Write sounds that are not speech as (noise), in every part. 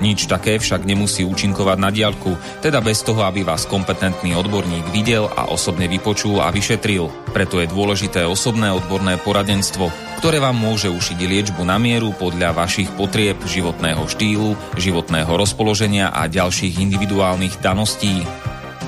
Nič také však nemusí účinkovať na diaľku, teda bez toho, aby vás kompetentný odborník videl a osobne vypočul a vyšetril. Preto je dôležité osobné odborné poradenstvo, ktoré vám môže ušiť liečbu na mieru podľa vašich potrieb, životného štýlu, životného rozpoloženia a ďalších individuálnych daností.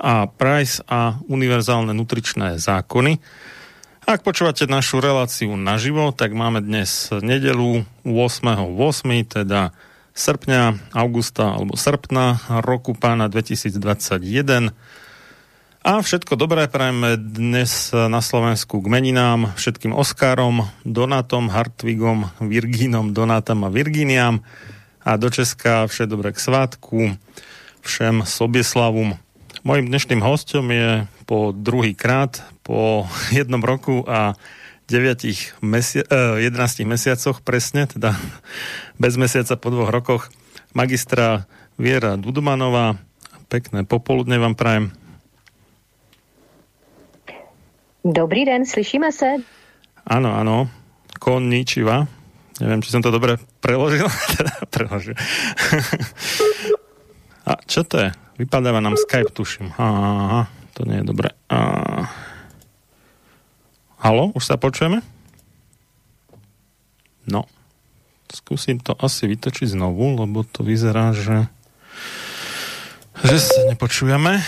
a Price a univerzálne nutričné zákony. Ak počúvate našu reláciu naživo, tak máme dnes nedelu 8.8., teda srpňa, augusta alebo srpna roku pána 2021. A všetko dobré prajeme dnes na Slovensku k meninám, všetkým Oskarom, Donatom, Hartwigom, Virgínom, Donátam a Virginiam a do Česka vše dobré k svátku, všem Sobieslavom. Mojím dnešným hostom je po druhý krát, po (laughs) jednom roku a 9 mesi- eh, 11 mesiacoch presne, teda (laughs) bez mesiaca po dvoch rokoch, magistra Viera Dudumanová. Pekné popoludne vám prajem. Dobrý den, slyšíme se? Áno, áno. Konnichiwa. Neviem, či som to dobre preložil. (laughs) teda preložil. A čo to je? Vypadáva nám Skype, tuším. Aha, to nie je dobre. A... Halo, už sa počujeme? No. Skúsim to asi vytočiť znovu, lebo to vyzerá, že že sa nepočujeme.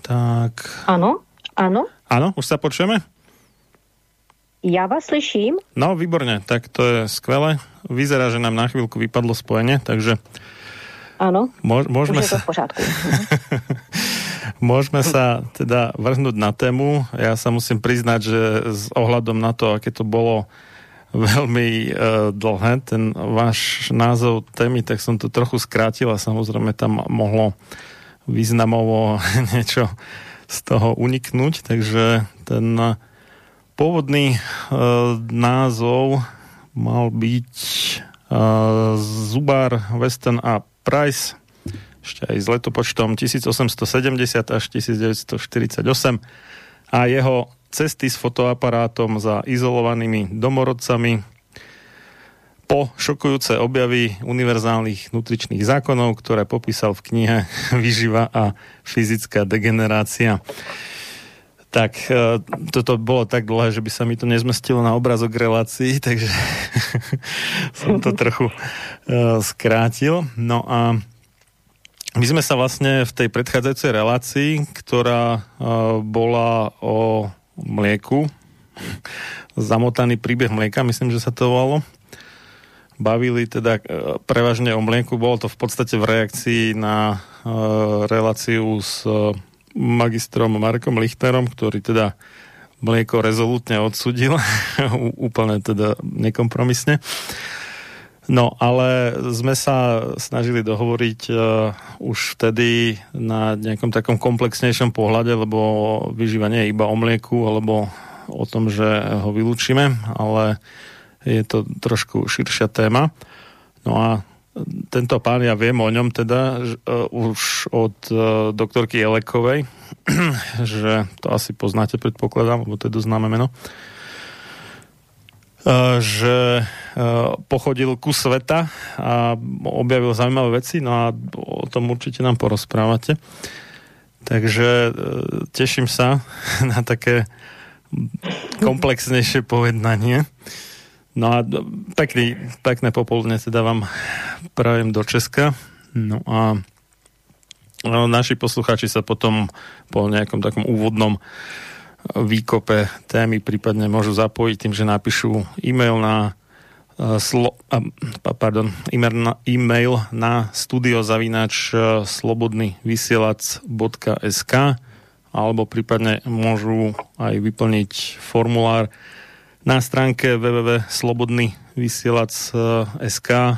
Tak... Ano, ano. Áno, už sa počujeme? Já vás slyším. No, výborne, tak to je skvelé. Vyzerá, že nám na chvíľku vypadlo spojenie, takže Ano, môžeme už je to sa... v pořádku. (laughs) Môžeme sa teda vrhnúť na tému. Ja sa musím priznať, že s ohľadom na to, aké to bolo veľmi uh, dlhé, ten váš názov témy, tak som to trochu skrátil a samozrejme tam mohlo významovo (laughs) niečo z toho uniknúť, takže ten pôvodný uh, názov mal byť uh, Zubár, Weston a Price ešte aj s letopočtom 1870 až 1948 a jeho cesty s fotoaparátom za izolovanými domorodcami po šokujúce objavy univerzálnych nutričných zákonov, ktoré popísal v knihe (laughs) Vyživa a fyzická degenerácia. Tak e, toto bolo tak dlhé, že by sa mi to nezmestilo na obrazok relácií, (laughs) takže (laughs) som to trochu uh, skrátil. No a my sme sa vlastne v tej predchádzajúcej relácii, ktorá uh, bola o mlieku, (laughs) zamotaný príbeh mlieka, myslím, že sa to volalo, bavili teda prevažne o mlieku. Bolo to v podstate v reakcii na reláciu s magistrom Markom Lichterom, ktorý teda mlieko rezolutne odsudil, (laughs) úplne teda nekompromisne. No, ale sme sa snažili dohovoriť uh, už vtedy na nejakom takom komplexnejšom pohľade, lebo vyžívanie je iba o mlieku alebo o tom, že ho vylúčime, ale je to trošku širšia téma. No a tento pán, ja viem o ňom teda uh, už od uh, doktorky Elekovej, (clears throat) že to asi poznáte, predpokladám, lebo to je dosť známe meno, uh, že uh, pochodil ku sveta a objavil zaujímavé veci, no a o tom určite nám porozprávate. Takže uh, teším sa (laughs) na také komplexnejšie povednanie. No a pekný, pekné popoludne teda vám prajem do Česka. No a naši poslucháči sa potom po nejakom takom úvodnom výkope témy prípadne môžu zapojiť tým, že napíšu e-mail na uh, slo, pardon, e-mail na, studiozavinač uh, slobodný vysielac.sk alebo prípadne môžu aj vyplniť formulár na stránke www.slobodnyvysielac.sk eh,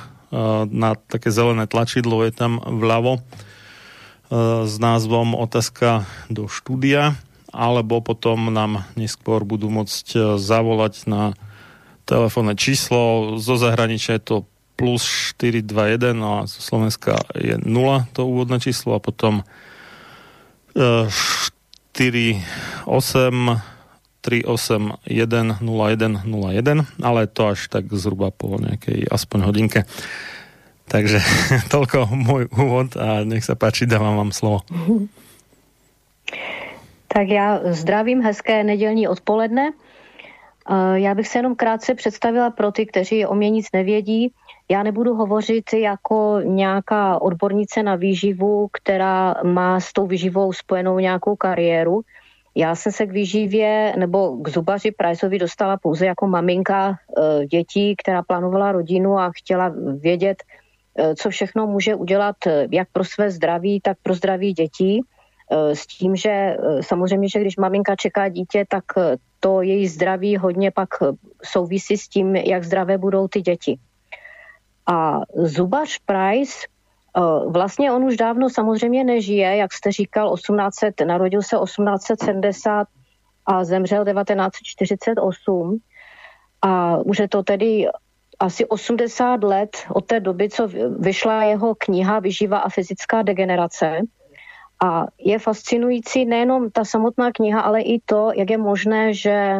na také zelené tlačidlo je tam vľavo eh, s názvom Otázka do štúdia alebo potom nám neskôr budú môcť eh, zavolať na telefónne číslo. Zo zahraničia je to plus 421 no a zo Slovenska je 0 to úvodné číslo a potom 48 381 0101, ale to až tak zhruba po nejakej aspoň hodinke. Takže (laughs) toľko môj úvod a nech sa páči, dávam vám slovo. Tak já zdravím, hezké nedělní odpoledne. Eh, já bych se jenom krátce představila pro ty, kteří o mě nic nevědí. Já nebudu hovořit jako nějaká odbornice na výživu, která má s tou výživou spojenou nějakou kariéru. Já jsem se k výživě nebo k zubaři Priceovi dostala pouze jako maminka e, dětí, která plánovala rodinu a chtěla vědět, e, co všechno může udělat e, jak pro své zdraví, tak pro zdraví dětí. S tím, že samozřejmě, že když maminka čeká dítě, tak to její zdraví hodně pak souvisí s tím, jak zdravé budou ty děti. A zubař Price Vlastně on už dávno samozřejmě nežije, jak jste říkal, 1800, narodil se 1870 a zemřel 1948. A už je to tedy asi 80 let od té doby, co vyšla jeho kniha Vyživa a fyzická degenerace. A je fascinující nejenom ta samotná kniha, ale i to, jak je možné, že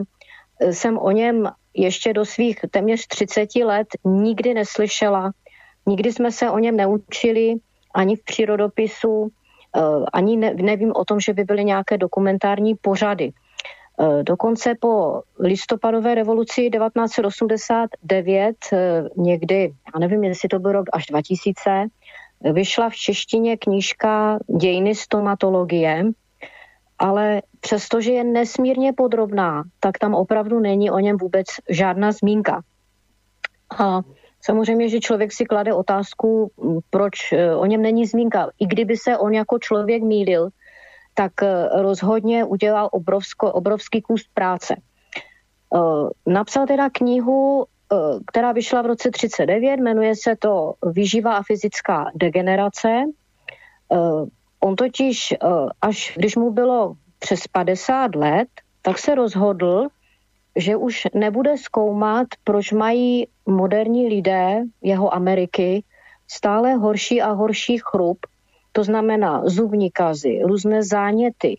jsem o něm ještě do svých téměř 30 let nikdy neslyšela, Nikdy jsme se o něm neučili ani v přírodopisu, eh, ani ne, nevím o tom, že by byly nějaké dokumentární pořady. Eh, dokonce po listopadové revoluci 1989, eh, někdy, já nevím, jestli to byl rok až 2000, vyšla v češtině knížka Dějiny stomatologie, ale přestože je nesmírně podrobná, tak tam opravdu není o něm vůbec žádná zmínka. A Samozřejmě, že člověk si klade otázku, proč e, o něm není zmínka. I kdyby se on jako člověk mýlil, tak e, rozhodně udělal obrovsko, obrovský kus práce. E, napsal teda knihu, která vyšla v roce 39, jmenuje se to Výživa a fyzická degenerace. On totiž, až když mu bylo přes 50 let, tak se rozhodl, že už nebude zkoumat, proč mají moderní lidé jeho Ameriky stále horší a horší chrup, to znamená zubní kazy, různé záněty,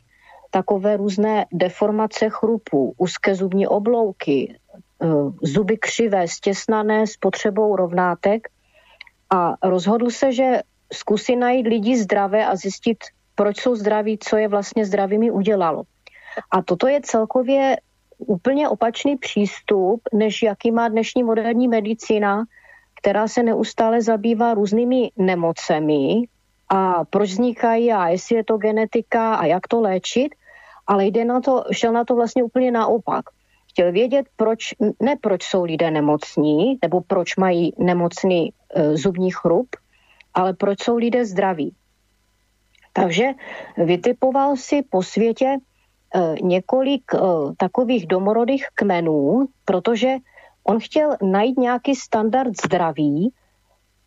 takové různé deformace chrupů, úzké zubní oblouky, eh, zuby křivé, stěsnané s potřebou rovnátek a rozhodl se, že zkusí najít lidi zdravé a zjistit, proč jsou zdraví, co je vlastně zdravými udělalo. A toto je celkově úplně opačný přístup, než jaký má dnešní moderní medicína, která se neustále zabývá různými nemocemi a proč vznikají a jestli je to genetika a jak to léčit, ale jde na to, šel na to vlastně úplně naopak. Chtěl vědět, proč, ne proč jsou lidé nemocní, nebo proč mají nemocný e, zubní chrup, ale proč jsou lidé zdraví. Takže vytipoval si po světě několik e, takových domorodých kmenů, protože on chtěl najít nějaký standard zdraví,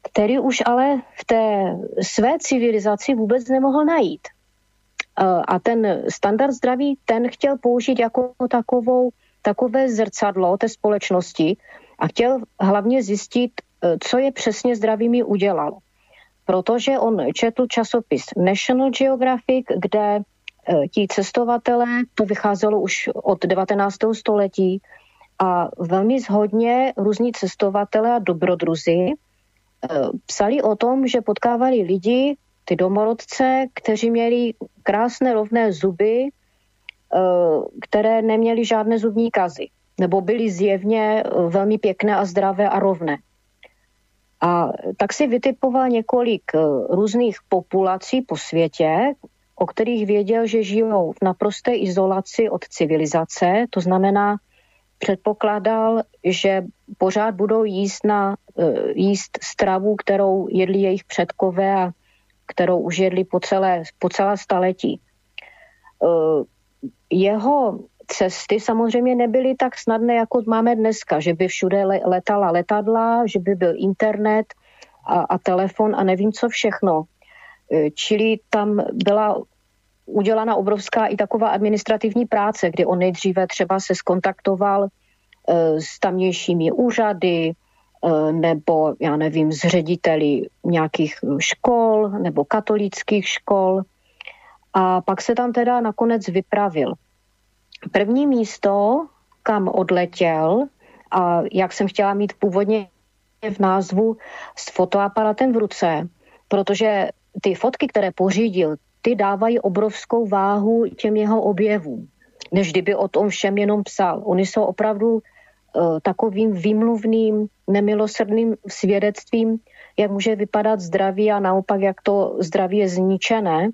který už ale v té své civilizaci vůbec nemohl najít. A ten standard zdraví, ten chtěl použít jako takovou, takové zrcadlo té společnosti a chtěl hlavně zjistit, co je přesně zdravými udělalo. Protože on četl časopis National Geographic, kde ti cestovatelé, to vycházelo už od 19. století, a velmi zhodně různí cestovatelé a dobrodruzi e, psali o tom, že potkávali lidi, ty domorodce, kteří měli krásné rovné zuby, eh, které neměly žádné zubní kazy, nebo byly zjevně eh, velmi pěkné a zdravé a rovné. A tak si vytipoval několik eh, různých populací po světě, o kterých věděl, že žijou v naprosté izolaci od civilizace, to znamená, předpokládal, že pořád budou jíst, na, jíst stravu, kterou jedli jejich předkové a kterou už jedli po celé, po celé staletí. Eh, jeho cesty samozřejmě nebyly tak snadné, jako máme dneska, že by všude letala letadla, že by byl internet a, a telefon a nevím co všechno. Eh, čili tam byla udělána obrovská i taková administrativní práce, kdy on nejdříve třeba se skontaktoval eh, s tamnějšími úřady, Eh, nebo, já nevím, z řediteli nějakých škol nebo katolických škol. A pak se tam teda nakonec vypravil. První místo, kam odletěl, a jak jsem chtěla mít původně v názvu s fotoaparatem v ruce, protože ty fotky, které pořídil, ty dávají obrovskou váhu těm jeho objevům, než kdyby o tom všem jenom psal. Oni jsou opravdu Eh, takovým výmluvným, nemilosrdným svědectvím, jak může vypadat zdraví a naopak, jak to zdraví je zničené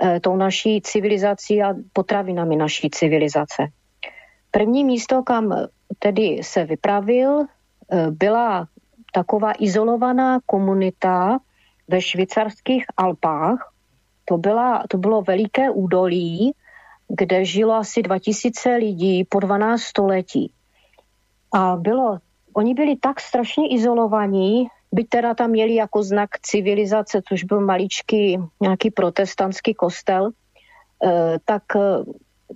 eh, tou naší civilizací a potravinami naší civilizace. První místo, kam tedy se vypravil, eh, byla taková izolovaná komunita ve švýcarských Alpách. To, byla, to bylo veliké údolí, kde žilo asi 2000 lidí po 12 století. A bylo, oni byli tak strašně izolovaní, byť teda tam měli jako znak civilizace, což byl maličký nějaký protestantský kostel, eh, tak eh,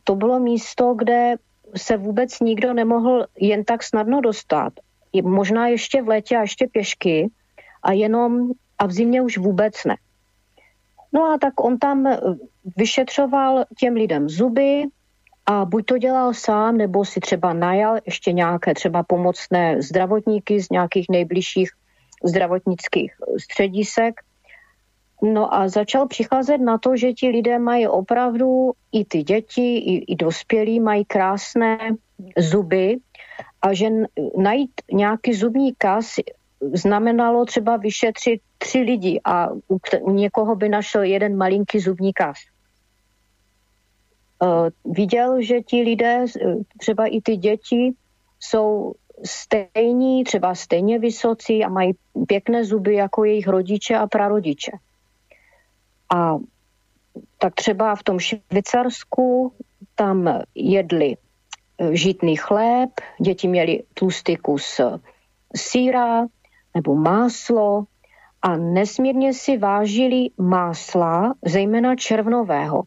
to bylo místo, kde se vůbec nikdo nemohl jen tak snadno dostat. Možná ještě v létě a ještě pěšky a jenom a v zimě už vůbec ne. No a tak on tam eh, vyšetřoval těm lidem zuby, a buď to dělal sám, nebo si třeba najal ještě nějaké třeba pomocné zdravotníky z nějakých nejbližších zdravotnických středisek. No a začal přicházet na to, že ti lidé mají opravdu, i ty děti, i, i dospělí mají krásné zuby a že najít nějaký zubní kas znamenalo třeba vyšetřit tři lidi a u, u někoho by našel jeden malinký zubní kas. Eh, viděl, že ti lidé, eh, třeba i ty děti, jsou stejní, třeba stejně vysocí a mají pěkné zuby jako jejich rodiče a prarodiče. A tak třeba v tom Švýcarsku tam jedli eh, žitný chléb, děti měli tlustý kus síra nebo máslo a nesmírně si vážili másla, zejména červnového.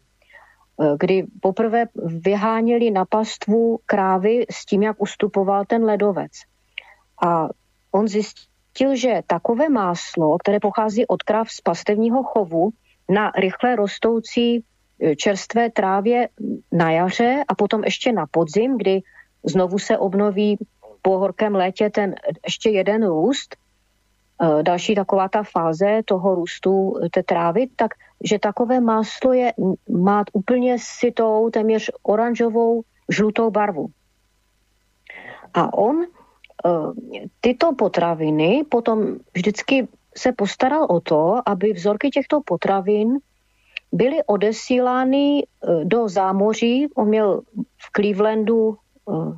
Eh, kdy poprvé vyháněli na pastvu krávy s tím, jak ustupoval ten ledovec. A on zjistil, že takové máslo, které pochází od kráv z pastevního chovu, na rychle rostoucí eh, čerstvé trávě na jaře a potom ještě na podzim, kdy znovu se obnoví po horkém létě ten ještě jeden růst, další taková ta fáze toho růstu té trávy, tak že takové máslo je, má úplně sitou, téměř oranžovou, žlutou barvu. A on tyto potraviny potom vždycky se postaral o to, aby vzorky těchto potravin byly odesílány do zámoří. On měl v Clevelandu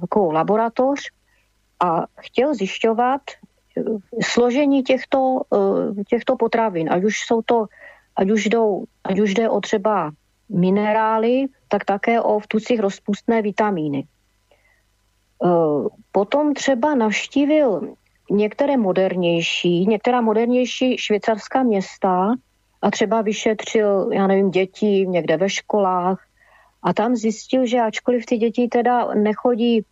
takovou laboratoř a chtěl zjišťovat eh, složení těchto, eh, těchto potravin, ať už jsou to, ať už, jdou, ať už jde o třeba minerály, tak také o v tucích rozpustné vitamíny. Eh, potom třeba navštívil některé modernější, některá modernější švýcarská města a třeba vyšetřil, já nevím, děti někde ve školách a tam zjistil, že ačkoliv ty děti teda nechodí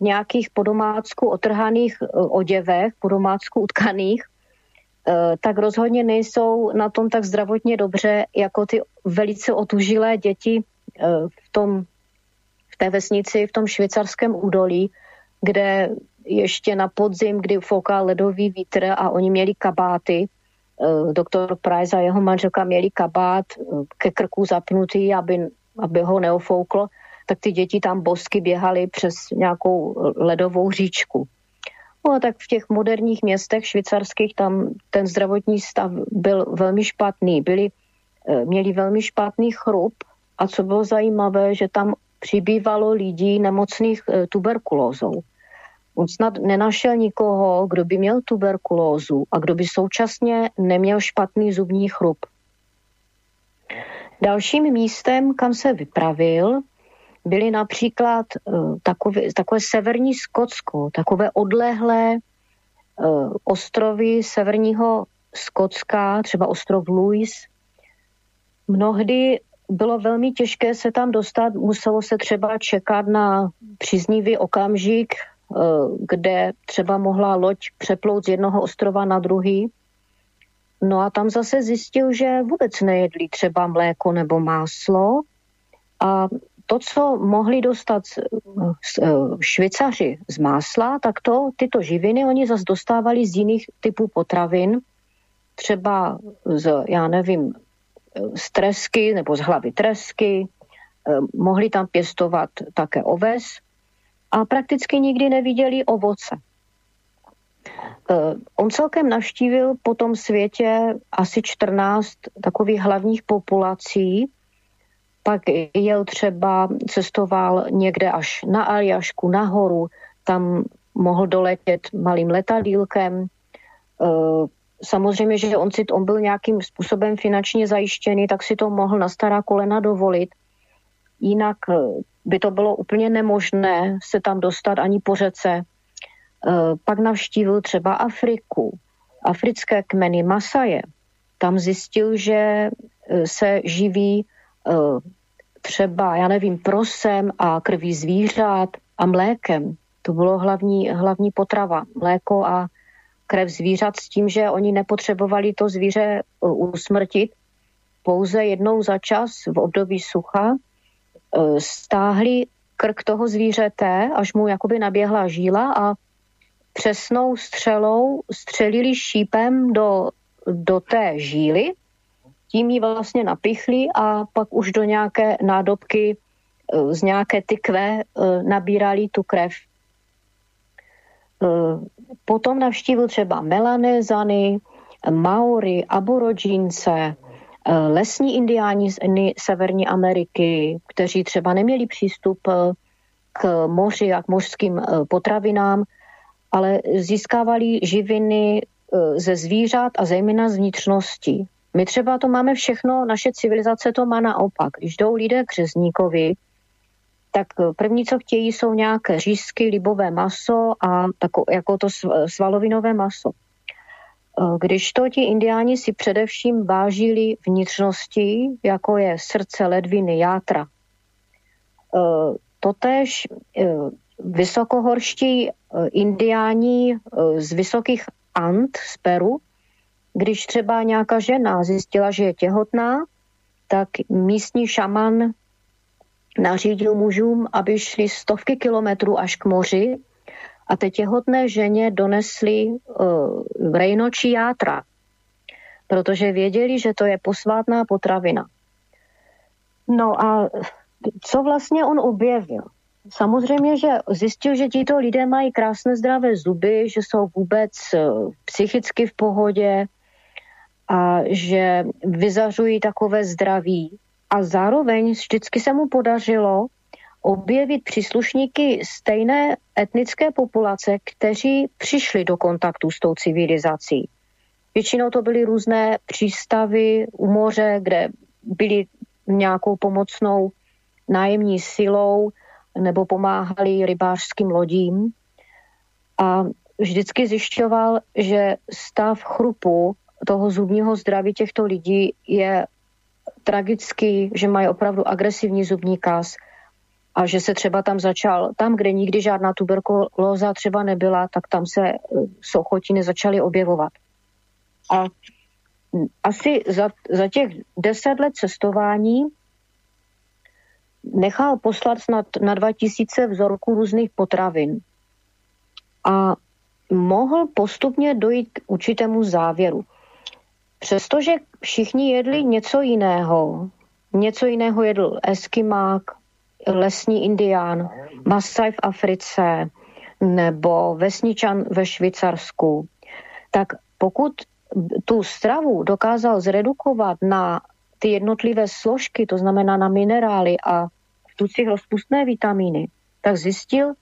nějakých podomácku otrhaných e, oděvech, podomácku utkaných, e, tak rozhodně nejsou na tom tak zdravotně dobře, jako ty velice otužilé děti e, v, tom, v té vesnici, v tom švýcarském údolí, kde ještě na podzim, kdy foukal ledový vítr a oni měli kabáty, doktor Price a jeho manželka měli kabát ke krku zapnutý, aby aby ho neofouklo, tak ty děti tam bosky běhaly přes nějakou ledovou říčku. No a tak v těch moderních městech švýcarských tam ten zdravotní stav byl velmi špatný. Byli, eh, měli velmi špatný chrup a co bylo zajímavé, že tam přibývalo lidí nemocných eh, tuberkulózou. On snad nenašel nikoho, kdo by měl tuberkulózu a kdo by současně neměl špatný zubní chrup. Dalším místem, kam se vypravil, byly například uh, takové, takové severní Skotsko, takové odlehlé uh, ostrovy severního Skotska, třeba ostrov Louis. Mnohdy bylo velmi těžké se tam dostat, muselo se třeba čekat na příznivý okamžik, uh, kde třeba mohla loď přeplout z jednoho ostrova na druhý. No a tam zase zjistil, že vůbec nejedli třeba mléko nebo máslo a to, co mohli dostat eh, švicaři z másla, tak to, tyto živiny oni zase dostávali z jiných typů potravin, třeba z, já nevím, z tresky nebo z hlavy tresky, eh, mohli tam pěstovat také oves a prakticky nikdy neviděli ovoce. Eh, on celkem navštívil po tom světě asi 14 takových hlavních populací, pak jel třeba, cestoval někde až na Aljašku, nahoru, tam mohl doletět malým letadílkem. Eh, samozřejmě, že on, si, on byl nějakým způsobem finančně zajištěný, tak si to mohl na stará kolena dovolit. Jinak eh, by to bylo úplně nemožné se tam dostat ani po řece, Eh, pak navštívil třeba Afriku, africké kmeny Masaje. Tam zjistil, že se živí třeba, já nevím, prosem a krví zvířat a mlékem. To bylo hlavní, hlavní potrava. Mléko a krev zvířat s tím, že oni nepotřebovali to zvíře usmrtit. Pouze jednou za čas v období sucha stáhli krk toho zvířete, až mu jakoby naběhla žíla a přesnou střelou střelili šípem do, do té žíly, tím ji vlastně napichli a pak už do nějaké nádobky eh, z nějaké tykve eh, nabírali tu krev. Eh, potom navštívil třeba Melanézany, Maory, Aborigínce, lesní indiáni z Severní Ameriky, kteří třeba neměli přístup k moři a k mořským potravinám, ale získávali živiny ze zvířat a zejména z vnitřností. My třeba to máme všechno, naše civilizace to má naopak. Když jdou lidé k řezníkovi, tak první, co chtějí, jsou nějaké řízky, libové maso a tako, jako to svalovinové maso. E, když to ti indiáni si především vážili vnitřnosti, jako je srdce, ledviny, játra, totež vysokohorští eh, indiáni eh, z vysokých Ant z Peru, když třeba nějaká žena zjistila, že je těhotná, tak místní šaman nařídil mužům, aby šli stovky kilometrů až k moři a té těhotné ženě donesli uh, rejno či játra, protože věděli, že to je posvátná potravina. No a co vlastně on objevil? Samozřejmě, že zjistil, že tito lidé mají krásné zdravé zuby, že jsou vůbec eh, psychicky v pohodě a že vyzařují takové zdraví. A zároveň vždycky se mu podařilo objevit příslušníky stejné etnické populace, kteří přišli do kontaktu s tou civilizací. Většinou to byly různé přístavy u moře, kde byli nějakou pomocnou nájemní silou nebo pomáhali rybářským lodím. A vždycky zjišťoval, že stav chrupu toho zubního zdraví těchto lidí je tragický, že mají opravdu agresivní zubní kas a že se třeba tam začal, tam, kde nikdy žádná tuberkulóza třeba nebyla, tak tam se eh, sochotiny začaly objevovat. A asi za, za těch deset let cestování nechal poslat snad na 2000 vzorků různých potravin. A mohl postupně dojít k určitému závěru. Přestože všichni jedli něco jiného, něco jiného jedl eskimák, lesní indián, Masaj v Africe nebo vesničan ve Švýcarsku, tak pokud tu stravu dokázal zredukovat na ty jednotlivé složky, to znamená na minerály a v tucích rozpustné vitamíny, tak zjistil,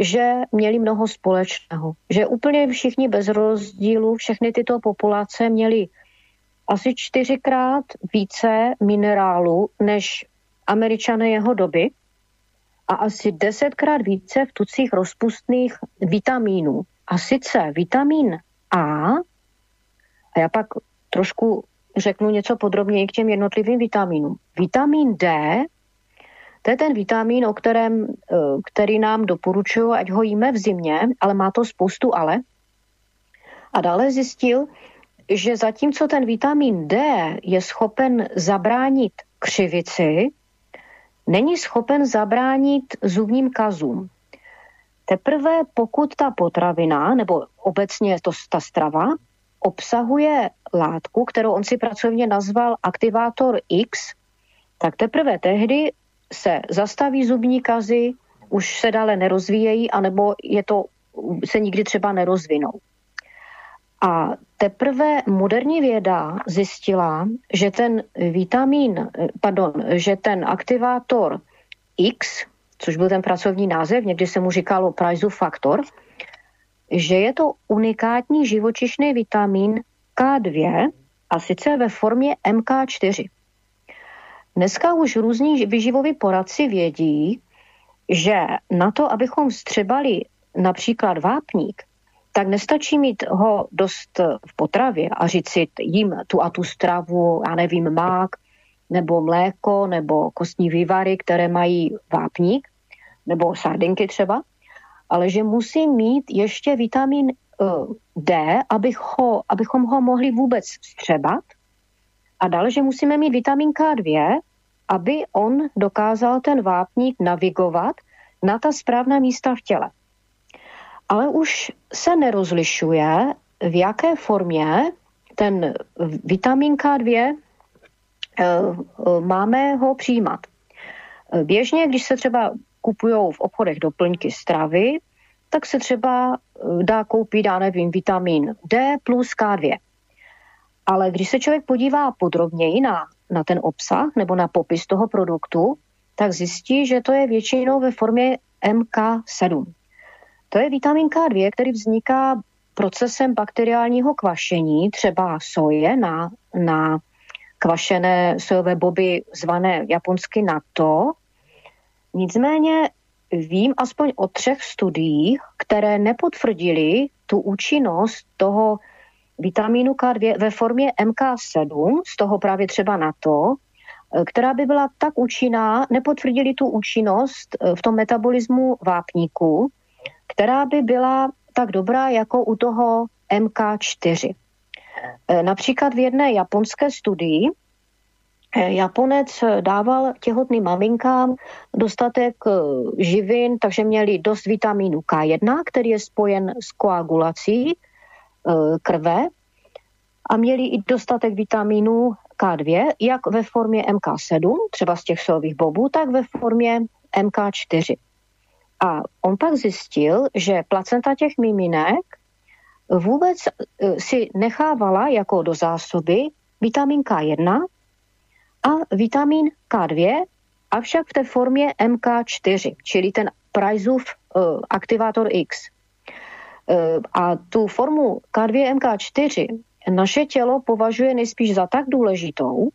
že měli mnoho společného. Že úplně všichni bez rozdílu, všechny tyto populace měly asi čtyřikrát více minerálu než američané jeho doby a asi desetkrát více v tucích rozpustných vitamínů. A sice vitamin A, a já pak trošku řeknu něco podrobněji k těm jednotlivým vitamínům. Vitamin D, to je ten vitamin, o kterém, eh, který nám doporučují, ať ho jíme v zimě, ale má to spoustu ale. A dále zjistil, že zatímco ten vitamin D je schopen zabránit křivici, není schopen zabránit zubním kazům. Teprve pokud ta potravina, nebo obecně to, ta strava, obsahuje látku, kterou on si pracovně nazval aktivátor X, tak teprve tehdy se zastaví zubní kazy, už se dále nerozvíjejí, anebo je to, se nikdy třeba nerozvinou. A teprve moderní věda zjistila, že ten vitamin, pardon, že ten aktivátor X, což byl ten pracovní název, někdy se mu říkalo Priceův faktor, že je to unikátní živočišný vitamin K2 a sice ve formě MK4. Dneska už různí vyživoví poradci vědí, že na to, abychom vstřebali například vápník, tak nestačí mít ho dost v potravě a říct si jím tu a tu stravu, já nevím, mák, nebo mléko, nebo kostní vývary, které mají vápník, nebo sardinky třeba, ale že musí mít ještě vitamin eh, D, abych ho, abychom ho mohli vůbec střebat. A dále, že musíme mít vitamin K2, aby on dokázal ten vápník navigovat na ta správná místa v těle ale už se nerozlišuje, v jaké formě ten vitamin K2 eh, máme ho přijímat. Běžně, když se třeba kupují v obchodech doplňky stravy, tak se třeba eh, dá koupit, já nevím, vitamin D plus K2. Ale když se člověk podívá podrobněji na, na ten obsah nebo na popis toho produktu, tak zjistí, že to je většinou ve formě MK7. To je vitamin K2, který vzniká procesem bakteriálního kvašení, třeba soje na, na kvašené sojové boby zvané japonsky NATO. Nicméně vím aspoň o třech studiích, které nepotvrdili tu účinnost toho vitamínu K2 ve formě MK7, z toho právě třeba NATO, která by byla tak účinná, nepotvrdili tu účinnost v tom metabolismu vápníku, která by byla tak dobrá jako u toho MK4. E, například v jedné japonské studii Eh, Japonec dával těhotným maminkám dostatek eh, živin, takže měli dost vitamínu K1, který je spojen s koagulací eh, krve a měli i dostatek vitamínu K2, jak ve formě MK7, třeba z těch sojových bobů, tak ve formě MK4. A on pak zjistil, že placenta těch miminek vůbec si nechávala jako do zásoby vitamin K1 a vitamin K2, avšak v té formě MK4, čili ten Priceův uh, aktivátor X. Uh, a tu formu K2 MK4 naše tělo považuje nejspíš za tak důležitou,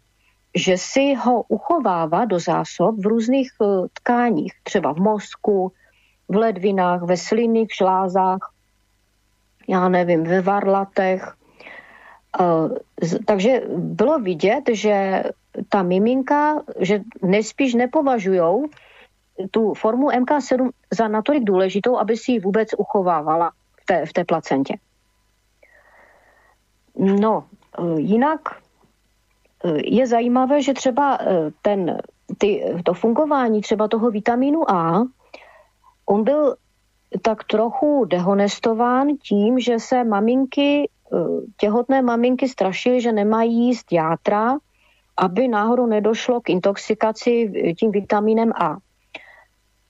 že si ho uchovává do zásob v různých uh, tkáních, třeba v mozku, v ledvinách, ve slinných žlázách, já nevím, ve varlatech. Uh, takže bylo vidět, že ta miminka, že nejspíš nepovažujou tu formu MK7 za natolik důležitou, aby si ji vůbec uchovávala v té, v té placentě. No, eh, jinak eh, je zajímavé, že třeba eh, ten, ty, to fungování třeba toho vitamínu A, on byl tak trochu dehonestován tím, že se maminky, těhotné maminky strašily, že nemají jíst játra, aby náhodou nedošlo k intoxikaci tím vitamínem A.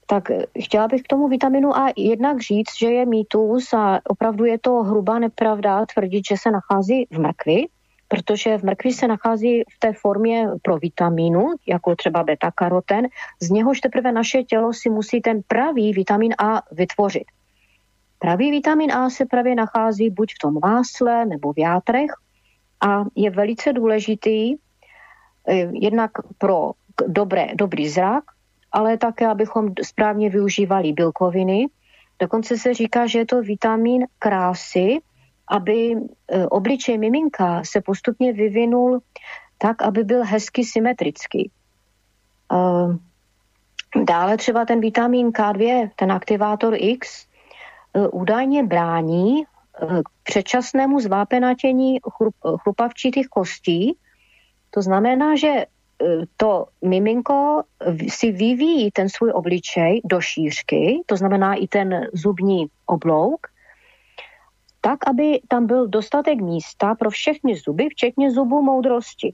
Tak chtěla bych k tomu vitaminu A jednak říct, že je mýtus a opravdu je to hrubá nepravda tvrdit, že se nachází v mrkvi, protože v mrkvi se nachází v té formě pro vitamínu, jako třeba beta-karoten, z něhož teprve naše tělo si musí ten pravý vitamin A vytvořit. Pravý vitamin A se právě nachází buď v tom másle nebo v játrech a je velice důležitý, Eh, jednak pro dobré, dobrý zrak, ale také, abychom správně využívali bílkoviny. Dokonce se říká, že je to vitamin krásy, aby eh, obličej miminka se postupně vyvinul tak, aby byl hezky symetrický. Eh, dále třeba ten vitamin K2, ten aktivátor X, údajně brání k předčasnému zvápenatění chrupavčitých kostí, to znamená, že e, to miminko si vyvíjí ten svůj obličej do šířky, to znamená i ten zubní oblouk, tak, aby tam byl dostatek místa pro všechny zuby, včetně zubů moudrosti.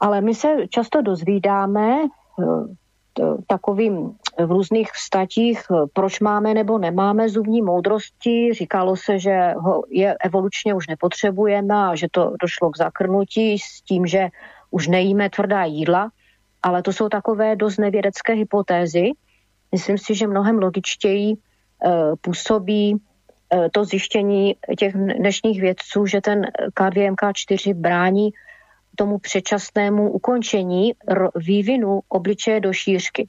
Ale my se často dozvídáme e, takovým v různých statích, proč máme nebo nemáme zubní moudrosti. Říkalo se, že ho je evolučně už nepotřebujeme a že to došlo k zakrnutí s tím, že už nejíme tvrdá jídla, ale to jsou takové dost nevědecké hypotézy. Myslím si, že mnohem logičtěji e, působí e, to zjištění těch dnešních vědců, že ten K2MK4 brání tomu předčasnému ukončení vývinu obličeje do šířky.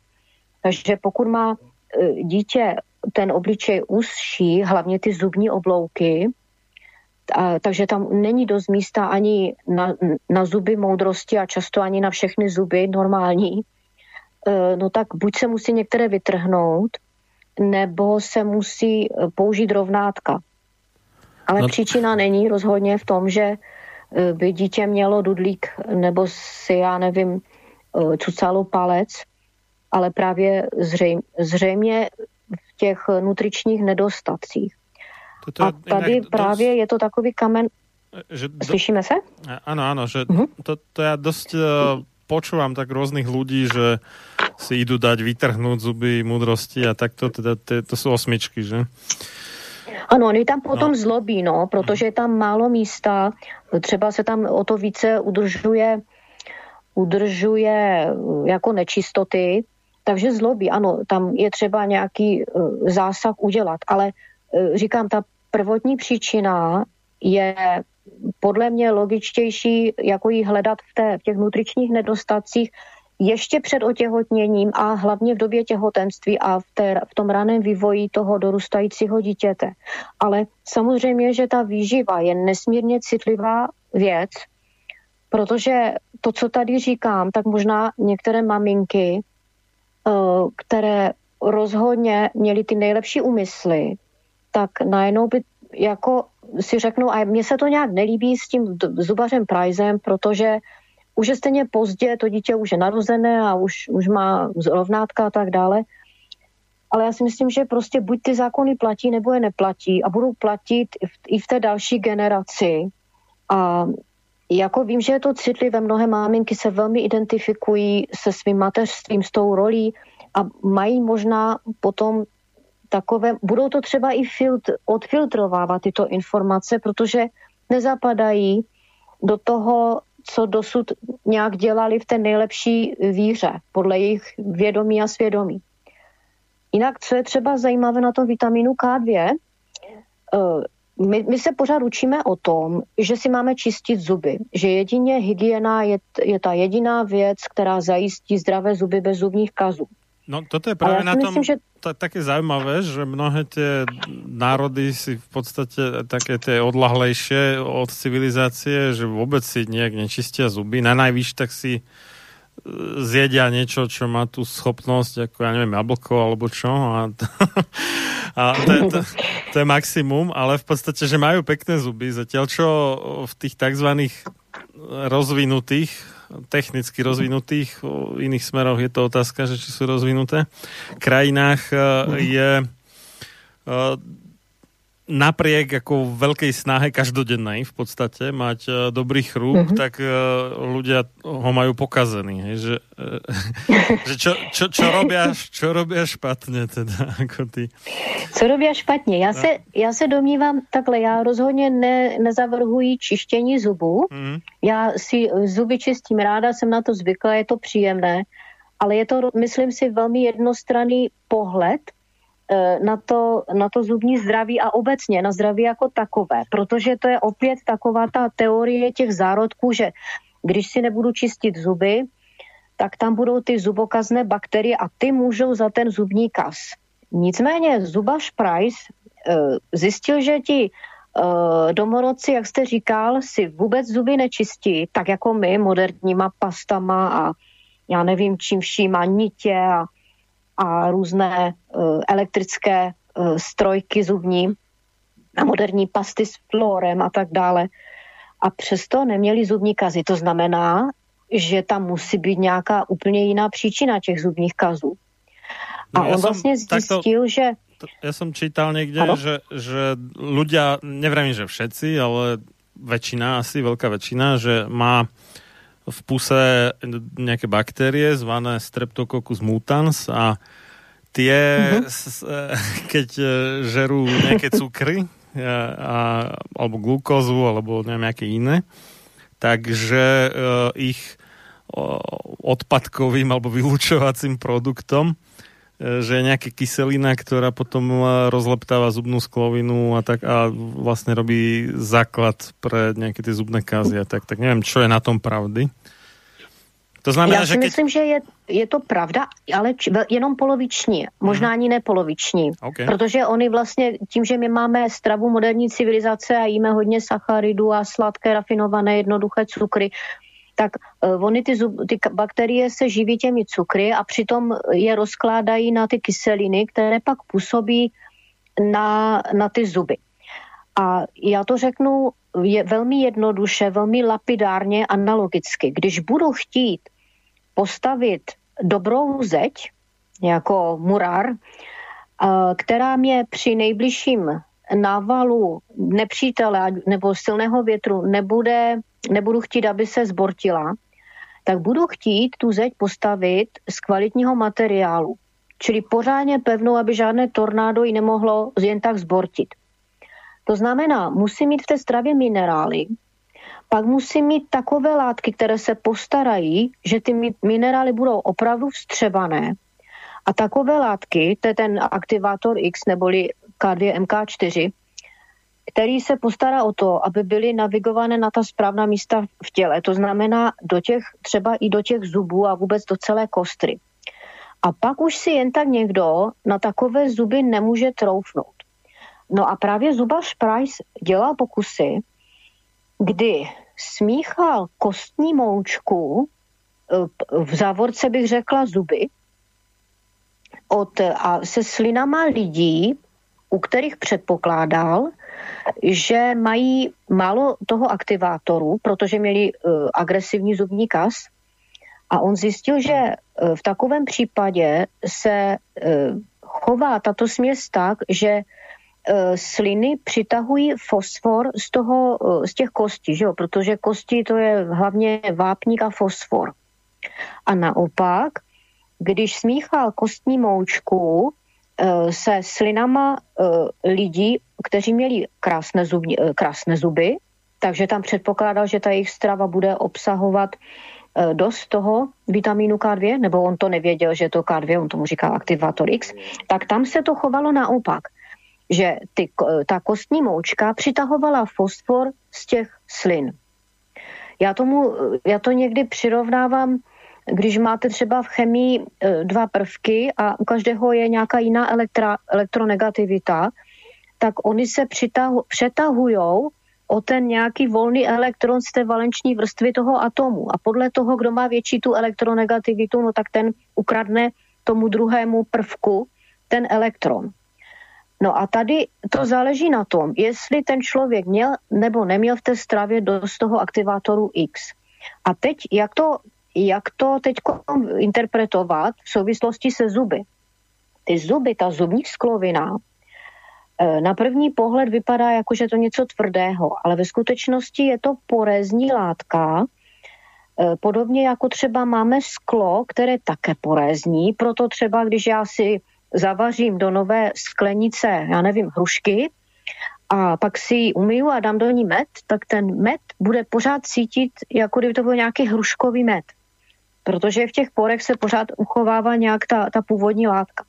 Takže pokud má e, dítě ten obličej úzší, hlavně ty zubní oblouky, a, takže tam není dost místa ani na, na zuby moudrosti a často ani na všechny zuby normální, e, no tak buď se musí některé vytrhnout, nebo se musí e, použít rovnátka. Ale no. příčina není rozhodně v tom, že by dítě mělo dudlík nebo si, já nevím, cucalo palec, ale právě zřejmě, zřejmě v těch nutričních nedostatcích. Toto a tady právě je to takový kamen... Že do... Slyšíme se? Ano, ano, že uh-huh. to, to já dost uh, počúvam tak různých lidí, že si idú dať vytrhnúť zuby mudrosti a tak to, teda, to, to jsou osmičky, že? Ano, oni tam potom no. zlobí, no, protože je tam málo místa, třeba se tam o to více udržuje udržuje jako nečistoty, takže zlobí, ano, tam je třeba nějaký uh, zásah udělat, ale uh, říkám, ta prvotní příčina je podle mě logičtější, jako ji hledat v, té, v těch nutričních nedostacích ještě před otěhotněním a hlavně v době těhotenství a v, té, v tom raném vývoji toho dorůstajícího dítěte. Ale samozřejmě, že ta výživa je nesmírně citlivá věc, protože to, co tady říkám, tak možná některé maminky Eh, které rozhodně měly ty nejlepší úmysly, tak najednou by jako si řeknu, a mně se to nějak nelíbí s tím zubařem Pricem, protože už je stejně pozdě, to dítě už je narozené a už, už má rovnátka a tak dále. Ale já si myslím, že prostě buď ty zákony platí, nebo je neplatí a budou platit i v, té další generaci. A jako vím, že je to citlivé, mnohé máminky se velmi identifikují se svým mateřstvím, s tou rolí a mají možná potom takové, budou to třeba i filtr, odfiltrovávat tyto informace, protože nezapadají do toho, co dosud nějak dělali v té nejlepší víře, podle jejich vědomí a svědomí. Jinak, co je třeba zajímavé na tom vitamínu K2, eh, my, my se pořád učíme o tom, že si máme čistit zuby, že jedině hygiena je, je ta jediná věc, která zajistí zdravé zuby bez zubních kazů. No toto je práve na tom myslím, že... také zaujímavé, že mnohé tie národy si v podstate také tie odlahlejšie od civilizácie, že vôbec si nejak nečistia zuby. Na najvyš tak si e, zjedia niečo, čo má tú schopnosť, ako ja neviem, jablko alebo čo. A, to, (laughs) a to, je, to, to je maximum, ale v podstate, že majú pekné zuby, zatiaľ čo v tých tzv. rozvinutých technicky rozvinutých, v iných smeroch je to otázka, že či sú rozvinuté, krajinách e, je e, napriek ako veľkej snahe každodennej v podstate mať uh, dobrý chrúb, mm-hmm. tak uh, ľudia ho majú pokazený. Hej, že, uh, (laughs) že čo, čo, čo, robia, čo robia špatně teda, (laughs) ako ty? Co robí špatně? Já, no. se, já se domnívám takhle, já rozhodně ne, nezavrhuji čištění zubů. Mm-hmm. Já si zuby čistím ráda, jsem na to zvyklá, je to příjemné, ale je to, myslím si, velmi jednostranný pohled, E, na to, na to zubní zdraví a obecně na zdraví jako takové, protože to je opět taková ta teorie těch zárodků, že když si nebudu čistit zuby, tak tam budou ty zubokazné bakterie a ty můžou za ten zubní kaz. Nicméně zubař Price e, zjistil, že ti e, domorodci, jak jste říkal, si vůbec zuby nečistí, tak jako my, moderníma pastama a já nevím čím vším, a nitě a a různé uh, elektrické uh, strojky zubní a moderní pasty s florem a tak dále. A přesto neměli zubní kazy. To znamená, že tam musí být nějaká úplně jiná příčina těch zubních kazů. A no, on vlastně zjistil, takto, že... Ja som čítal niekde, že, že ľudia, neviem, že všetci, ale väčšina, asi veľká väčšina, že má v puse nejaké baktérie zvané Streptococcus mutans a tie, uh-huh. (laughs) keď e, žerú nejaké cukry a, a, alebo glukózu alebo nejaké iné, takže uh, ich uh, odpadkovým alebo (laughs) vylúčovacím produktom že je nejaká kyselina, ktorá potom rozleptáva zubnú sklovinu a tak a vlastne robí základ pre nejaké tie zubné kázy a tak, tak neviem, čo je na tom pravdy. To znamená, Já si že keď... myslím, že je, je to pravda, ale č, jenom poloviční, možná hmm. ani ne poloviční. Okay. Protože oni vlastně tím, že my máme stravu moderní civilizace a jíme hodně sacharidů a sladké, rafinované, jednoduché cukry, tak uh, oni ty, zub, ty bakterie se živí těmi cukry a přitom je rozkládají na ty kyseliny, které pak působí na, na ty zuby. A já to řeknu je velmi jednoduše, velmi lapidárně, analogicky. Když budu chtít postavit dobrou zeď, jako murár, která mě při nejbližším návalu nepřítele nebo silného větru nebude, nebudu chtít, aby se zbortila, tak budu chtít tu zeď postavit z kvalitního materiálu. Čili pořádně pevnou, aby žádné tornádo ji nemohlo jen tak zbortit. To znamená, musí mít v té stravě minerály, pak musí mít takové látky, které se postarají, že ty minerály budou opravdu vstřebané. A takové látky, to je ten aktivátor X neboli K2 MK4, který se postará o to, aby byly navigované na ta správná místa v těle. To znamená do těch, třeba i do těch zubů a vůbec do celé kostry. A pak už si jen tak někdo na takové zuby nemůže troufnout. No a právě zubař Price dělal pokusy, kdy smíchal kostní moučku, e, v závorce bych řekla zuby, od, a se slinama lidí u kterých předpokládal, že mají málo toho aktivátoru, protože měli uh, agresivní zubní kas. A on zjistil, že uh, v takovém případě se uh, chová tato směs tak, že sliny přitahují fosfor z, toho, z těch kostí, že jo? protože kosti to je hlavně vápník a fosfor. A naopak, když smíchal kostní moučku se slinama eh, lidí, kteří měli krásné, zubní, eh, krásné zuby, takže tam předpokládal, že ta jejich strava bude obsahovat dost toho vitamínu K2, nebo on to nevěděl, že to K2, on tomu říká aktivátor X, tak tam se to chovalo naopak, že ty, ta kostní moučka přitahovala fosfor z těch slin. Já, tomu, já to někdy přirovnávám když máte třeba v chemii e, dva prvky a u každého je nějaká jiná elektra, elektronegativita, tak oni se přitahu, přetahují o ten nějaký volný elektron z té valenční vrstvy toho atomu. A podle toho, kdo má větší tu elektronegativitu, no tak ten ukradne tomu druhému prvku ten elektron. No a tady to záleží na tom, jestli ten člověk měl nebo neměl v té stravě dost toho aktivátoru X. A teď, jak to jak to teď interpretovat v souvislosti se zuby. Ty zuby, ta zubní sklovina, e, na první pohled vypadá jako, že to něco tvrdého, ale ve skutečnosti je to porézní látka, e, podobně jako třeba máme sklo, které také porézní, proto třeba když já si zavařím do nové sklenice, já nevím, hrušky, a pak si ji umyju a dám do ní med, tak ten med bude pořád cítit, jako kdyby to byl nějaký hruškový med protože v těch porech se pořád uchovává nějak ta, ta původní látka.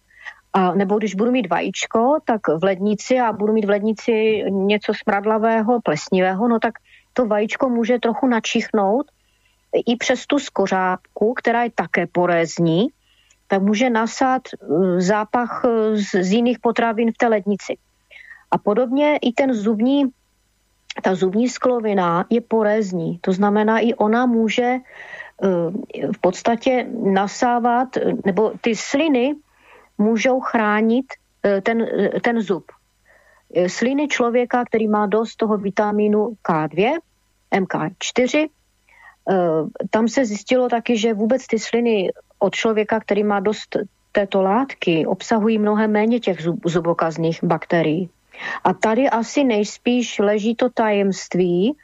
A nebo když budu mít vajíčko, tak v lednici a budu mít v lednici něco smradlavého, plesnivého, no tak to vajíčko může trochu načichnout i přes tu skořápku, která je také porézní, tak může nasát uh, zápach uh, z, z jiných potravin v té lednici. A podobně i ten zubní, ta zubní sklovina je porézní. To znamená, i ona může Eh, v podstatě nasávat, nebo ty sliny můžou chránit eh, ten, eh, ten zub. Sliny člověka, který má dost toho vitamínu K2, MK4, tam se zjistilo taky, že vůbec ty sliny od člověka, který má dost této látky, obsahují mnohem méně těch zub, zubokazných bakterií. A tady asi nejspíš leží to tajemství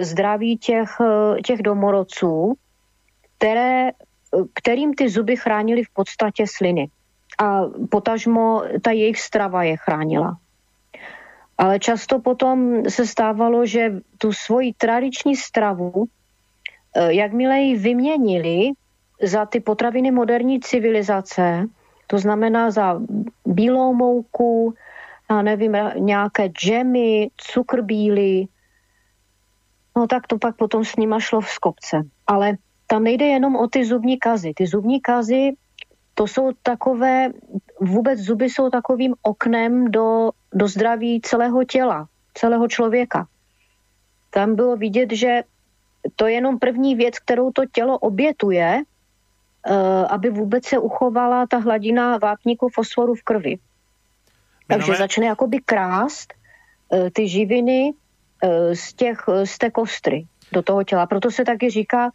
zdraví těch, těch domorodců, které, kterým ty zuby chránily v podstatě sliny. A potažmo ta jejich strava je chránila. Ale často potom se stávalo, že tu svoji tradiční stravu, eh, jakmile ji vyměnili za ty potraviny moderní civilizace, to znamená za bílou mouku, já nevím, nějaké džemy, cukr bílý, no tak to pak potom s nima šlo v skopce. Ale tam nejde jenom o ty zubní kazy. Ty zubní kazy, to jsou takové, vůbec zuby jsou takovým oknem do, do zdraví celého těla, celého člověka. Tam bylo vidět, že to je jenom první věc, kterou to tělo obětuje, uh, aby vůbec se uchovala ta hladina vápníku fosforu v krvi. Takže Minové... začne jakoby krást uh, ty živiny uh, z, těch, z té kostry do toho těla. Proto se taky říká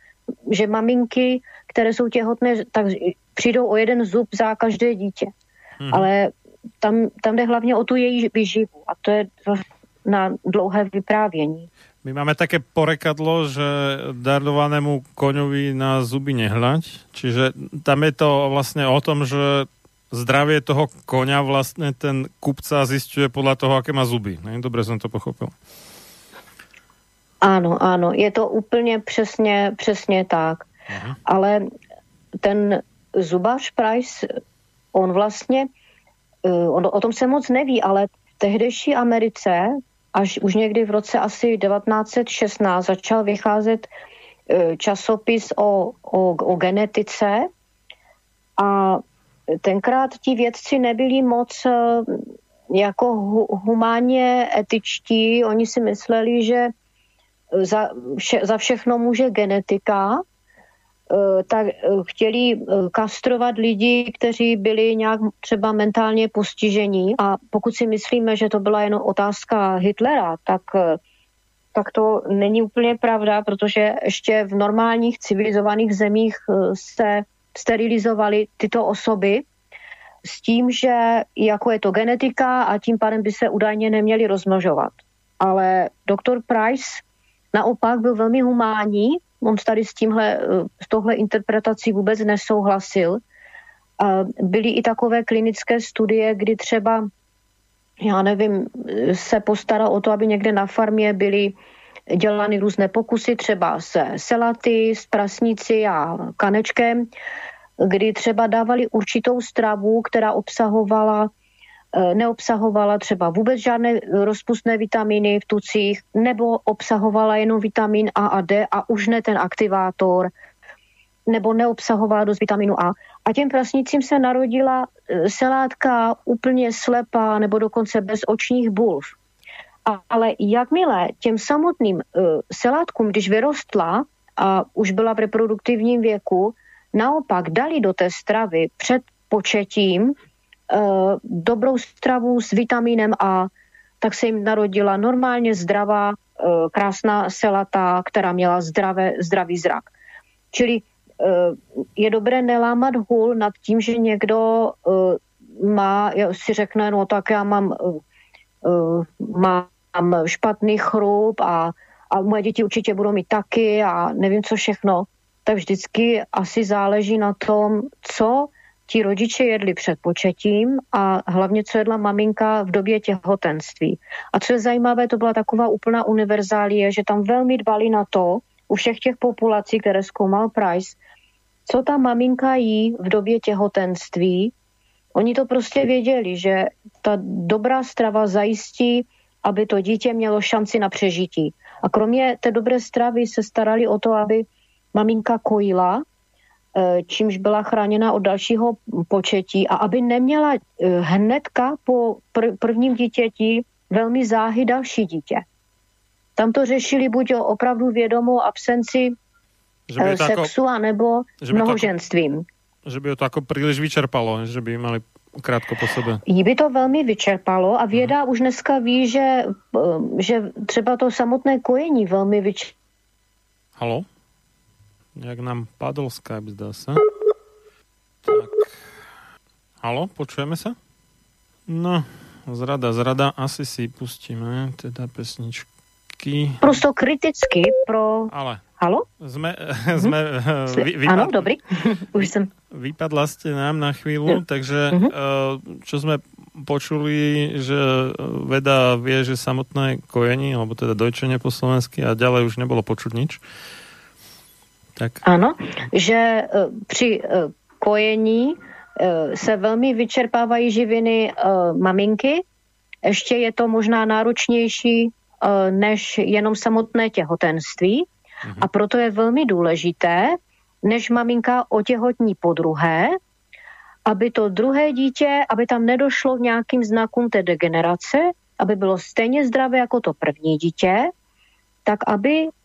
že maminky, které jsou těhotné, tak přijdou o jeden zub za každé dítě. Hmm. Ale tam, tam jde hlavně o tu její vyživu a to je na dlouhé vyprávění. My máme také porekadlo, že darovanému koňovi na zuby nehľať. Čiže tam je to vlastně o tom, že zdravie toho koňa vlastně ten kupca zistuje podle toho, aké má zuby. Ne? Dobře jsem to pochopil. Ano, ano, je to úplně přesně, přesně tak. Aha. Ale ten zubař Price, on vlastně, eh, on, o tom se moc neví, ale v tehdejší Americe, až už někdy v roce asi 1916 začal vycházet eh, časopis o, o, o genetice a tenkrát ti vědci nebyli moc eh, jako humánně etičtí, oni si mysleli, že za, vše, za všechno může genetika, tak chtěli kastrovat lidi, kteří byli nějak třeba mentálně postižení a pokud si myslíme, že to byla jenom otázka Hitlera, tak tak to není úplně pravda, protože ještě v normálních civilizovaných zemích se sterilizovaly tyto osoby s tím, že jako je to genetika a tím pádem by se údajně neměli rozmnožovat. Ale doktor Price naopak byl velmi humánní, on tady s tímhle, s tohle interpretací vůbec nesouhlasil. Byly i takové klinické studie, kdy třeba, já nevím, se postaral o to, aby někde na farmě byly dělány různé pokusy, třeba se selaty, s prasnici a kanečkem, kdy třeba dávali určitou stravu, která obsahovala eh, neobsahovala třeba vůbec žádné rozpustné vitamíny v tucích, nebo obsahovala jenom vitamin A a D a už ne ten aktivátor, nebo neobsahovala dost vitaminu A. A těm prasnicím se narodila eh, selátka úplně slepá nebo dokonce bez očních bulv. Ale jakmile těm samotným selátkům, když vyrostla a už byla v reproduktivním věku, naopak dali do té stravy před početím dobrou stravu s vitamínem A, tak se jim narodila normálně zdravá, uh, krásná selata, která měla zdravé, zdravý zrak. Čili uh, je dobré nelámat hůl nad tím, že někdo má, si řekne, no tak já mám, mám špatný chrup a, a moje děti určitě budou mít taky a nevím co všechno tak vždycky asi záleží na tom, co ti rodiče jedli před početím a hlavně, co jedla maminka v době těhotenství. A co je zajímavé, to byla taková úplná univerzálie, že tam velmi dbali na to, u všech těch populací, které zkoumal Price, co ta maminka jí v době těhotenství. Oni to prostě věděli, že ta dobrá strava zajistí, aby to dítě mělo šanci na přežití. A kromě té dobré stravy se starali o to, aby maminka kojila, čímž byla chráněna od dalšího početí a aby neměla eh, hnedka po pr- prvním dítěti velmi záhy další dítě. Tam to řešili buď o opravdu vědomou absenci že by eh, sexu, ako, anebo že mnohoženstvím. že by to jako příliš vyčerpalo, že by mali krátko po sebe. Jí by to velmi vyčerpalo a věda hmm. už dneska ví, že, že třeba to samotné kojení velmi vyčerpalo. Halo? Jak nám padol Skype, zdá sa. Tak. Halo, počujeme sa? No, zrada, zrada, asi si pustíme teda pesničky. Prosto kriticky pro... Ale. Halo? Sme, sme mhm. (laughs) vy, vypad... Áno, dobrý. (laughs) Už som... Vypadla ste nám na chvíľu, takže uh-huh. čo sme počuli, že veda vie, že samotné kojenie, alebo teda dojčenie po slovensky a ďalej už nebolo počuť nič. Tak. Ano, že e, při e, kojení e, se velmi vyčerpávají živiny maminky. Ještě je to možná náročnější než jenom samotné těhotenství. Mhm. A proto je velmi důležité, než maminka otěhotní po druhé, aby to druhé dítě, aby tam nedošlo k nějakým znakům té degenerace, aby bylo stejně zdravé jako to první dítě, tak aby Eh,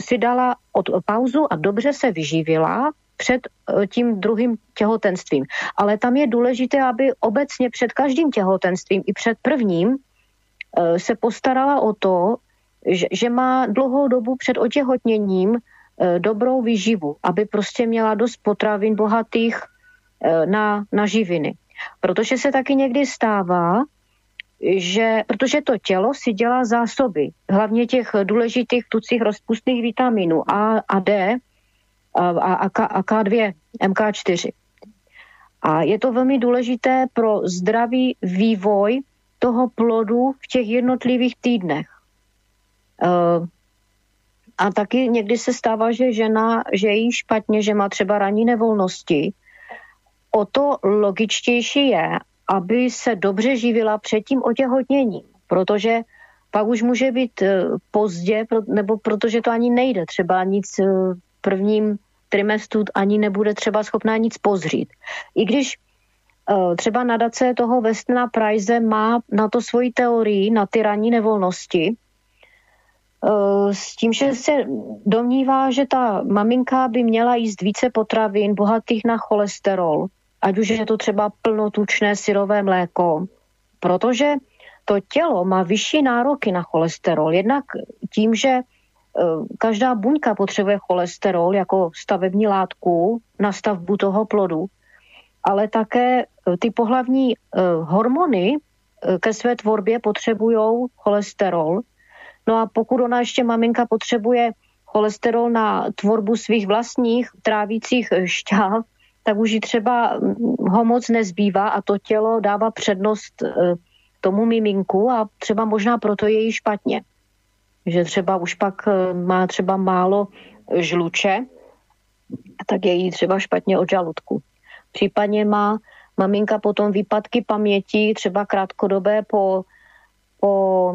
si dala od pauzu a dobře se vyživila před eh, tím druhým těhotenstvím. Ale tam je důležité, aby obecně před každým těhotenstvím i před prvním eh, se postarala o to, že, že má dlouhou dobu před otěhotněním dobrou výživu, aby prostě měla dost potravin bohatých na, na živiny. Protože se taky někdy stává, že, protože to tělo si dělá zásoby, hlavně těch důležitých tucích rozpustných vitaminů A a D a, a, a K2, MK4. A je to velmi důležité pro zdravý vývoj toho plodu v těch jednotlivých týdnech. Uh, a taky někdy se stává, že žena, že jí špatně, že má třeba ranní nevolnosti. O to logičtější je, aby se dobře živila před tím otěhotněním, protože pak už může být eh, pozdě, nebo protože to ani nejde. Třeba nic eh, v prvním trimestru ani nebude třeba schopná nic pozřít. I když eh, třeba nadace toho Westna Prize má na to svoji teorii, na ty ranní nevolnosti, s tím, že se domnívá, že ta maminka by měla jíst více potravin bohatých na cholesterol, ať už je to třeba plnotučné syrové mléko, protože to tělo má vyšší nároky na cholesterol. Jednak tím, že e, každá buňka potřebuje cholesterol jako stavební látku na stavbu toho plodu, ale také e, ty pohlavní e, hormony ke své tvorbě potřebují cholesterol. No a pokud ona ještě maminka potřebuje cholesterol na tvorbu svých vlastních trávících šťáv, tak už ji třeba ho moc nezbývá a to tělo dává přednost tomu miminku a třeba možná proto je jí špatně. Že třeba už pak eh, má třeba málo žluče, tak je jí třeba špatně od žaludku. Případně má maminka potom výpadky paměti, třeba krátkodobé po, po,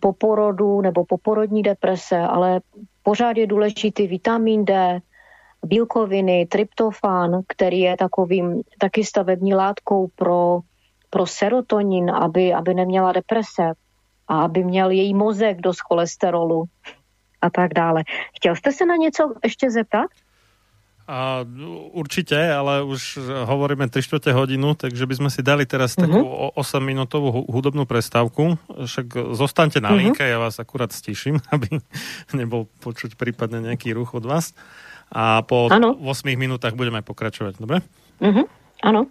po porodu nebo po porodní deprese, ale pořád je důležitý vitamin D, bílkoviny, tryptofán, který je takovým taky stavební látkou pro pro serotonin, aby, aby neměla deprese a aby měl její mozek dost cholesterolu a tak dále. Chtěl jste se na něco ještě zeptat? A, určite, ale už hovoríme 3 čtvrte hodinu, takže by sme si dali teraz uh-huh. takú 8-minútovú hudobnú prestávku. Však zostaňte na uh-huh. linke, ja vás akurát stiším, (laughs) aby nebol počuť prípadne nejaký ruch od vás. A po ano. 8 minútach budeme pokračovať, dobre? Uh-huh. Áno.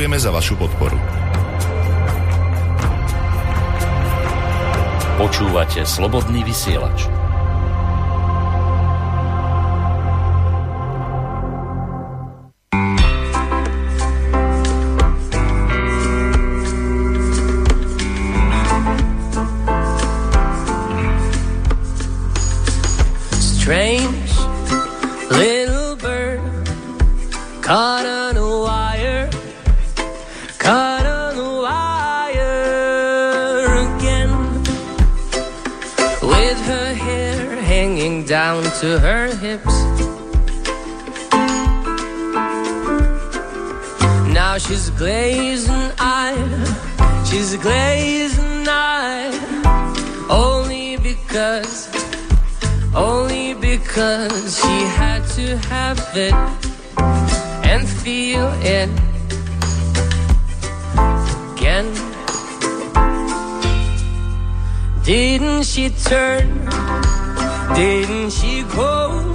Děkujeme za vašu podporu. Počúvate slobodný vysielač. Strange little bird caught up. down to her hips. Now she's glazing eye, she's a glazing eye. Only because, only because she had to have it and feel it again. Didn't she turn? Didn't she go?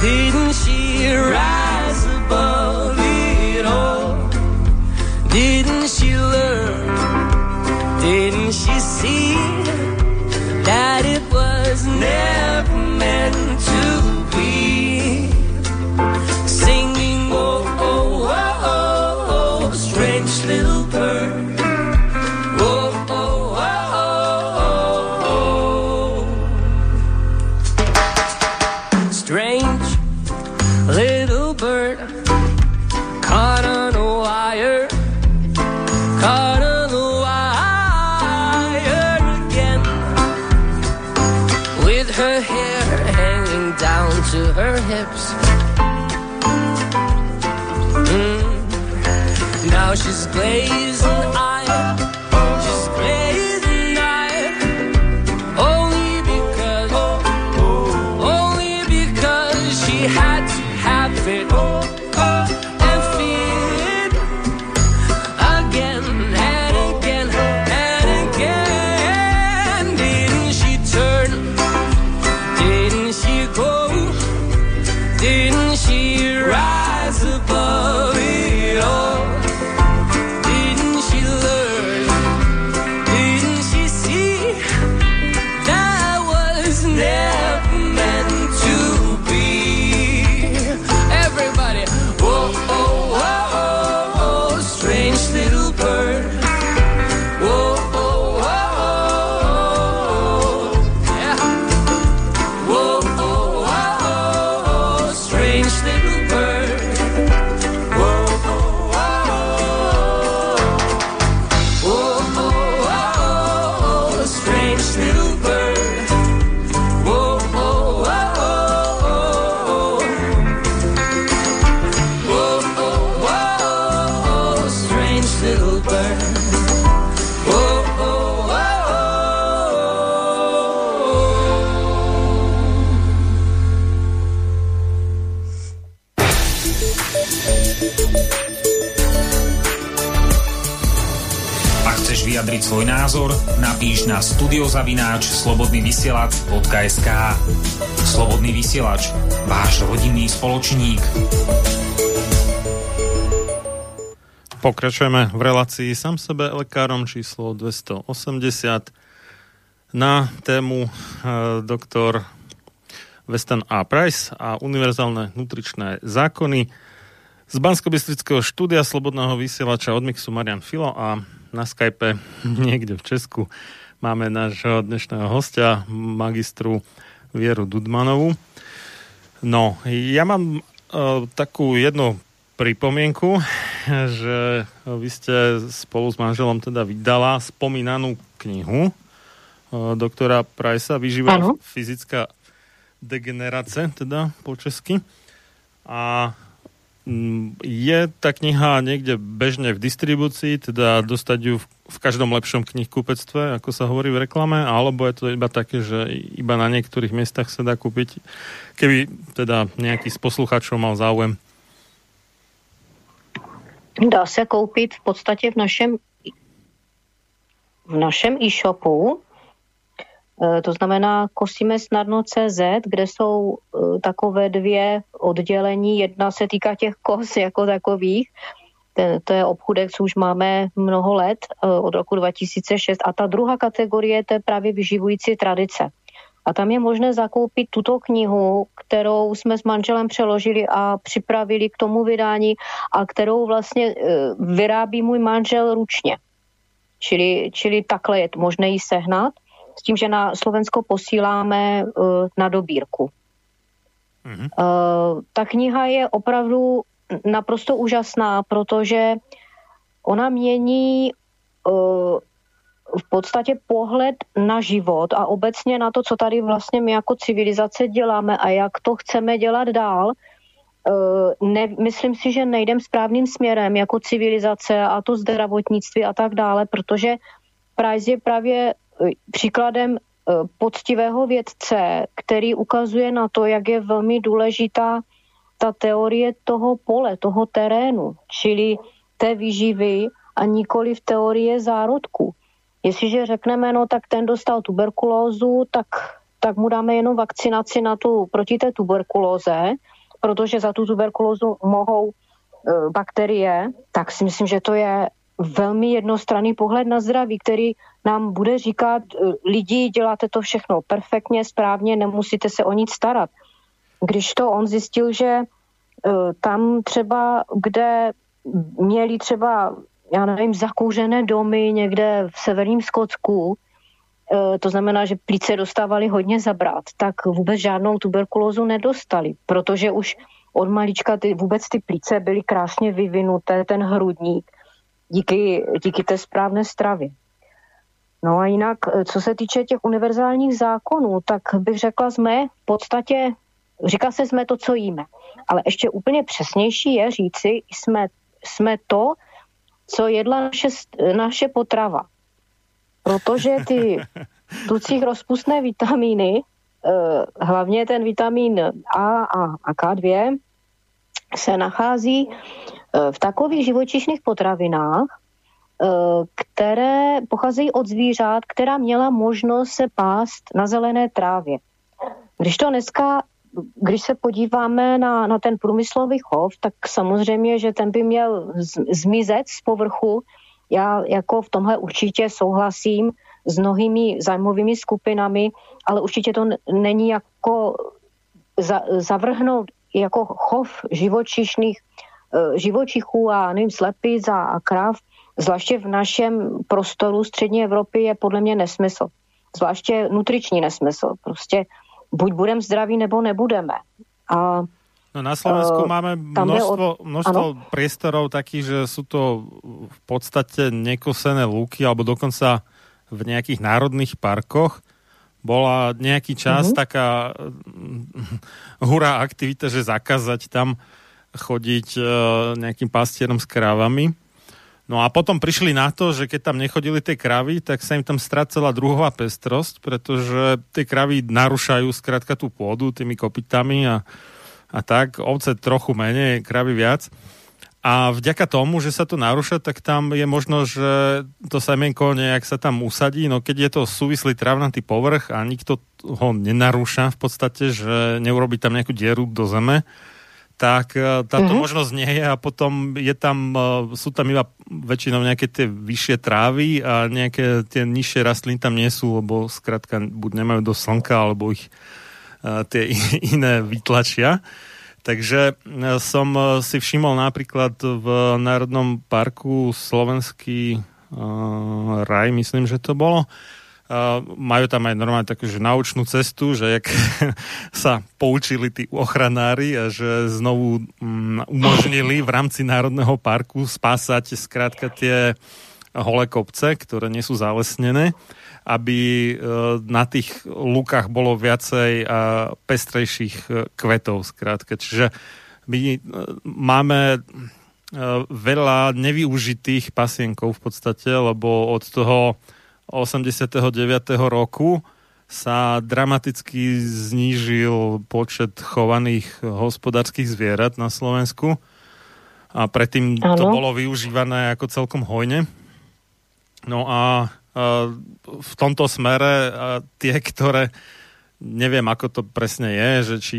Didn't she rise above it all? Didn't she learn? Didn't she see that it was never? place. napíš na studiozavináč slobodnyvysielac.sk Slobodný vysielač, váš rodinný spoločník. Pokračujeme v relácii sám sebe lekárom číslo 280 na tému e, doktor Weston A. Price a univerzálne nutričné zákony. Z bansko štúdia Slobodného vysielača od Mixu Marian Filo a na Skype niekde v Česku máme nášho dnešného hostia, magistru Vieru Dudmanovu. No, ja mám uh, takú jednu pripomienku, (laughs) že vy ste spolu s manželom teda vydala spomínanú knihu uh, doktora Price'a Vyžíva ano. fyzická degenerace, teda po česky. A je tá kniha niekde bežne v distribúcii, teda dostať ju v, v každom lepšom knihkupectve, ako sa hovorí v reklame, alebo je to iba také, že iba na niektorých miestach sa dá kúpiť, keby teda nejaký z posluchačov mal záujem. Dá se koupit v podstatě v našem v našem e-shopu, to znamená kosíme snadno.cz, kde jsou e, takové dvě oddělení. Jedna se týká těch kos jako takových, to je obchudek, co už máme mnoho let, e, od roku 2006. A ta druhá kategorie, to je právě vyživující tradice. A tam je možné zakoupit tuto knihu, kterou jsme s manželem přeložili a připravili k tomu vydání a kterou vlastně vyrábí můj manžel ručně. Čili, čili takhle je možné ji sehnat, s tím, že na Slovensko posíláme e, na dobírku. Mm-hmm. Ta kniha je opravdu naprosto úžasná, protože ona mění v podstatě pohled na život a obecně na to, co tady vlastně my jako civilizace děláme a jak to chceme dělat dál, eh, ne, myslím si, že nejdem správným směrem jako civilizace a to zdravotnictví a tak dále, protože Price je právě eh, příkladem eh, poctivého vědce, který ukazuje na to, jak je velmi důležitá ta teorie toho pole, toho terénu, čili té výživy a nikoli v teorie zárodku. Jestliže řekneme, no tak ten dostal tuberkulózu, tak, tak mu dáme jenom vakcinaci na tu, proti té tuberkulóze, protože za tu tuberkulózu mohou e, bakterie, tak si myslím, že to je velmi jednostranný pohled na zdraví, který nám bude říkat, e, lidi, děláte to všechno perfektně, správně, nemusíte se o nic starat. Když to on zjistil, že e, tam třeba, kde měli třeba já nevím, zakouřené domy někde v severním Skotsku, e, to znamená, že plíce dostávali hodně zabrat, tak vůbec žádnou tuberkulózu nedostali, protože už od malička ty, vůbec ty plíce byly krásně vyvinuté, ten hrudník, díky, díky té správné stravě. No a jinak, e, co se týče těch univerzálních zákonů, tak bych řekla, jsme v podstatě, říká se, jsme to, co jíme. Ale ještě úplně přesnější je říci, jsme, jsme to, co jedla naše, naše potrava. Protože ty (laughs) tucích rozpustné vitamíny, eh, hlavně ten vitamin A a K2, se nachází eh, v takových živočišných potravinách, eh, které pocházejí od zvířat, která měla možnost se pást na zelené trávě. Když to dneska když se podíváme na, na ten průmyslový chov, tak samozřejmě, že ten by měl zmizet z povrchu. Já jako v tomhle určitě souhlasím s mnohými zájmovými skupinami, ale určitě to není jako za, zavrhnout jako chov živočišných eh, živočichů a nevím, slepic a, a krav, zvláště v našem prostoru střední Evropy je podle mě nesmysl. Zvláště nutriční nesmysl. Prostě buď budeme zdraví, nebo nebudeme. A No na Slovensku uh, máme množstvo, od... množstvo priestorov takých, že sú to v podstate nekosené lúky alebo dokonca v nejakých národných parkoch. Bola nejaký čas uh-huh. taká hurá aktivita, že zakázať tam chodiť uh, nejakým pastierom s krávami. No a potom prišli na to, že keď tam nechodili tie kravy, tak sa im tam strácala druhová pestrosť, pretože tie kravy narušajú skrátka tú pôdu tými kopitami a, a tak, ovce trochu menej, kravy viac. A vďaka tomu, že sa to narúša, tak tam je možno, že to semienko nejak sa tam usadí, no keď je to súvislý travnatý povrch a nikto ho nenarúša v podstate, že neurobi tam nejakú dieru do zeme, tak e, táto mm-hmm. možnosť nie je a potom je tam, e, sú tam iba väčšinou nejaké tie vyššie trávy a nejaké tie nižšie rastliny tam nie sú, lebo skrátka buď nemajú do slnka, alebo ich tie iné vytlačia. Takže som si všimol napríklad v Národnom parku Slovenský uh, raj, myslím, že to bolo, Uh, majú tam aj normálne takú že naučnú cestu, že jak (laughs) sa poučili tí ochranári a že znovu um, umožnili v rámci Národného parku spásať skrátka tie holé kopce, ktoré nie sú zalesnené, aby uh, na tých lukách bolo viacej uh, pestrejších kvetov skrátka. Čiže my máme veľa nevyužitých pasienkov v podstate, lebo od toho 89. roku sa dramaticky znížil počet chovaných hospodárskych zvierat na Slovensku a predtým ano. to bolo využívané ako celkom hojne. No a, v tomto smere tie, ktoré neviem, ako to presne je, že či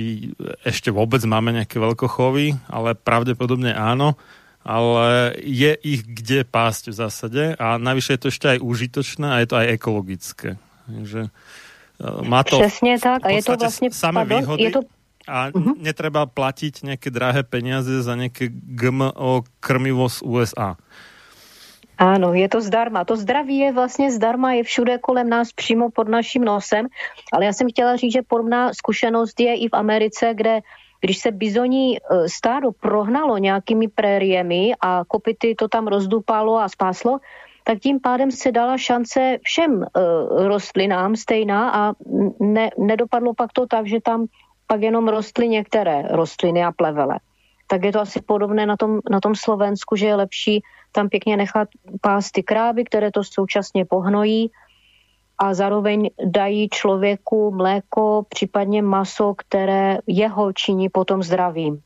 ešte vôbec máme nejaké veľkochovy, ale pravdepodobne áno, ale je ich kde pásť v zásade a navyše je to ešte aj užitočné a je to aj ekologické. Takže e, má to Přesně tak a je to vlastně samé pardon, výhody je to... a uh-huh. netreba platiť nejaké drahé peniaze za nejaké GMO krmivo z USA. Ano, je to zdarma. To zdraví je vlastně zdarma, je všude kolem nás, přímo pod naším nosem. Ale já jsem chtěla říct, že podobná zkušenost je i v Americe, kde když se bizoní e, stádo prohnalo nějakými prériemi a kopity to tam rozdupalo a spáslo, tak tím pádem se dala šance všem uh, rostlinám stejná a ne, nedopadlo pak to tak, že tam pak jenom rostly některé rostliny a plevele. Tak je to asi podobné na tom, na tom Slovensku, že je lepší tam pěkně nechat pást ty krávy, které to současně pohnojí a zároveň dají člověku mléko, případně maso, které jeho činí potom zdravým.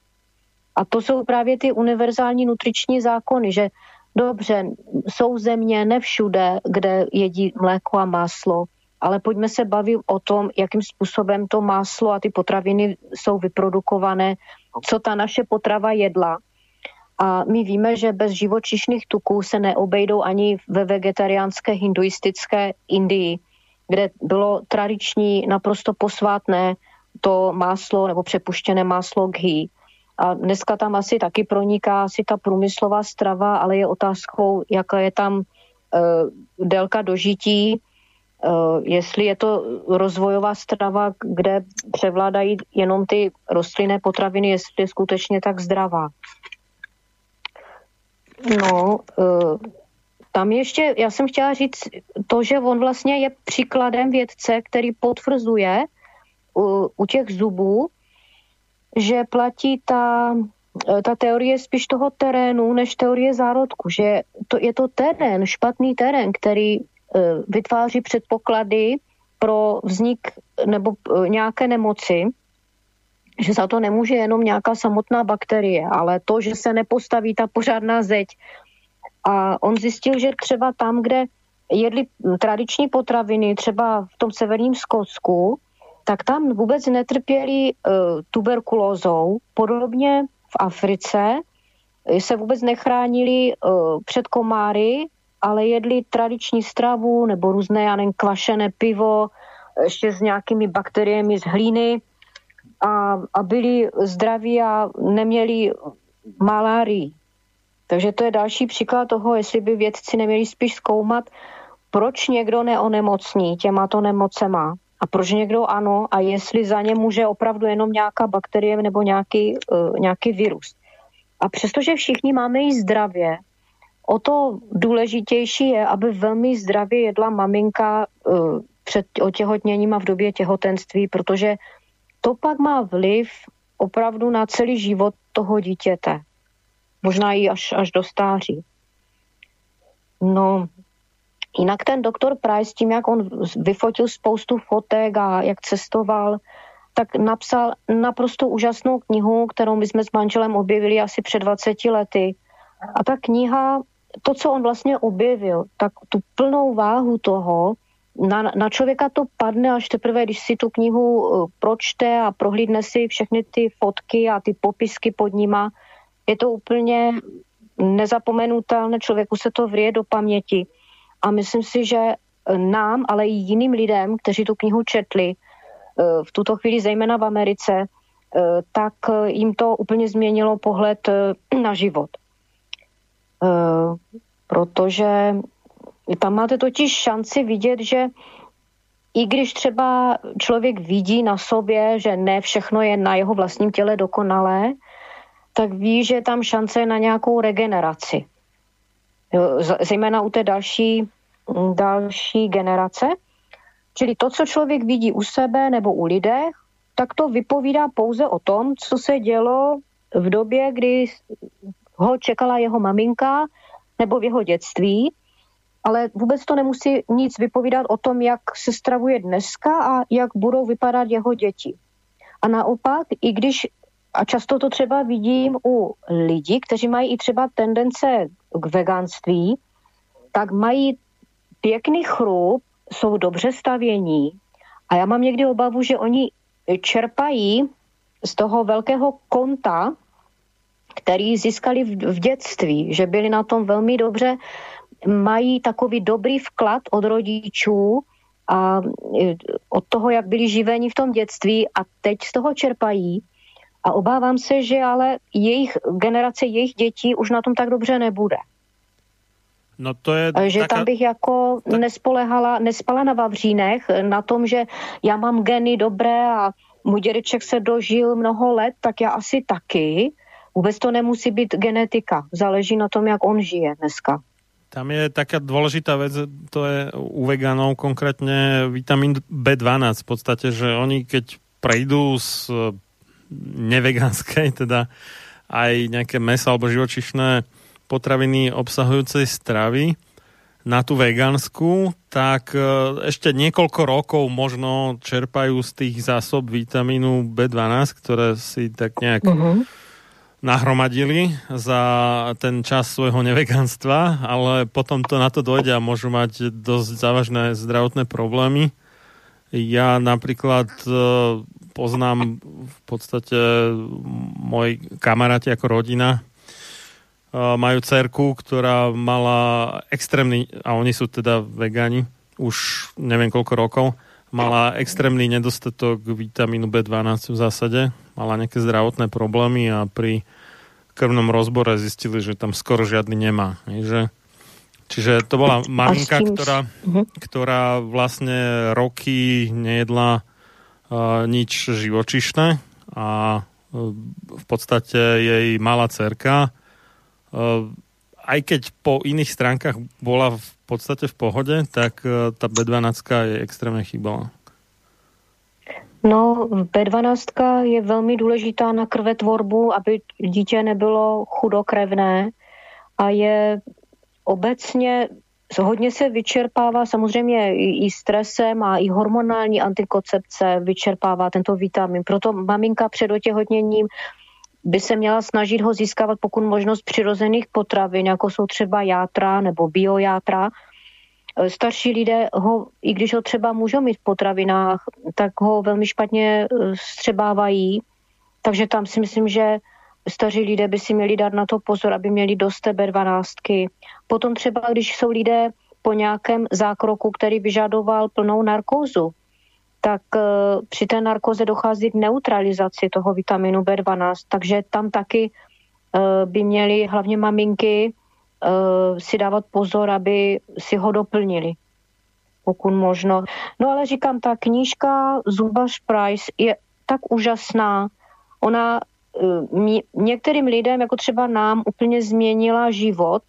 A to jsou právě ty univerzální nutriční zákony, že dobře, jsou země nevšude, kde jedí mléko a máslo, ale pojďme se bavit o tom, jakým způsobem to máslo a ty potraviny jsou vyprodukované, co ta naše potrava jedla. A my víme, že bez živočišných tuků se neobejdou ani ve vegetariánské hinduistické Indii kde bylo tradiční, naprosto posvátné to máslo nebo přepuštěné máslo ghee. A dneska tam asi taky proniká asi ta průmyslová strava, ale je otázkou, jaká je tam uh, délka dožití, uh, jestli je to rozvojová strava, kde převládají jenom ty rostlinné potraviny, jestli je skutečně tak zdravá. No, uh, tam ještě, já jsem chtěla říct to, že on vlastně je příkladem vědce, který potvrzuje u, u těch zubů, že platí ta, ta teorie spíš toho terénu, než teorie zárodku, že to, je to terén, špatný terén, který uh, vytváří předpoklady pro vznik nebo nějaké nemoci, že za to nemůže jenom nějaká samotná bakterie, ale to, že se nepostaví ta pořádná zeď, a on zjistil, že třeba tam, kde jedli tradiční potraviny, třeba v tom severním Skotsku, tak tam vůbec netrpěli uh, tuberkulózou. Podobně v Africe se vůbec nechránili uh, před komáry, ale jedli tradiční stravu nebo různé, já nevím, kvašené pivo, ještě s nějakými bakteriemi z hlíny a, a byli zdraví a neměli malárii. Takže to je další příklad toho, jestli by vědci neměli spíš zkoumat, proč někdo neonemocní těmato nemocema a proč někdo ano a jestli za ně může opravdu jenom nějaká bakterie nebo nějaký, uh, nějaký virus. A přestože všichni máme jí zdravě, o to důležitější je, aby velmi zdravě jedla maminka uh, před otěhotněním a v době těhotenství, protože to pak má vliv opravdu na celý život toho dítěte možná i až, až do stáří. No, jinak ten doktor Price, tím, jak on vyfotil spoustu fotek a jak cestoval, tak napsal naprosto úžasnou knihu, kterou my jsme s manželem objevili asi před 20 lety. A ta kniha, to, co on vlastně objevil, tak tu plnou váhu toho, na, na člověka to padne až teprve, když si tu knihu uh, pročte a prohlídne si všechny ty fotky a ty popisky pod nima, je to úplně nezapomenutelné, člověku se to vrije do paměti. A myslím si, že nám, ale i jiným lidem, kteří tu knihu četli, v tuto chvíli zejména v Americe, tak jim to úplně změnilo pohled na život. Protože tam máte totiž šanci vidět, že i když třeba člověk vidí na sobě, že ne všechno je na jeho vlastním těle dokonalé, tak ví, že je tam šance na nějakou regeneraci. Jo, zejména u té další, další generace. Čili to, co člověk vidí u sebe nebo u lidech, tak to vypovídá pouze o tom, co se dělo v době, kdy ho čekala jeho maminka nebo v jeho dětství ale vůbec to nemusí nic vypovídat o tom, jak se stravuje dneska a jak budou vypadat jeho děti. A naopak, i když, a často to třeba vidím u lidí, kteří mají i třeba tendence k veganství, tak mají pěkný chrup, jsou dobře stavění a já mám někdy obavu, že oni čerpají z toho velkého konta, který získali v, v dětství, že byli na tom velmi dobře mají takový dobrý vklad od rodičů a e, od toho, jak byli živeni v tom dětství a teď z toho čerpají. A obávám se, že ale jejich generace, jejich dětí už na tom tak dobře nebude. No to je že taká... tam bych jako tak... nespolehala, nespala na Vavřínech, na tom, že já mám geny dobré a můj dědeček se dožil mnoho let, tak já asi taky. Vůbec to nemusí být genetika. Záleží na tom, jak on žije dneska. Tam je taká dôležitá vec, to je u veganov konkrétne vitamín B12. V podstate, že oni keď prejdú z neveganskej, teda aj nejaké meso alebo živočišné potraviny obsahujúcej stravy na tú vegánsku, tak e, ešte niekoľko rokov možno čerpajú z tých zásob vitamínu B12, ktoré si tak nejak uh-huh nahromadili za ten čas svojho neveganstva, ale potom to na to dojde a môžu mať dosť závažné zdravotné problémy. Ja napríklad e, poznám v podstate moji kamaráti ako rodina, e, majú cerku, ktorá mala extrémny, a oni sú teda vegáni, už neviem koľko rokov, mala extrémny nedostatok vitamínu B12 v zásade, mala nejaké zdravotné problémy a pri krvnom rozbore zistili, že tam skoro žiadny nemá. Že, čiže to bola maminka, ktorá, mhm. ktorá vlastne roky nejedla uh, nič živočišné a uh, v podstate jej malá cerka uh, aj keď po iných stránkach bola v podstate v pohode, tak uh, tá B12 je extrémne chýbala. No, B12 je velmi důležitá na krvetvorbu, aby dítě nebylo chudokrevné a je obecně hodně se vyčerpává samozřejmě i stresem a i hormonální antikoncepce vyčerpává tento vitamin. Proto maminka před otěhotněním by se měla snažit ho získávat pokud možnost přirozených potravin, jako jsou třeba játra nebo biojátra, starší lidé ho, i když ho třeba můžou mít v potravinách, tak ho velmi špatně eh, střebávají. Takže tam si myslím, že staří lidé by si měli dát na to pozor, aby měli dost tebe 12 Potom třeba, když jsou lidé po nějakém zákroku, který vyžadoval plnou narkózu, tak uh, při té narkoze dochází k neutralizaci toho vitaminu B12, takže tam taky by měly hlavně maminky si dávat pozor, aby si ho doplnili, pokud možno. No ale říkám, ta knížka Zubaš Price je tak úžasná. Ona uh, některým lidem, jako třeba nám, úplně změnila život.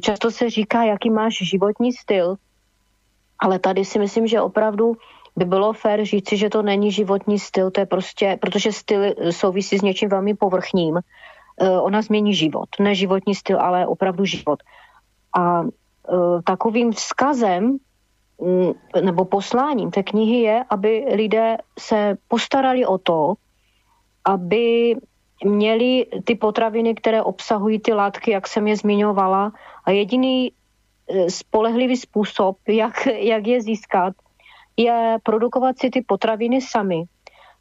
Často se říká, jaký máš životní styl, ale tady si myslím, že opravdu by bylo fér říci, že to není životní styl, to je prostě, protože styl souvisí s něčím velmi povrchním. Eh, ona změní život. Ne životní styl, ale opravdu život. A eh, takovým vzkazem mm, nebo posláním té knihy je, aby lidé se postarali o to, aby měli ty potraviny, které obsahují ty látky, jak jsem je zmiňovala. A jediný eh, spolehlivý způsob, (laughs) jak, jak je získat, je produkovat si ty potraviny sami.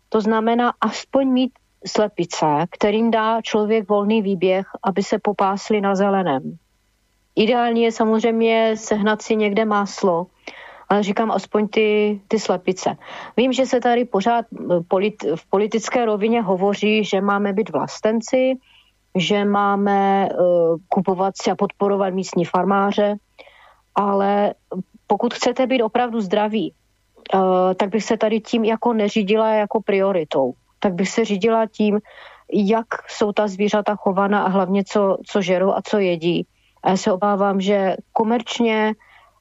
To znamená aspoň mít slepice, kterým dá člověk volný výběh, aby se popásli na zeleném. Ideální je samozřejmě sehnat si někde máslo, ale říkám aspoň ty, ty slepice. Vím, že se tady pořád eh, polit, v politické rovině hovoří, že máme být vlastenci, že máme uh, kupovat si a podporovat místní farmáře, ale pokud chcete být opravdu zdraví, uh, tak bych se tady tím jako neřídila jako prioritou. Tak bych se řídila tím, jak jsou ta zvířata chovaná a hlavně co, co žerou a co jedí. A já se obávám, že komerčně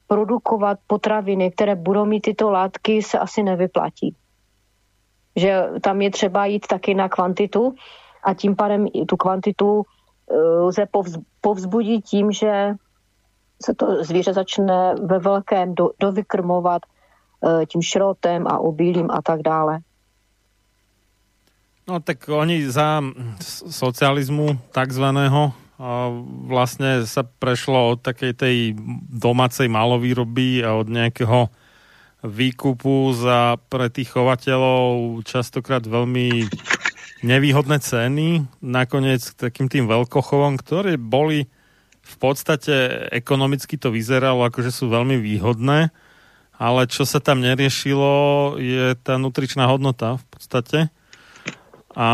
produkovat potraviny, které budou mít tyto látky, se asi nevyplatí. Že tam je třeba jít taky na kvantitu a tím pádem tu kvantitu eh, lze povzbudit tím, že se to zvíře začne ve velkém do, dovykrmovat eh, tím šrotem a obilím a tak dále. No tak oni za socializmu takzvaného vlastne sa prešlo od takej tej domácej malovýroby a od nejakého výkupu za pre tých chovateľov častokrát veľmi nevýhodné ceny, nakoniec k takým tým veľkochovom, ktoré boli v podstate ekonomicky to vyzeralo ako, že sú veľmi výhodné, ale čo sa tam neriešilo je tá nutričná hodnota v podstate. A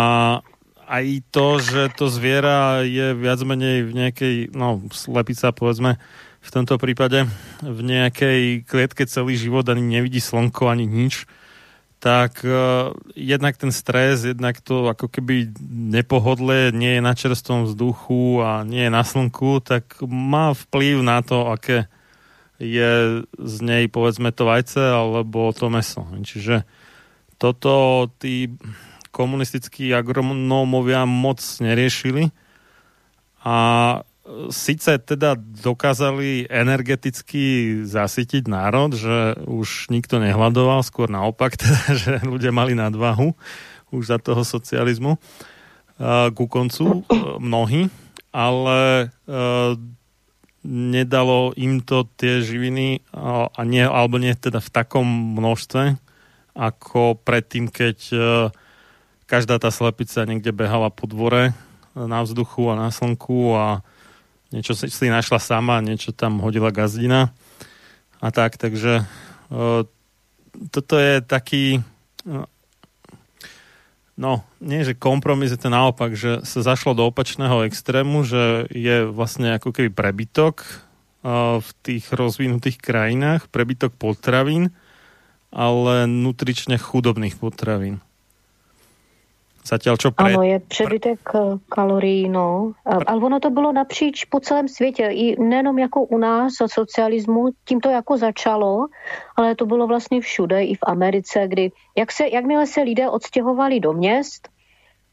aj to, že to zviera je viac menej v nejakej, no slepica povedzme, v tomto prípade v nejakej klietke celý život ani nevidí slnko, ani nič, tak uh, jednak ten stres, jednak to ako keby nepohodlie, nie je na čerstvom vzduchu a nie je na slnku, tak má vplyv na to, aké je z nej povedzme to vajce alebo to meso. Čiže toto tí komunistickí agronómovia moc neriešili a síce teda dokázali energeticky zasytiť národ, že už nikto nehľadoval, skôr naopak, (laughs) teda, že ľudia mali nadvahu už za toho socializmu uh, ku koncu uh, mnohí, ale nedalo im to tie živiny a nie, alebo nie teda v takom množstve, ako predtým, keď každá tá slepica niekde behala po dvore na vzduchu a na slnku a niečo si, našla sama, niečo tam hodila gazdina a tak, takže uh, toto je taký uh, no, nie že kompromis, je to naopak, že sa zašlo do opačného extrému, že je vlastne ako keby prebytok v tých rozvinutých krajinách, prebytok potravín, ale nutrične chudobných potravín. Zatiaľ čo pre... Ano, je přebytek eh, kalorií, no. Ale ono to bylo napříč po celém světě, i nejenom jako u nás od socialismu, tím to jako začalo, ale to bylo vlastně všude, i v Americe, kdy jak se, jakmile se lidé odstěhovali do měst,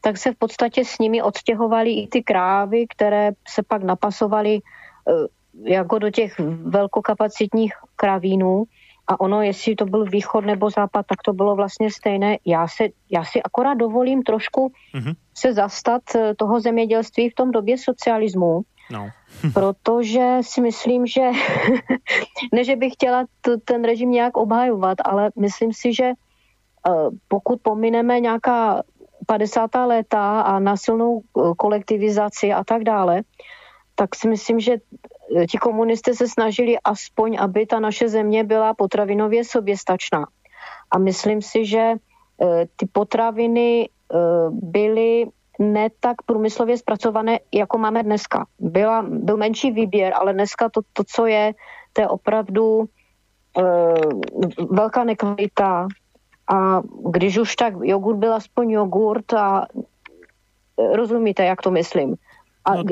tak se v podstatě s nimi odstěhovali i ty krávy, které se pak napasovaly eh, jako do těch velkokapacitních kravínů a ono, jestli to byl východ nebo západ, tak to bylo vlastně stejné. Já, se, já si akorát dovolím trošku mm-hmm. se zastat eh, toho zemědělství v tom době socialismu, no. (laughs) (laughs) protože si myslím, že (laughs) ne, že bych chtěla t- ten režim nějak obhajovat, ale myslím si, že uh, pokud pomineme nějaká 50. léta a násilnou uh, kolektivizaci a tak dále, tak si myslím, že Eh, ti komunisté se snažili aspoň, aby ta naše země byla potravinově soběstačná. A myslím si, že eh, ty potraviny eh, byly ne tak průmyslově zpracované, jako máme dneska. Byla, byl menší výběr, ale dneska to, to co je, to je opravdu velká nekvalita. A když už tak jogurt byl aspoň jogurt a rozumíte, jak to myslím. A no,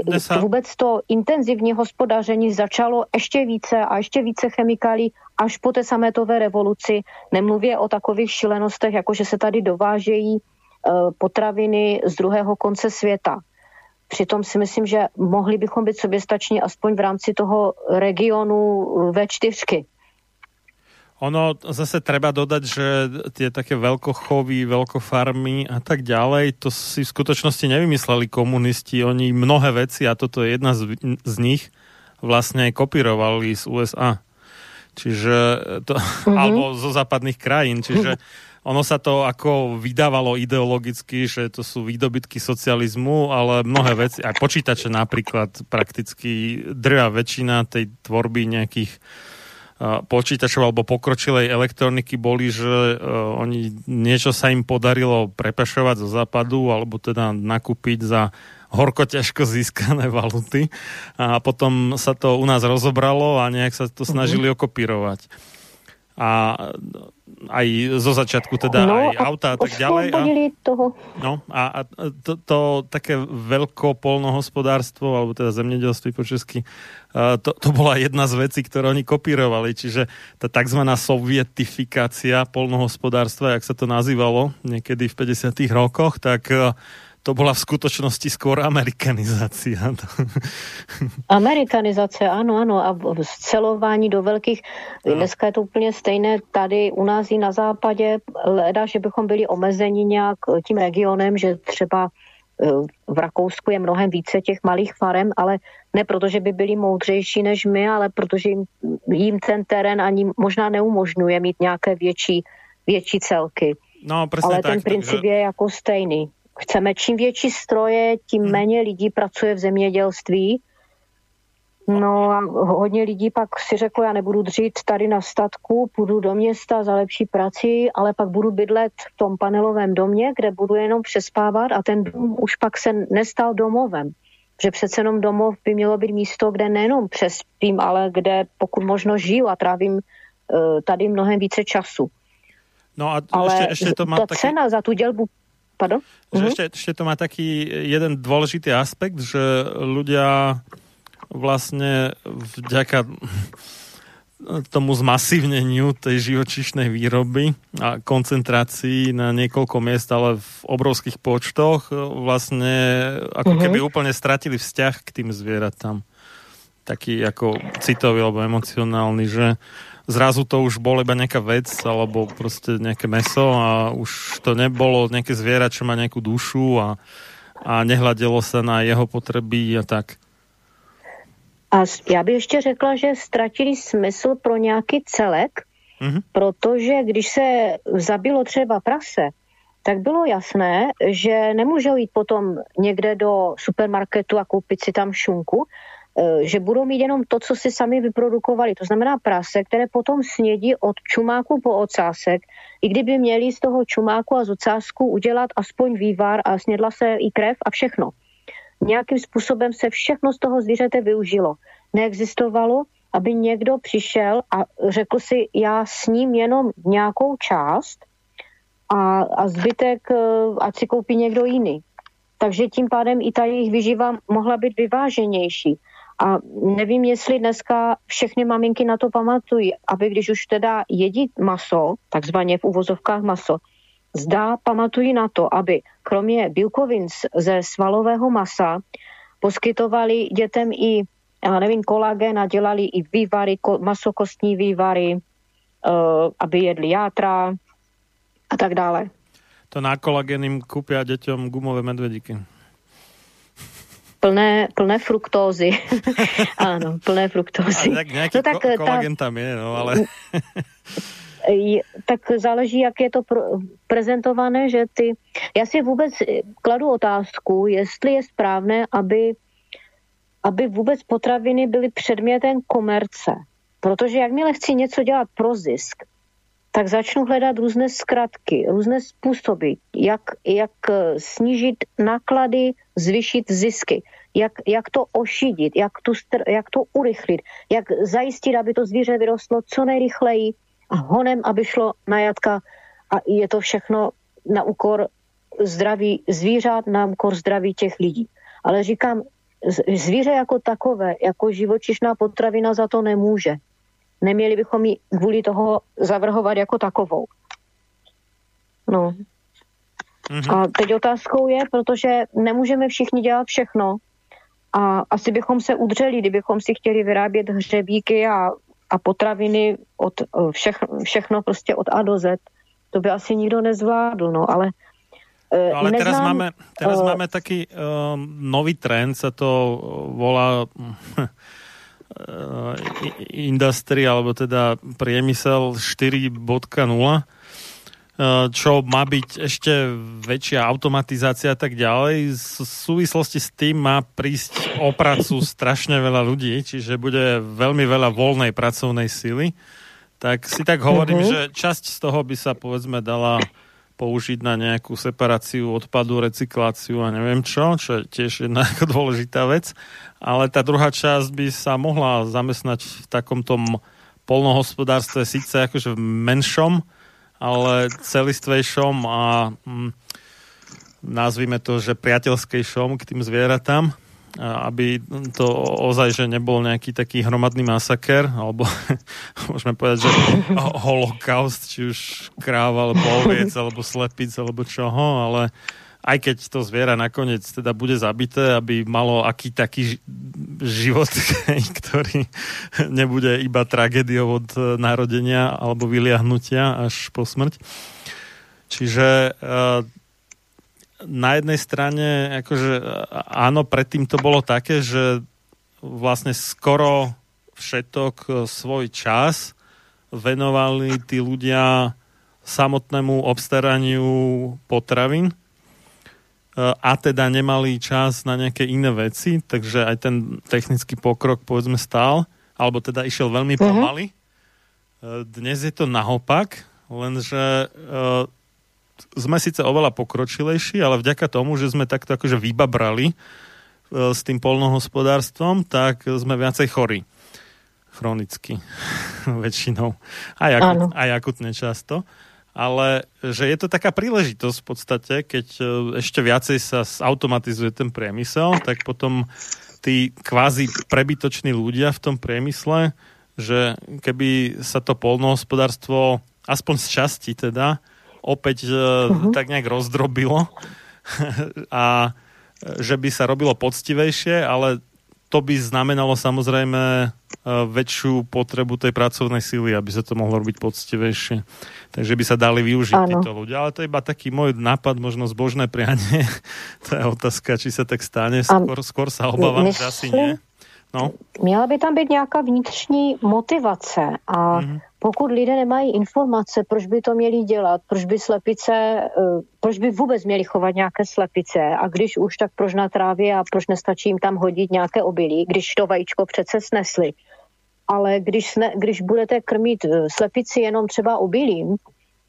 vůbec to intenzivní hospodaření začalo ještě více a ještě více chemikálí až po té sametové revoluci. Nemluvě o takových šilenostech, jako že se tady dovážejí uh, potraviny z druhého konce světa. Přitom si myslím, že mohli bychom být soběstační aspoň v rámci toho regionu V4. Ono zase treba dodať, že tie také veľkochovy, veľkofarmy a tak ďalej, to si v skutočnosti nevymysleli komunisti. Oni mnohé veci, a toto je jedna z, z nich, vlastne kopírovali z USA. Čiže to, mm-hmm. alebo zo západných krajín. Čiže ono sa to ako vydávalo ideologicky, že to sú výdobytky socializmu, ale mnohé veci, aj počítače napríklad, prakticky drvá väčšina tej tvorby nejakých počítačov alebo pokročilej elektroniky boli, že uh, oni niečo sa im podarilo prepašovať zo západu alebo teda nakúpiť za horko ťažko získané (laughs) valuty a potom sa to u nás rozobralo a nejak sa to snažili uh-huh. okopírovať. A aj zo začiatku teda no, aj auta a tak ďalej. A, toho. No a, a to, to také veľkopolnohospodárstvo, alebo teda zemědělství po česky, to, to bola jedna z vecí, ktoré oni kopírovali, čiže tá tzv. sovietifikácia polnohospodárstva, jak sa to nazývalo niekedy v 50 rokoch, tak to byla v skutočnosti skôr amerikanizácia. (laughs) Amerikanizace, ano, ano. A scelování do velkých, no. dneska je to úplně stejné tady u nás i na západě, leda, že bychom byli omezeni nějak tím regionem, že třeba eh, v Rakousku je mnohem více těch malých farem, ale ne proto, že by byli moudřejší než my, ale protože jim, jim ten terén ani možná neumožňuje mít nějaké větší, větší celky. No, ale tak, ten princip takže... je jako stejný. Chceme čím větší stroje, tím hmm. méně lidí pracuje v zemědělství. No a hodně lidí pak si řeklo, já nebudu dřít tady na statku, půjdu do města za lepší prací, ale pak budu bydlet v tom panelovém domě, kde budu jenom přespávat a ten dům už pak se nestal domovem. Že přece jenom domov by mělo být místo, kde nejenom přespím, ale kde pokud možno žiju a trávím uh, tady mnohem více času. No a ale ještě, ještě to má ta taky... cena za tu dělbu Pardon? Že uh-huh. ešte, ešte to má taký jeden dôležitý aspekt, že ľudia vlastne vďaka tomu zmasívneniu tej živočišnej výroby a koncentrácii na niekoľko miest, ale v obrovských počtoch vlastne ako uh-huh. keby úplne stratili vzťah k tým zvieratám. Taký ako citový alebo emocionálny, že zrazu to už bol iba nejaká vec alebo prostě nejaké meso a už to nebolo nejaké zviera, čo má nejakú dušu a, a nehladilo se na jeho potreby a tak. A já bych ještě řekla, že ztratili smysl pro nějaký celek, mm-hmm. protože když se zabilo třeba prase, tak bylo jasné, že nemůžou jít potom někde do supermarketu a koupit si tam šunku, Eh, že budou mít jenom to, co si sami vyprodukovali. To znamená prase, které potom snědí od čumáku po ocásek, i kdyby měli z toho čumáku a z ocásku udělat aspoň vývar a snědla se i krev a všechno. Nějakým způsobem se všechno z toho zvířete využilo. Neexistovalo, aby někdo přišel a řekl si, já sním jenom nějakou část a, a zbytek, eh, ať si koupí někdo jiný. Takže tím pádem i ta jejich vyživa mohla být vyváženější. A nevím, jestli dneska všechny maminky na to pamatují, aby když už teda jedí maso, takzvaně v uvozovkách maso, zdá pamatují na to, aby kromě bílkovin ze svalového masa poskytovali dětem i, já nevím, kolagen a dělali i vývary, masokostní vývary, uh, aby jedli játra a tak dále. To na kolagen jim kupí dětem gumové medvedíky plné, plné fruktózy. (laughs) ano, plné fruktózy. tak nějaký no, tak, ko- kolagen ta... tam je, no ale... (laughs) tak záleží, jak je to prezentované, že ty... Já si vůbec kladu otázku, jestli je správné, aby, aby vůbec potraviny byly předmětem komerce. Protože jakmile chci něco dělat pro zisk, tak začnu hledat různé zkratky, různé způsoby, jak, jak snížit náklady, zvyšit zisky, jak, jak to ošidit, jak, tu, jak to urychlit, jak zajistit, aby to zvíře vyrostlo co nejrychleji honem, aby šlo na jatka a je to všechno na úkor zdraví zvířat, na úkor zdraví těch lidí. Ale říkám, zvíře jako takové, jako živočišná potravina za to nemůže. Neměli bychom ji kvůli toho zavrhovat jako takovou. No. Mm-hmm. A teď otázkou je, protože nemůžeme všichni dělat všechno a asi bychom se udřeli, kdybychom si chtěli vyrábět hřebíky a, a potraviny od všech, všechno prostě od A do Z. To by asi nikdo nezvládl, no, ale No, ale Neznám, teraz máme, teraz uh, máme taký uh, nový trend, sa to volá industry, alebo teda priemysel 4.0, čo má byť ešte väčšia automatizácia a tak ďalej. V súvislosti s tým má prísť o pracu strašne veľa ľudí, čiže bude veľmi veľa voľnej pracovnej sily. Tak si tak hovorím, uh-huh. že časť z toho by sa povedzme dala použiť na nejakú separáciu odpadu, recykláciu a neviem čo, čo je tiež jedna (laughs) dôležitá vec. Ale tá druhá časť by sa mohla zamestnať v takom tom polnohospodárstve síce akože v menšom, ale celistvejšom a mm, nazvime to, že priateľskejšom k tým zvieratám, aby to ozaj, že nebol nejaký taký hromadný masaker, alebo (laughs) môžeme povedať, že holokaust, či už kráv, alebo oviec, alebo slepic, alebo čoho, ale aj keď to zviera nakoniec teda bude zabité, aby malo aký taký život, (laughs) ktorý nebude iba tragédiou od e, narodenia alebo vyliahnutia až po smrť. Čiže e, na jednej strane, akože e, áno, predtým to bolo také, že vlastne skoro všetok svoj čas venovali tí ľudia samotnému obstaraniu potravín, a teda nemali čas na nejaké iné veci, takže aj ten technický pokrok povedzme stál, alebo teda išiel veľmi uh-huh. pomaly. E, dnes je to naopak, lenže uh, sme síce oveľa pokročilejší, ale vďaka tomu, že sme takto akože vybabrali uh, s tým polnohospodárstvom, tak sme viacej chorí. Chronicky. (laughs) Väčšinou. Aj, akut, aj akutne často ale že je to taká príležitosť v podstate, keď e, ešte viacej sa automatizuje ten priemysel, tak potom tí kvázi prebytoční ľudia v tom priemysle, že keby sa to polnohospodárstvo aspoň z časti teda opäť uh-huh. tak nejak rozdrobilo (laughs) a že by sa robilo poctivejšie, ale to by znamenalo samozrejme e, väčšiu potrebu tej pracovnej síly, aby sa to mohlo robiť poctivejšie. Takže by sa dali využiť ano. títo ľudia. Ale to je iba taký môj nápad, možno zbožné prianie. (laughs) to je otázka, či sa tak stane. Skôr, skôr sa obávam, že asi nie. No. Měla by tam být nějaká vnitřní motivace a mm-hmm. pokud lidé nemají informace, proč by to měli dělat, proč by slepice, eh, proč by vůbec měli chovat nějaké slepice a když už, tak proč na trávě a proč nestačí jim tam hodit nějaké obilí, když to vajíčko přece snesli. Ale když, sne, když budete krmit eh, slepici jenom třeba obilím,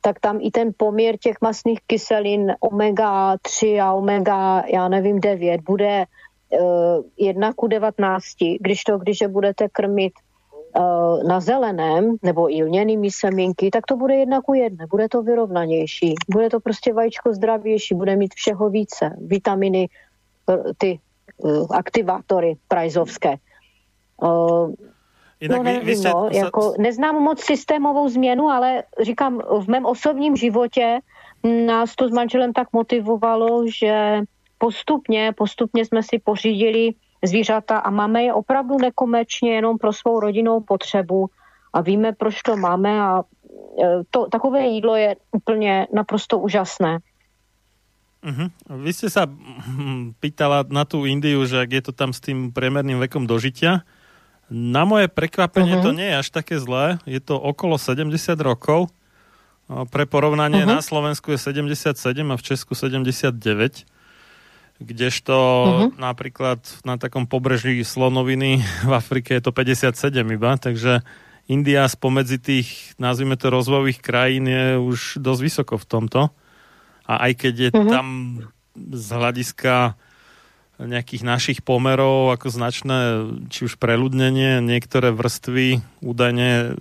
tak tam i ten poměr těch masných kyselin omega 3 a omega, já nevím, 9 bude Eh, jedna ku 19, když to, když je budete krmit eh, na zeleném nebo i lněnými semínky, tak to bude jedna ku jedné, bude to vyrovnanější, bude to prostě vajíčko zdravější, bude mít všeho více, vitaminy, eh, ty aktivátory prajzovské. Jinak no nevím, vy, vy jste... no, jako, neznám moc systémovou změnu, ale říkám, v mém osobním životě nás to s manželem tak motivovalo, že postupně, postupně jsme si pořídili zvířata a máme je opravdu nekomerčně jenom pro svou rodinnou potřebu a víme, proč to máme a e, to, takové jídlo je úplně naprosto úžasné. Uh-huh. Vy ste sa pýtala na tú Indiu, že ak je to tam s tým priemerným vekom dožitia. Na moje prekvapenie uh-huh. to nie je až také zlé. Je to okolo 70 rokov. Pre porovnanie uh-huh. na Slovensku je 77 a v Česku 79 kdežto uh-huh. napríklad na takom pobreží slonoviny v Afrike je to 57 iba, takže India spomedzi tých, nazvime to, rozvojových krajín je už dosť vysoko v tomto. A aj keď je uh-huh. tam z hľadiska nejakých našich pomerov ako značné, či už preľudnenie, niektoré vrstvy údajne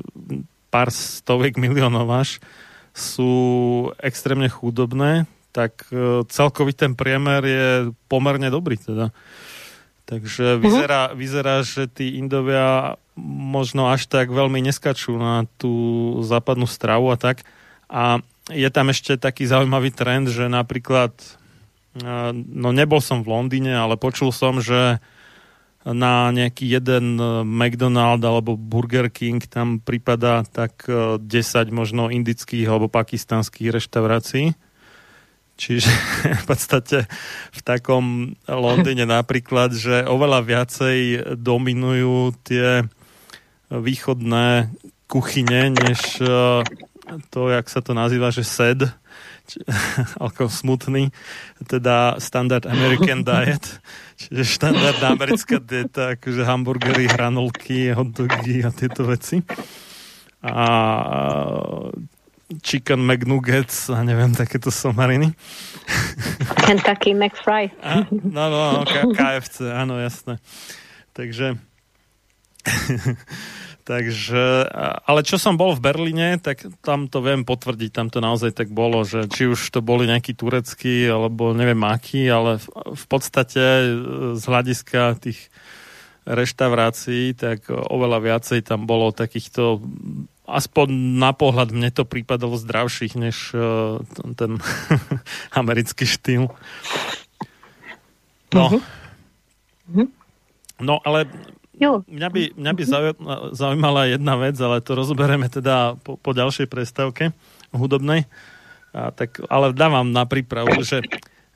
pár stoviek miliónov až sú extrémne chudobné, tak e, celkový ten priemer je pomerne dobrý teda. Takže mhm. vyzerá, vyzerá, že tí Indovia možno až tak veľmi neskačú na tú západnú stravu a tak. A je tam ešte taký zaujímavý trend, že napríklad, e, no nebol som v Londýne, ale počul som, že na nejaký jeden e, McDonald alebo Burger King tam prípada tak 10 možno indických alebo pakistanských reštaurácií Čiže v podstate v takom Londýne napríklad, že oveľa viacej dominujú tie východné kuchyne, než to, jak sa to nazýva, že SED, ako (laughs) smutný, teda Standard American Diet, čiže štandardná americká dieta, akože hamburgery, hranolky, hotdogy a tieto veci. A chicken McNuggets a neviem, takéto somariny. (laughs) Kentucky McFry. A, no, no, no, KFC, áno, jasné. Takže (laughs) Takže, ale čo som bol v Berlíne, tak tam to viem potvrdiť, tam to naozaj tak bolo, že či už to boli nejakí tureckí, alebo neviem akí, ale v, v podstate e, z hľadiska tých reštaurácií, tak oveľa viacej tam bolo takýchto aspoň na pohľad mne to prípadalo zdravších než uh, ten (laughs) americký štýl. No. Uh-huh. No, ale Jo. Mňa by, mňa by zaujímala jedna vec, ale to rozoberieme teda po, po ďalšej prestávke hudobnej. A tak, ale dávam na prípravu, že,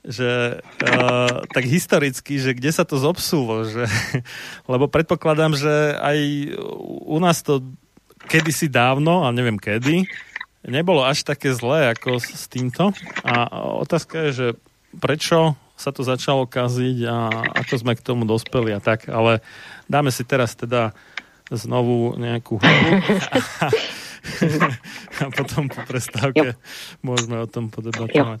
že uh, tak historicky, že kde sa to zobsulo, že, (laughs) lebo predpokladám, že aj u nás to kedysi dávno, a neviem kedy, nebolo až také zlé ako s týmto. A otázka je, že prečo sa to začalo kaziť a ako sme k tomu dospeli a tak, ale dáme si teraz teda znovu nejakú hudbu (laughs) a, a potom po prestávke môžeme o tom podebatovať.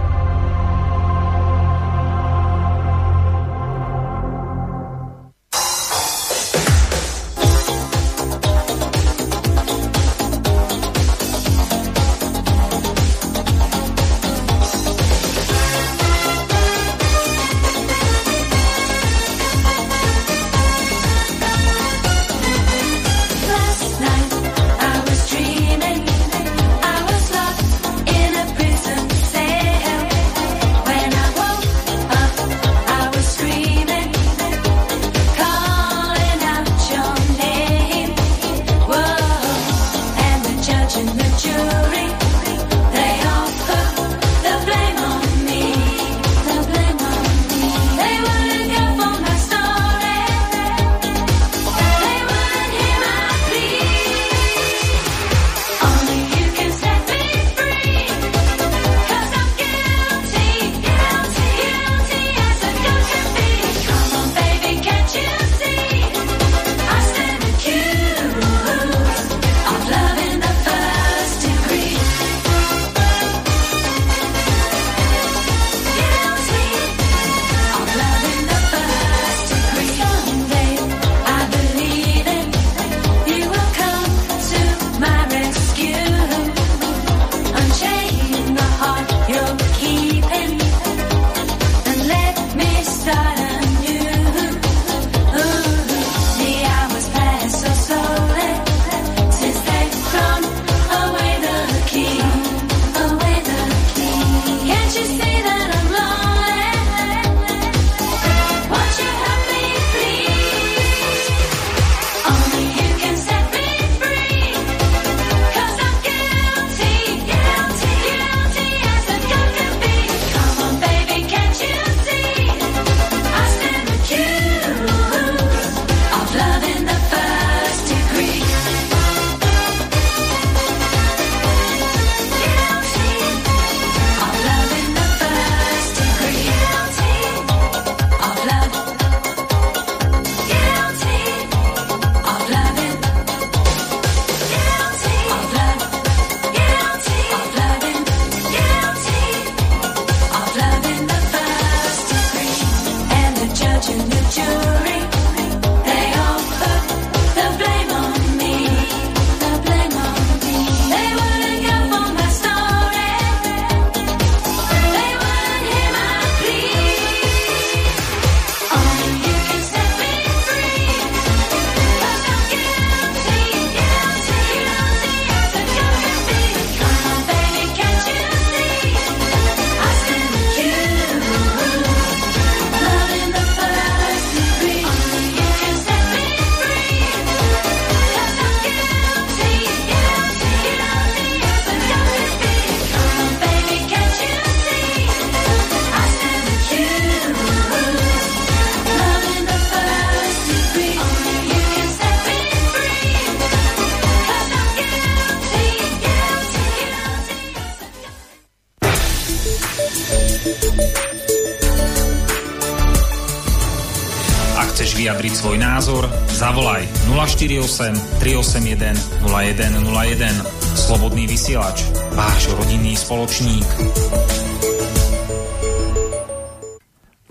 048 381 0101. Slobodný vysielač. Váš rodinný spoločník.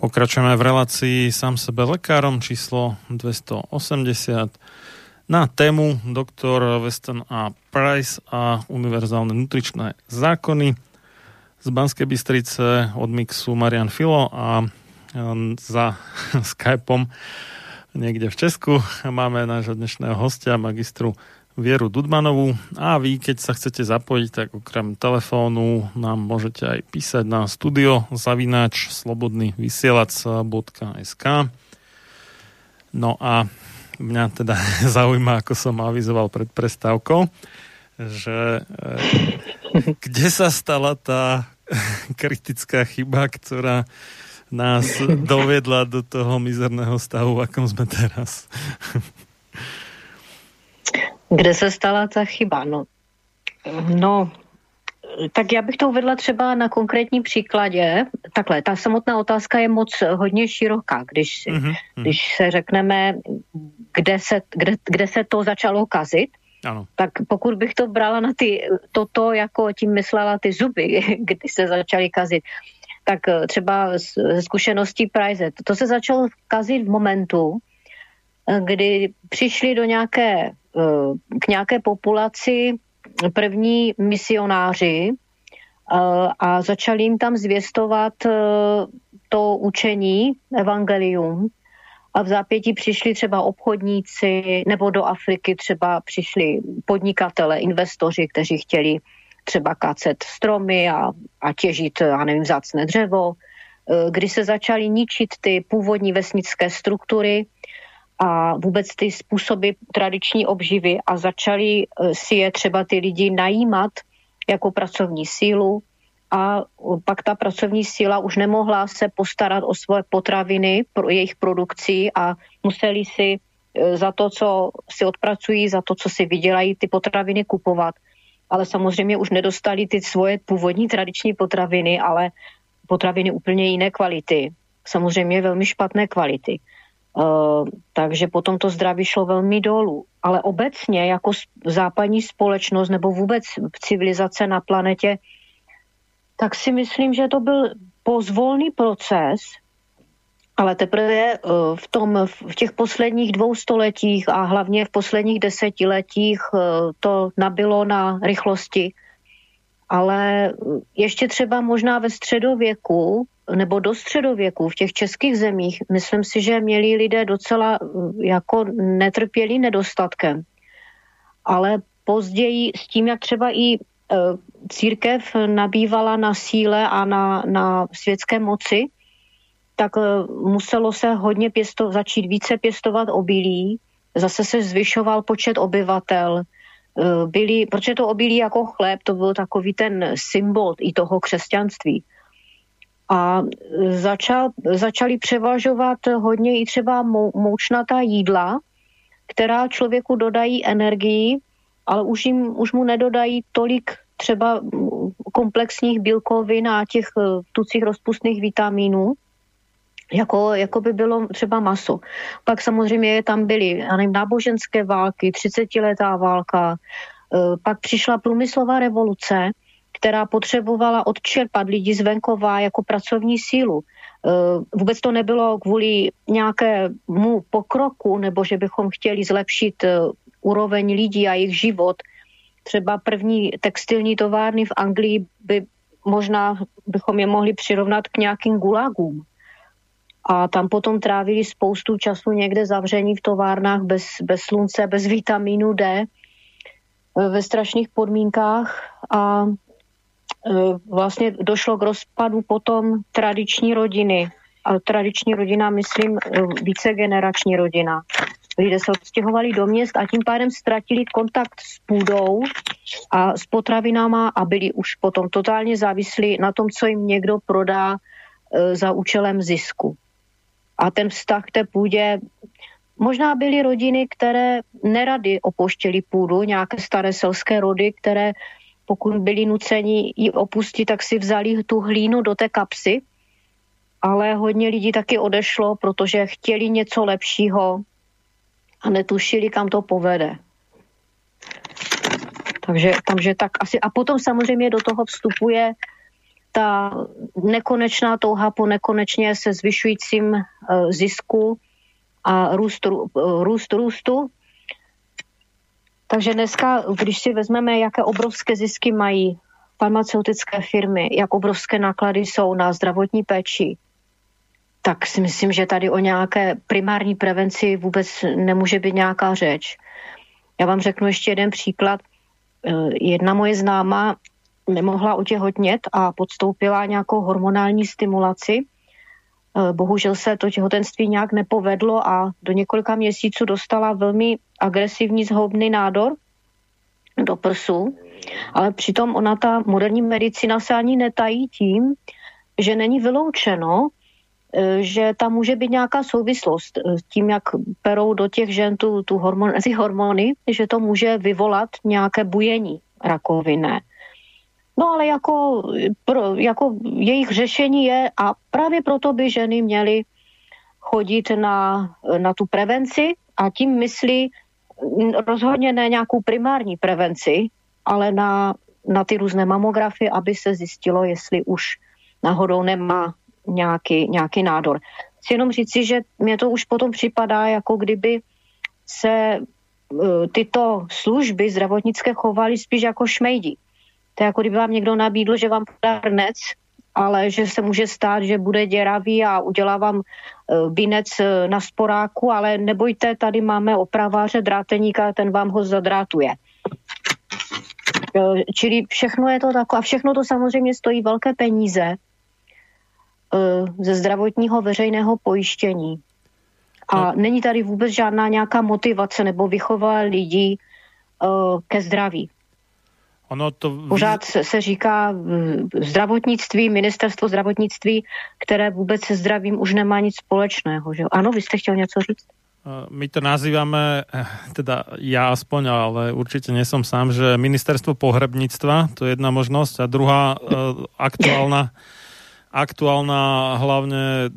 Pokračujeme v relácii sám sebe lekárom číslo 280 na tému doktor Weston a Price a univerzálne nutričné zákony. Z Banskej Bystrice od Mixu Marian Filo a za (laughs) Skypeom niekde v Česku. Máme nášho dnešného hostia, magistru Vieru Dudmanovú a vy, keď sa chcete zapojiť, tak okrem telefónu nám môžete aj písať na studio zavináč slobodný vysielač.sk No a mňa teda (laughs) zaujíma, ako som avizoval pred prestávkou, že e, kde sa stala tá (laughs) kritická chyba, ktorá nás dovedla do toho mizerného stavu, v akom sme teraz. Kde se stala ta chyba? No, no tak já bych to uvedla třeba na konkrétním příkladě. Takhle, ta samotná otázka je moc hodně široká, když, mm-hmm. když se řekneme, kde se, kde, kde se to začalo kazit, ano. tak pokud bych to brala na ty, toto, jako tím myslela ty zuby, (laughs) kdy se začaly kazit, tak třeba ze zkušeností Prize, to se začalo kazit v momentu, kdy přišli do nějaké Eh, k nějaké populaci první misionáři eh, a začali jim tam zvěstovat eh, to učení, evangelium. A v zápětí přišli třeba obchodníci, nebo do Afriky třeba přišli podnikatele, investoři, kteří chtěli třeba kácet stromy a, a těžit, já nevím, zácné dřevo, kdy se začaly ničit ty původní vesnické struktury, a vůbec ty způsoby tradiční obživy a začali eh, si je třeba ty lidi najímat jako pracovní sílu a pak ta pracovní síla už nemohla se postarat o svoje potraviny, pro jejich produkcí a museli si za to, co si odpracují, za to, co si vydělají, ty potraviny kupovat. Ale samozřejmě už nedostali ty svoje původní tradiční potraviny, ale potraviny úplně jiné kvality. Samozřejmě velmi špatné kvality. Uh, takže potom to zdraví šlo velmi dolů. Ale obecně jako západní společnost nebo vůbec civilizace na planetě, tak si myslím, že to byl pozvolný proces, ale teprve uh, v, tom, v těch posledních dvou stoletích a hlavně v posledních desetiletích uh, to nabilo na rychlosti. Ale ještě třeba možná ve středověku nebo do středověku v těch českých zemích, myslím si, že měli lidé docela jako netrpěli nedostatkem. Ale později s tím, jak třeba i církev nabývala na síle a na, na světské moci, tak e, muselo se hodně pěsto, začít více pěstovat obilí, zase se zvyšoval počet obyvatel, e, byli, protože to obilí jako chléb, to byl takový ten symbol i toho křesťanství. A začal, začali převažovat hodně i třeba mou, moučnatá jídla, která člověku dodají energii, ale už, jim, už mu nedodají tolik třeba komplexních bílkovin a těch eh, tucích rozpustných vitamínů, jako, jako by bylo třeba maso. Pak samozřejmě tam byly nevím, náboženské války, 30-letá válka, eh, pak přišla průmyslová revoluce, která potřebovala odčerpat lidi z venkova jako pracovní sílu. E, vůbec to nebylo kvůli nějakému pokroku, nebo že bychom chtěli zlepšit e, úroveň lidí a jejich život. Třeba první textilní továrny v Anglii by možná bychom je mohli přirovnat k nějakým gulagům. A tam potom trávili spoustu času někde zavření v továrnách bez, bez slunce, bez vitamínu D, e, ve strašných podmínkách a E, vlastně došlo k rozpadu potom tradiční rodiny. A tradiční rodina, myslím, e, vícegenerační rodina. Lidé se odstěhovali do měst a tím pádem ztratili kontakt s půdou a s potravinama a byli už potom totálně závislí na tom, co jim někdo prodá za účelem zisku. A ten vztah k té půdě Možná byly rodiny, které nerady opouštěly půdu, nějaké staré selské rody, které pokud byli nuceni ji opustit, tak si vzali tu hlínu do té kapsy, ale hodně lidí taky odešlo, protože chtěli něco lepšího a netušili, kam to povede. Takže, takže tak asi. A potom samozřejmě do toho vstupuje ta nekonečná touha po nekonečně se zvyšujícím eh, zisku a růst, růst růstu. Takže dneska, když si vezmeme, jaké obrovské zisky mají farmaceutické firmy, jak obrovské náklady jsou na zdravotní péči, tak si myslím, že tady o nějaké primární prevenci vůbec nemůže být nějaká řeč. Já vám řeknu ještě jeden příklad. Eh, jedna moje známá nemohla otěhotnět a podstoupila nějakou hormonální stimulaci. Eh, bohužel se to těhotenství nějak nepovedlo a do několika měsíců dostala velmi agresivní zhoubný nádor do prsu, ale přitom ona ta moderní medicína se ani netají tím, že není vyloučeno, eh, že tam může být nějaká souvislost s tím, jak perou do těch žen tu, tu hormon, ty hormony, že to může vyvolat nějaké bujení rakovinné. No ale jako, pro, jako jejich řešení je, a právě proto by ženy měly chodit na, na tu prevenci a tím myslí rozhodně ne nějakou primární prevenci, ale na, na ty různé mamografy, aby se zjistilo, jestli už náhodou nemá nějaký, nějaký nádor. Chci jenom říci, že mě to už potom připadá, jako kdyby se e, tyto služby zdravotnické chovaly spíš jako šmejdi. To je jako kdyby vám někdo nabídl, že vám podá hrnec, ale že se může stát, že bude děravý a udělá vám binec e, e, na sporáku, ale nebojte, tady máme opraváře dráteníka, ten vám ho zadrátuje. E, čili všechno je to takové, a všechno to samozřejmě stojí velké peníze ze zdravotního veřejného pojištění. A no. není tady vůbec žádná nějaká motivace nebo vychová lidí ke zdraví. Ono to... Pořád se, říká zdravotnictví, ministerstvo zdravotnictví, které vůbec se zdravím už nemá nic společného. Že? Ano, vy jste chtěl něco říct? My to nazývame, eh, teda ja aspoň, ale určite nie som sám, že ministerstvo pohrebníctva, to je jedna možnosť a druhá uh, aktuálna, aktuálna hlavne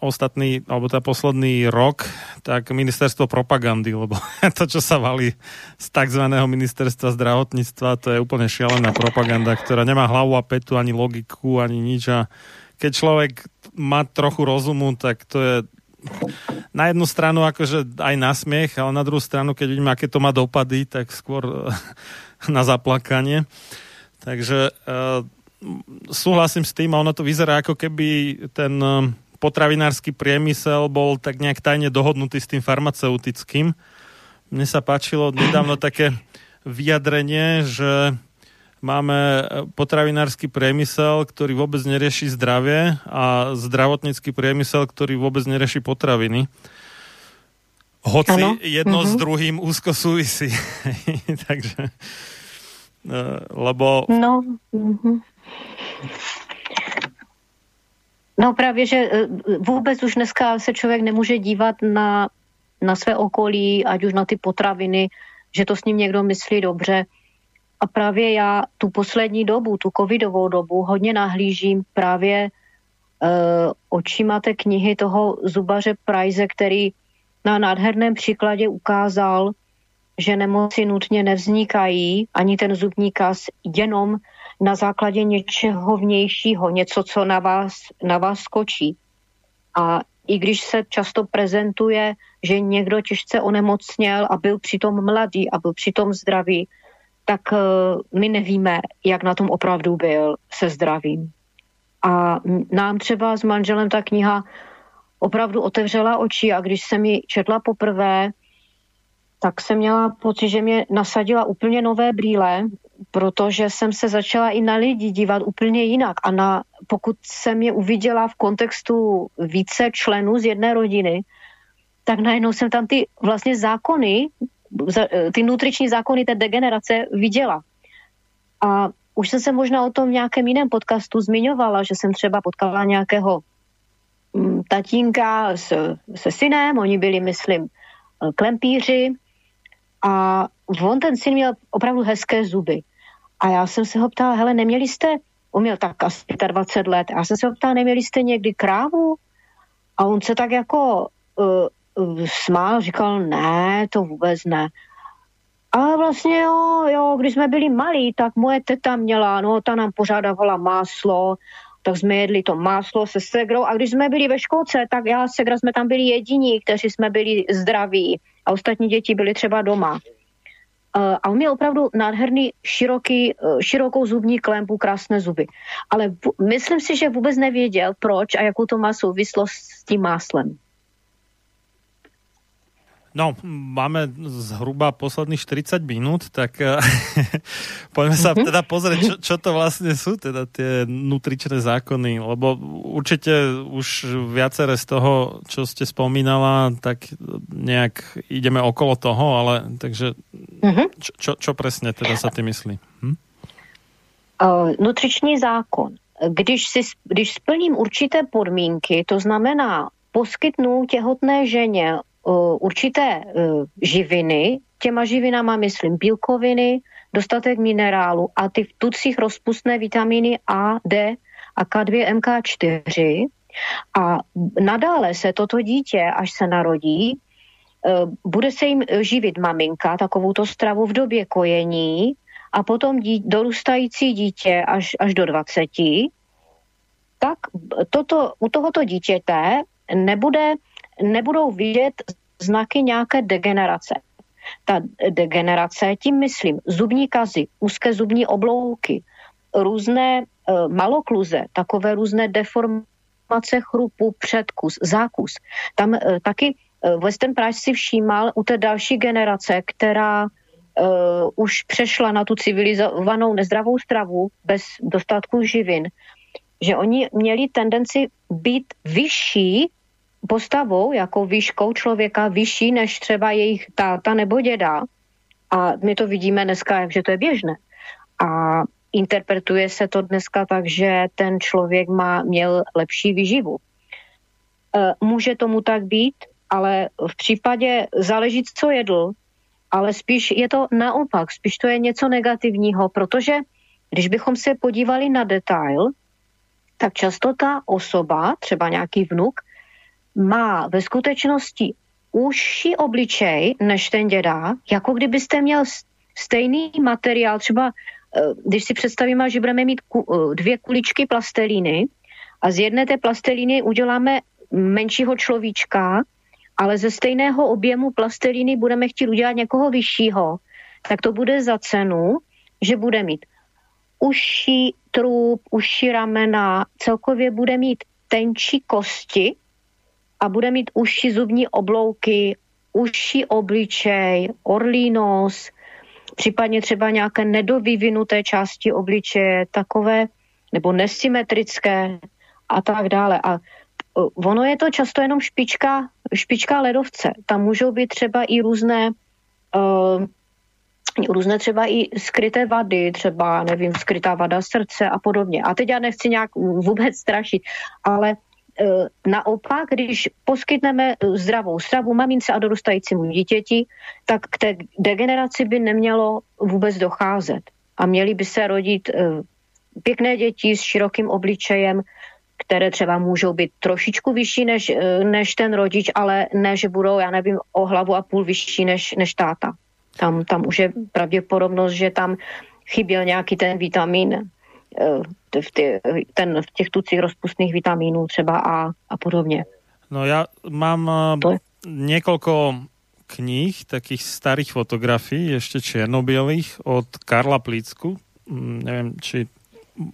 ostatný, alebo tá posledný rok, tak ministerstvo propagandy, lebo (laughs) to, čo sa valí z tzv. ministerstva zdravotníctva, to je úplne šialená propaganda, ktorá nemá hlavu a petu, ani logiku, ani nič a keď človek má trochu rozumu, tak to je na jednu stranu akože aj na smiech, ale na druhú stranu, keď vidím, aké to má dopady, tak skôr (laughs) na zaplakanie. Takže uh, súhlasím s tým a ono to vyzerá ako keby ten uh, potravinársky priemysel bol tak nejak tajne dohodnutý s tým farmaceutickým. Mne sa páčilo nedávno také vyjadrenie, že máme potravinársky priemysel, ktorý vôbec nerieši zdravie a zdravotnícky priemysel, ktorý vôbec nerieši potraviny. Hoci ano. jedno mm-hmm. s mhm. druhým úzko súvisí. (laughs) Takže, e, lebo... No. Mm-hmm. No právě, že e, vůbec už dneska se člověk nemůže dívat na, na své okolí, ať už na ty potraviny, že to s ním někdo myslí dobře. A právě já tu poslední dobu, tu covidovou dobu, hodně nahlížím právě uh, očima té knihy toho zubaře Price, který na nádherném příkladě ukázal, že nemoci nutně nevznikají, ani ten zubní kas, jenom na základě něčeho vnějšího, něco, co na vás, na vás skočí. A i když se často prezentuje, že někdo těžce onemocněl a byl přitom mladý a byl přitom zdravý, tak uh, my nevíme, jak na tom opravdu byl se zdravím. A nám třeba s manželem ta kniha opravdu otevřela oči a když jsem ji četla poprvé, tak jsem měla pocit, že mě nasadila úplně nové brýle, protože jsem se začala i na lidi dívat úplně jinak a na, pokud jsem je uviděla v kontextu více členů z jedné rodiny, tak najednou jsem tam ty vlastně zákony, ty nutriční zákony té degenerace viděla. A už jsem se možná o tom v nějakém jiném podcastu zmiňovala, že jsem třeba potkala nějakého mm, tatínka se, se synem, oni byli, myslím, klempíři a on ten syn měl opravdu hezké zuby. A já jsem se ho ptala, hele, neměli jste, on měl tak asi 25 let, já jsem se ho ptala, neměli jste někdy krávu? A on se tak jako uh, uh, smál, říkal, ne, to vůbec ne. A vlastně jo, jo, když jsme byli malí, tak moje teta měla, no ta nám pořádávala máslo, tak jsme jedli to máslo se segrou a když jsme byli ve školce, tak já a segra jsme tam byli jediní, kteří jsme byli zdraví a ostatní děti byly třeba doma. Uh, a on měl opravdu nádherný, široký, uh, širokou zubní klembu, krásné zuby. Ale myslím si, že vůbec nevěděl, proč a jakou to má souvislost s tím máslem. No, máme zhruba posledných 40 minút, tak (laughs) uh, poďme sa teda pozrieť, čo, čo to vlastne sú teda tie nutričné zákony, lebo určite už viaceré z toho, čo ste spomínala, tak nejak ideme okolo toho, ale takže mm-hmm. čo, čo presne teda sa ty myslí? Hm? Uh, nutriční zákon. Když, si, když splním určité podmínky, to znamená poskytnu těhotné ženě určité e, živiny, těma živinama myslím bílkoviny, dostatek minerálu a ty v tucích rozpustné vitamíny A, D a K2, MK4 a nadále se toto dítě, až se narodí, e, bude se jim živit maminka takovouto stravu v době kojení a potom dí, dorůstající dítě až, až do 20, tak toto, u tohoto dítěte nebude nebudou vidět znaky nějaké degenerace. Ta degenerace, tím myslím zubní kazy, úzké zubní oblouky, různé e, malokluze, takové různé deformace chrupu, předkus, zákus. Tam e, taky e, Western Price si všímal u té další generace, která uh, už přešla na tu civilizovanou nezdravou stravu bez dostatku živin, že oni měli tendenci být vyšší postavou, jako výškou člověka vyšší než třeba jejich táta nebo děda. A my to vidíme dneska, že to je běžné. A interpretuje se to dneska tak, že ten člověk má, měl lepší výživu. E, může tomu tak být, ale v případě záleží, co jedl, ale spíš je to naopak, spíš to je něco negativního, protože když bychom se podívali na detail, tak často ta osoba, třeba nějaký vnuk, má ve skutečnosti užší obličej než ten děda, jako kdybyste měl stejný materiál, třeba eh, když si představíme, že budeme mít eh, dvě kuličky plastelíny a z jedné té plastelíny uděláme menšího človíčka, ale ze stejného objemu plastelíny budeme chtít udělat někoho vyššího, tak to bude za cenu, že bude mít užší trup, užší ramena, celkově bude mít tenčí kosti, a bude mít užší zubní oblouky, užší obličej, orlí nos, případně třeba nějaké nedovyvinuté části obličeje, takové nebo nesymetrické a tak dále. A ono je to často jenom špička, špička ledovce. Tam můžou být třeba i různé uh, různé třeba i skryté vady, třeba, nevím, skrytá vada srdce a podobně. A teď já nechci nějak vůbec strašit, ale E, naopak, když poskytneme zdravou stravu mamince a dorůstajícímu dítěti, tak k té degeneraci by nemělo vůbec docházet. A měly by se rodit e, pěkné děti s širokým obličejem, které třeba můžou být trošičku vyšší než, než ten rodič, ale ne, že budou, já nevím, o hlavu a půl vyšší než, než táta. Tam, tam už je pravděpodobnost, že tam chyběl nějaký ten vitamin v, tě, ten, v těch tucích rozpustných vitamínů třeba a, a podobně. No já mám je... několiko knih, takých starých fotografií, ještě černobělých od Karla Plícku. Mm, nevím, či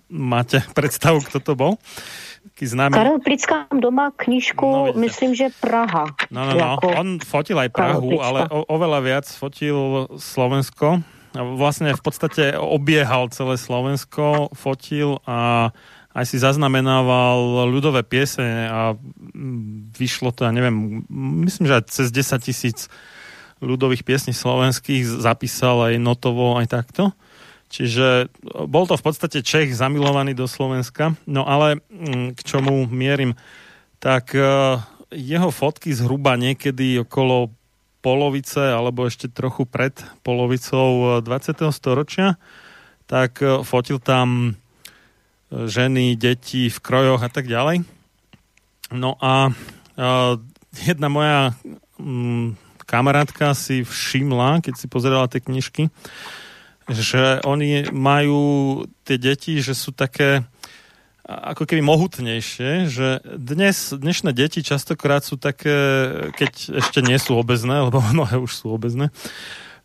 máte (laughs) představu, kdo to byl? známý... Karel Plicka doma knižku, no, myslím, že Praha. No, no, no. Jako on fotil aj Prahu, ale o, oveľa viac fotil Slovensko vlastne v podstate obiehal celé Slovensko, fotil a aj si zaznamenával ľudové piesene a vyšlo to, ja neviem, myslím, že aj cez 10 tisíc ľudových piesní slovenských zapísal aj notovo, aj takto. Čiže bol to v podstate Čech zamilovaný do Slovenska. No ale mm, k čomu mierim, tak e, jeho fotky zhruba niekedy okolo polovice alebo ešte trochu pred polovicou 20. Eh, storočia, tak eh, fotil tam eh, ženy, deti v krojoch a tak ďalej. No a jedna moja mm, kamarátka si všimla, keď si pozerala tie knižky, že oni majú tie deti, že sú také ako keby mohutnejšie, že dnes, dnešné deti častokrát sú také, keď ešte nie sú obezné, lebo (laughs) mnohé už sú obezné,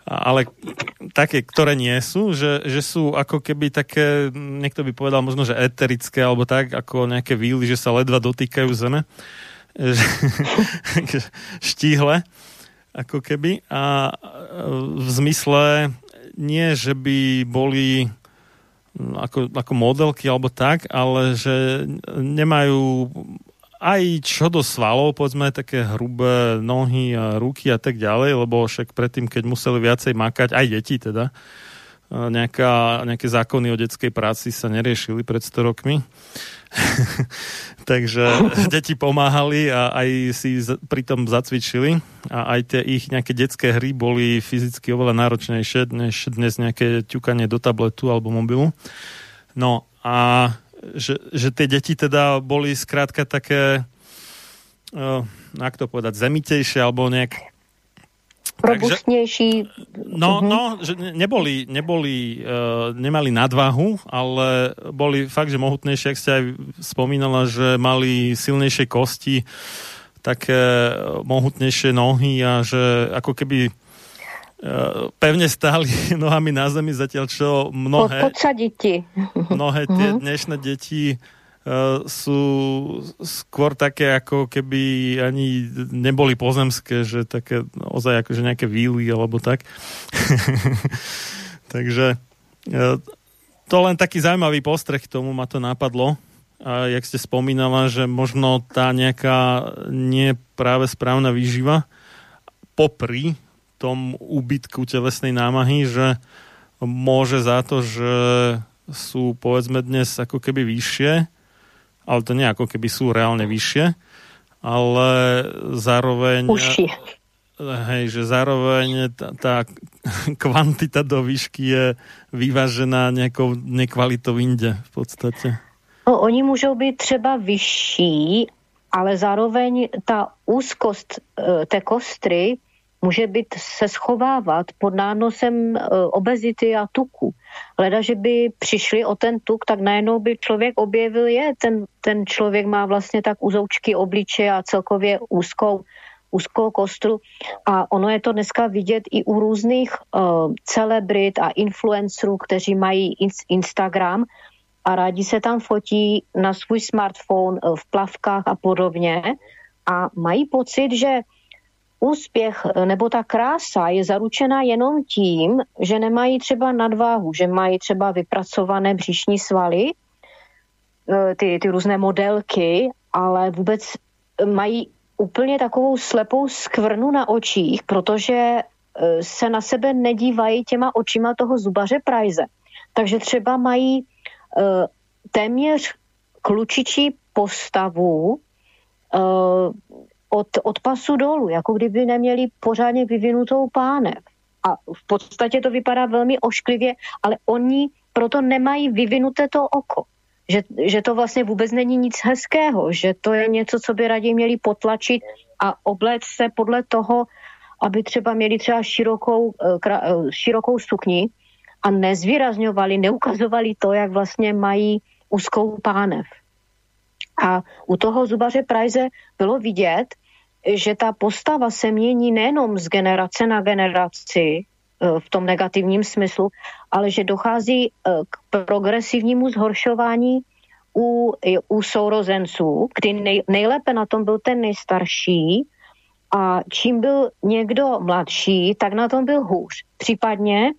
ale také, ktoré nie sú, že, že sú ako keby také, niekto by povedal možno, že eterické, alebo tak, ako nejaké víly, že sa ledva dotýkajú zeme. (laughs) Štíhle, ako keby. A v zmysle nie, že by boli ako, ako modelky alebo tak, ale že nemajú aj čo do svalov, povedzme, také hrubé nohy a ruky a tak ďalej, lebo však predtým, keď museli viacej makať, aj deti teda, nejaká, nejaké zákony o detskej práci sa neriešili pred 100 rokmi. (laughs) Takže (laughs) deti pomáhali a aj si pritom zacvičili a aj tie ich nejaké detské hry boli fyzicky oveľa náročnejšie než dnes nejaké ťukanie do tabletu alebo mobilu. No a že, že tie deti teda boli skrátka také, uh, jak to povedať, zemitejšie alebo nejak robustnejší. No, uh-huh. no, že neboli, neboli uh, nemali nadvahu, ale boli fakt, že mohutnejšie, ak ste aj spomínala, že mali silnejšie kosti, také mohutnejšie nohy a že ako keby uh, pevne stáli (laughs) nohami na zemi, zatiaľ čo mnohé, mnohé tie uh-huh. dnešné deti sú skôr také, ako keby ani neboli pozemské, že také ozaj akože nejaké výly alebo tak. (laughs) Takže uh, to len taký zaujímavý postreh k tomu ma to napadlo. A jak ste spomínala, že možno tá nejaká nie práve správna výživa popri tom úbytku telesnej námahy, že môže za to, že sú povedzme dnes ako keby vyššie, ale to nie ako keby sú reálne vyššie, ale zároveň... Užšie. Hej, že zároveň tá, tá (laughs) kvantita do výšky je vyvážená nejakou nekvalitou inde v podstate. No, oni můžou být třeba vyšší, ale zároveň ta úzkost e, té kostry může být se schovávat pod nánosem e, obezity a tuku. Leda, že by přišli o ten tuk, tak najednou by člověk objevil, je, ten, ten člověk má vlastně tak uzoučky obliče a celkově úzkou, úzkou kostru. A ono je to dneska vidět i u různých uh, celebrit a influencerů, kteří mají Instagram a rádi se tam fotí na svůj smartphone uh, v plavkách a podobně a mají pocit, že úspěch eh, nebo ta krása je zaručena jenom tím, že nemají třeba nadváhu, že mají třeba vypracované břišní svaly, eh, ty, ty různé modelky, ale vůbec mají úplně takovou slepou skvrnu na očích, protože eh, se na sebe nedívají těma očima toho zubaře Prize. Takže třeba mají téměř klučičí postavu, od, od pasu dolů, jako kdyby neměli pořádně vyvinutou pánev. A v podstatě to vypadá velmi ošklivě, ale oni proto nemají vyvinuté to oko. Že, že to vlastně vůbec není nic hezkého, že to je něco, co by raději měli potlačit a obléct se podle toho, aby třeba měli třeba širokou, eh, eh, širokou sukni a nezvýrazňovali, neukazovali to, jak vlastně mají úzkou pánev. A u toho zubaře Prize bylo vidět, že ta postava se mění nejenom z generace na generaci, eh, v tom negativním smyslu, ale že dochází eh, k progresivnímu zhoršování u, u sourozenců, kdy nej, nejlépe na tom byl ten nejstarší a čím byl někdo mladší, tak na tom byl hůř. Případně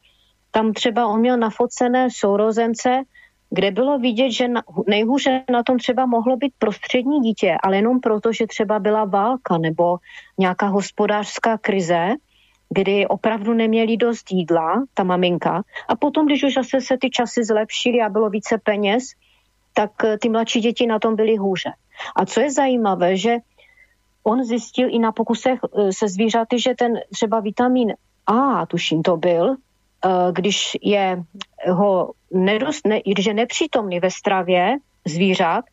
tam třeba on měl nafocené sourozence, kde bylo vidět, že na, nejhůře na tom třeba mohlo být prostřední dítě, ale jenom proto, že třeba byla válka nebo nějaká hospodářská krize, kdy opravdu neměli dost jídla, ta maminka. A potom, když už zase se ty časy zlepšily a bylo více peněz, tak eh, ty mladší děti na tom byly hůře. A co je zajímavé, že on zjistil i na pokusech eh, se zvířaty, že ten třeba vitamin A, tuším to byl, když je ho nedost, ne, když je nepřítomný ve stravě zvířat,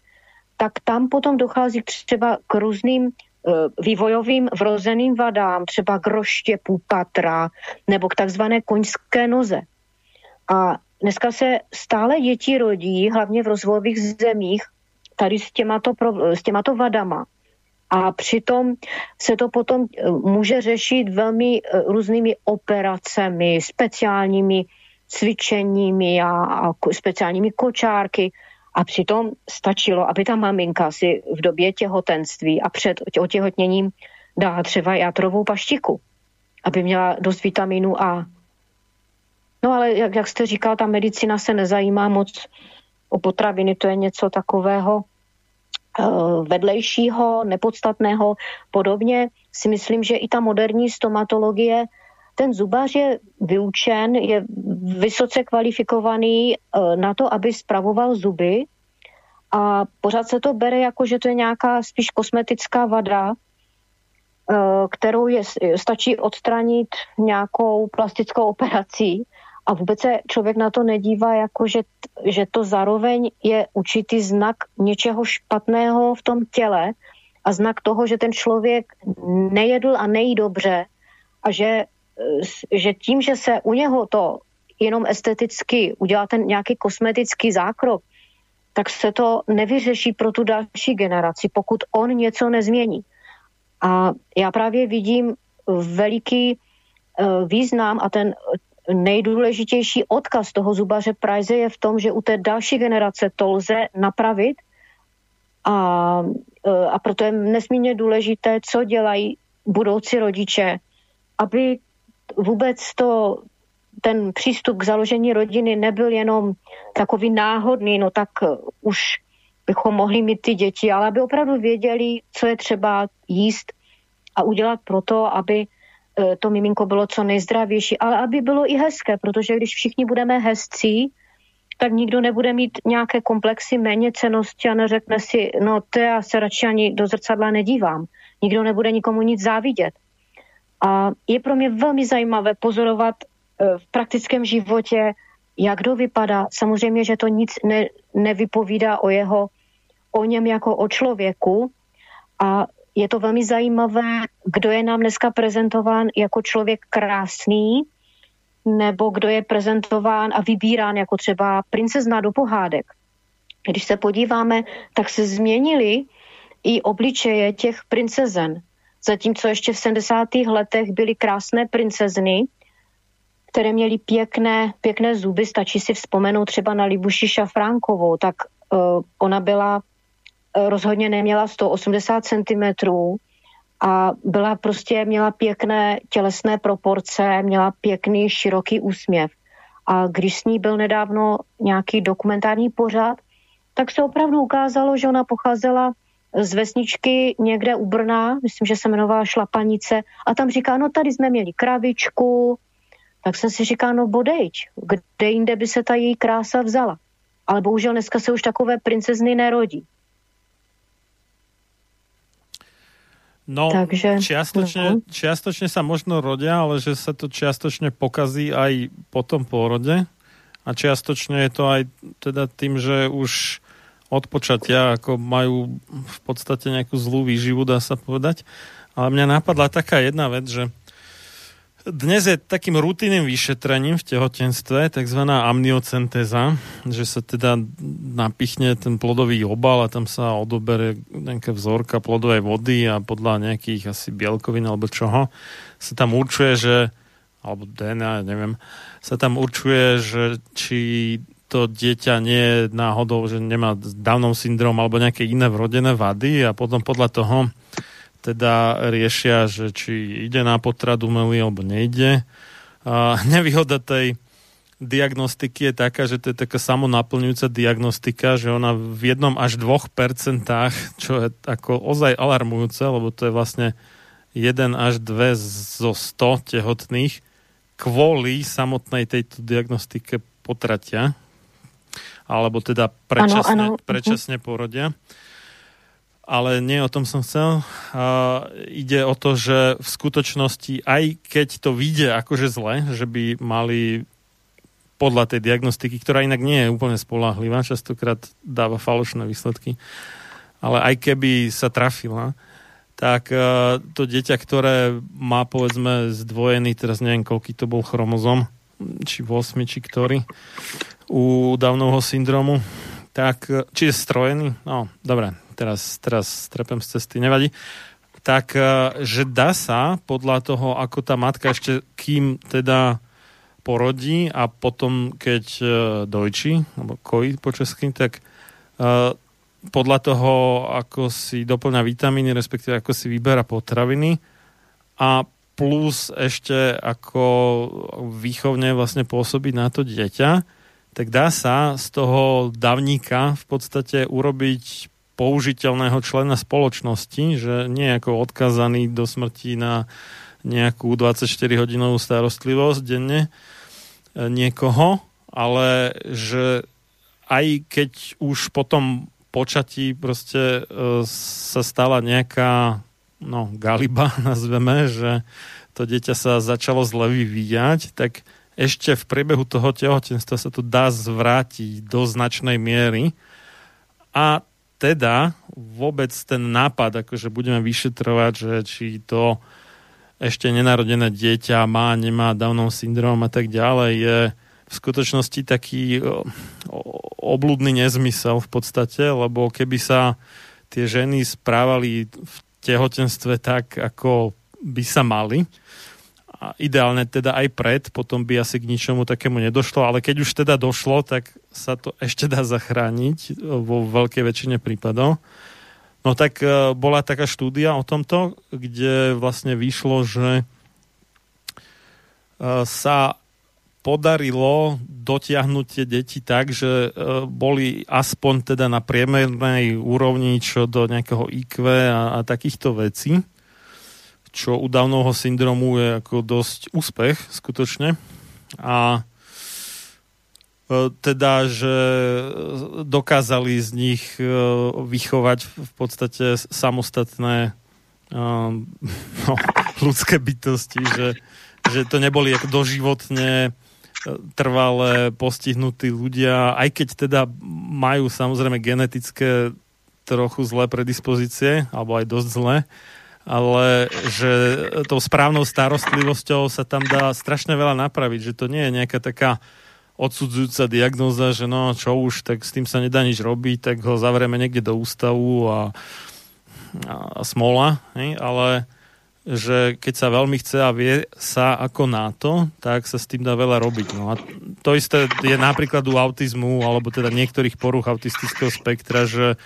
tak tam potom dochází třeba k různým vývojovým vrozeným vadám, třeba k roštěpu patra nebo k takzvané koňské noze. A dneska se stále děti rodí, hlavně v rozvojových zemích, tady s těmato, s těmato vadama. A přitom se to potom eh, může řešit velmi eh, různými operacemi, speciálními cvičeními a, speciálními kočárky. A přitom stačilo, aby ta maminka si v době těhotenství a před otěhotněním dala třeba játrovou paštiku, aby měla dost vitamínu A. No ale jak, jak jste říkal, ta medicina se nezajímá moc o potraviny, to je něco takového vedlejšího, nepodstatného. Podobně si myslím, že i ta moderní stomatologie, ten zubař je vyučen, je vysoce kvalifikovaný eh, na to, aby spravoval zuby a pořád se to bere jako, že to je nějaká spíš kosmetická vada, eh, kterou je, stačí odstranit nějakou plastickou operací a vůbec se člověk na to nedívá, jako že, že to zároveň je určitý znak něčeho špatného v tom těle a znak toho, že ten člověk nejedl a nejí dobře a že, že tím, že se u něho to jenom esteticky udělá ten nějaký kosmetický zákrok, tak se to nevyřeší pro tu další generaci, pokud on něco nezmění. A já právě vidím veliký eh, význam a ten nejdůležitější odkaz toho zubaře Price je v tom, že u té další generace to lze napravit. A, e, a proto je nesmírně důležité, co dělají budoucí rodiče, aby vůbec to, ten přístup k založení rodiny nebyl jenom takový náhodný, no tak už bychom mohli mít ty děti, ale aby opravdu věděli, co je třeba jíst a udělat proto, aby E, to miminko bylo co nejzdravější, ale aby bylo i hezké, protože když všichni budeme hezcí, tak nikdo nebude mít nějaké komplexy méně cenosti a neřekne si, no to já se radši ani do zrcadla nedívám. Nikdo nebude nikomu nic závidět. A je pro mě velmi zajímavé pozorovat e, v praktickém životě, jak kdo vypadá. Samozřejmě, že to nic ne, nevypovídá o jeho, o něm jako o člověku. A je to velmi zajímavé, kdo je nám dneska prezentován jako člověk krásný, nebo kdo je prezentován a vybírán jako třeba princezna do pohádek. Když se podíváme, tak se změnily i obličeje těch princezen. Zatímco ještě v 70. letech byly krásné princezny, které měly pěkné, pěkné zuby, stačí si vzpomenout třeba na Libuši Šafránkovou, tak uh, ona byla rozhodně neměla 180 cm a byla prostě, měla pěkné tělesné proporce, měla pěkný široký úsměv. A když s ní byl nedávno nějaký dokumentární pořad, tak se opravdu ukázalo, že ona pocházela z vesničky někde u Brna, myslím, že se jmenovala Šlapanice, a tam říká, no tady jsme měli kravičku, tak jsem si říká, no bodejť, kde jinde by se ta její krása vzala. Ale bohužel dneska se už takové princezny nerodí. No, Takže, čiastočne, uh-huh. čiastočne sa možno rodia, ale že sa to čiastočne pokazí aj po tom pôrode a čiastočne je to aj teda tým, že už od počatia ako majú v podstate nejakú zlú výživu, dá sa povedať. Ale mňa napadla taká jedna vec, že dnes je takým rutinným vyšetrením v tehotenstve tzv. amniocenteza, že sa teda napichne ten plodový obal a tam sa odobere nejaká vzorka plodovej vody a podľa nejakých asi bielkovín alebo čoho sa tam určuje, že alebo DNA, neviem, sa tam určuje, že či to dieťa nie je náhodou, že nemá Downov syndrom alebo nejaké iné vrodené vady a potom podľa toho teda riešia, že či ide na potrat umelý alebo nejde. A (laughs) nevýhoda tej diagnostiky je taká, že to je taká samonaplňujúca diagnostika, že ona v jednom až dvoch percentách, čo je ako ozaj alarmujúce, lebo to je vlastne 1 až 2 zo 100 tehotných kvôli samotnej tejto diagnostike potratia alebo teda predčasne, ano, ano. predčasne porodia ale nie o tom som chcel. Uh, ide o to, že v skutočnosti, aj keď to vyjde akože zle, že by mali podľa tej diagnostiky, ktorá inak nie je úplne spolahlivá, častokrát dáva falošné výsledky, ale aj keby sa trafila, tak uh, to dieťa, ktoré má povedzme zdvojený, teraz neviem, koľký to bol chromozom, či 8, či ktorý, u Downovho syndromu, tak, e, či je strojený, no, dobre, teraz, teraz trepem z cesty, nevadí, tak, uh, že dá sa podľa toho, ako tá matka ešte, kým teda porodí a potom, keď uh, dojčí, alebo kojí po česky, tak uh, podľa toho, ako si doplňa vitamíny, respektíve ako si vyberá potraviny a plus ešte ako výchovne vlastne pôsobí na to dieťa, tak dá sa z toho davníka v podstate urobiť použiteľného člena spoločnosti, že nie je ako odkazaný do smrti na nejakú 24-hodinovú starostlivosť denne e, niekoho, ale že aj keď už potom počatí proste e, sa stala nejaká no, galiba, (laughs) nazveme, že to dieťa sa začalo zle vyvíjať, tak ešte v priebehu toho tehotenstva sa to dá zvrátiť do značnej miery. A teda vôbec ten nápad, akože budeme vyšetrovať, že či to ešte nenarodené dieťa má, nemá Downov syndrom a tak ďalej, je v skutočnosti taký obludný nezmysel v podstate, lebo keby sa tie ženy správali v tehotenstve tak, ako by sa mali, a ideálne teda aj pred, potom by asi k ničomu takému nedošlo, ale keď už teda došlo, tak sa to ešte dá zachrániť vo veľkej väčšine prípadov. No tak e, bola taká štúdia o tomto, kde vlastne vyšlo, že e, sa podarilo dotiahnuť tie deti tak, že e, boli aspoň teda na priemernej úrovni čo do nejakého IQ a, a takýchto vecí, čo u Downovho syndromu je ako dosť úspech skutočne. A e, teda, že dokázali z nich e, vychovať v podstate samostatné (laughs) no, ľudské bytosti, že, že to neboli ako doživotne trvalé postihnutí ľudia, aj keď teda majú samozrejme genetické trochu zlé predispozície, alebo aj dosť zlé, ale že tou správnou starostlivosťou sa tam dá strašne veľa napraviť, že to nie je nejaká taká odsudzujúca diagnóza, že no čo už, tak s tým sa nedá nič robiť, tak ho zavrieme niekde do ústavu a, a, smola, hej? ale že keď sa veľmi chce a vie sa ako na to, tak sa s tým dá veľa robiť. No a to isté je napríklad u autizmu, alebo teda niektorých poruch autistického spektra, že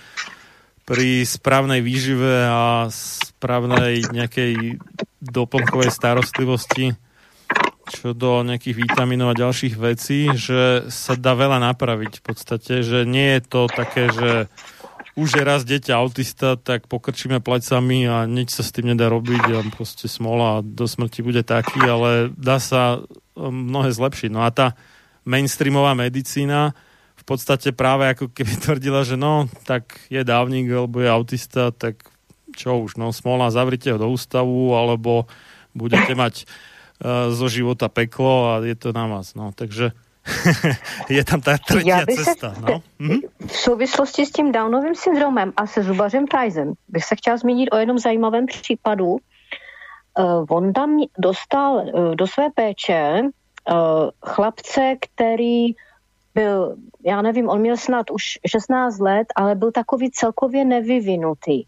pri správnej výžive a správnej nejakej doplnkovej starostlivosti čo do nejakých vitamínov a ďalších vecí, že sa dá veľa napraviť v podstate, že nie je to také, že už je raz dieťa autista, tak pokrčíme plecami a nič sa s tým nedá robiť a proste smola a do smrti bude taký, ale dá sa um, mnohé zlepšiť. No a tá mainstreamová medicína podstate práve ako keby tvrdila, že no, tak je dávnik alebo je autista, tak čo už, no smola, zavrite ho do ústavu, alebo budete mať uh, zo života peklo a je to na vás. No, takže (laughs) je tam ta třetí cesta. Se, no? Mhm. V souvislosti s tím Downovým syndromem a se zubařem Pricem bych se chtěla zmínit o jednom zajímavém případu. Uh, on tam dostal uh, do své péče uh, chlapce, který byl, já nevím, on měl snad už 16 let, ale byl takový celkově nevyvinutý.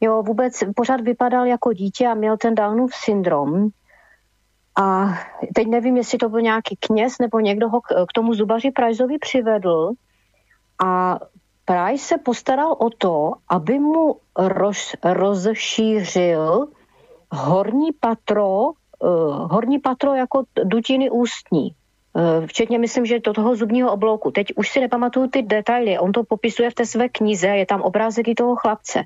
Jo, vůbec pořád vypadal jako dítě a měl ten Downův syndrom. A teď nevím, jestli to byl nějaký kněz nebo někdo ho k tomu zubaři Priceovi přivedl a Price se postaral o to, aby mu roz, rozšířil horní patro, uh, horní patro jako dutiny ústní. Uh, včetně myslím, že do toho zubního oblouku. Teď už si nepamatuju ty detaily, on to popisuje v té své knize, je tam obrázek i toho chlapce.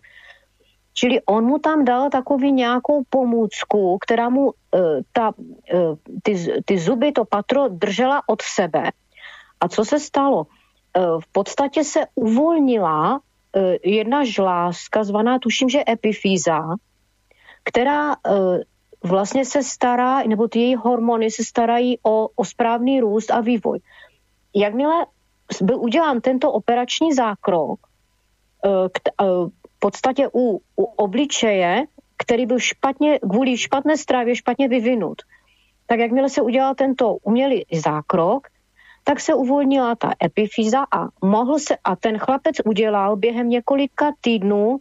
Čili on mu tam dal takový nějakou pomůcku, která mu uh, ta, uh, ty, ty zuby, to patro držela od sebe. A co se stalo? V podstatě se uvolnila jedna žlázka, zvaná tuším, že epifýza, která vlastně se stará, nebo ty její hormony se starají o, o správný růst a vývoj. Jakmile byl udělán tento operační zákrok, uh, podstatě u, u obličeje, který byl špatně, kvůli špatné strávě špatně vyvinut. Tak jakmile se udělal tento umělý zákrok, tak se uvolnila ta epifýza a mohl se, a ten chlapec udělal během několika týdnů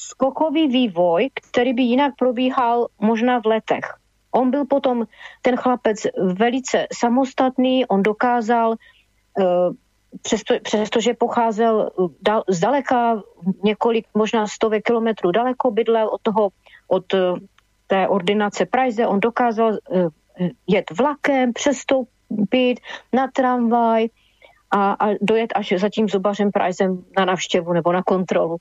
skokový vývoj, který by jinak probíhal možná v letech. On byl potom, ten chlapec, velice samostatný, on dokázal, eh, přesto, přestože pocházel dal, zdaleka, několik, možná stovek kilometrů daleko, bydlel od toho, od eh, té ordinace Price, on dokázal eh, jet vlakem, přestoupit na tramvaj a, a dojet až za tím zubařem Pricem na navštěvu nebo na kontrolu.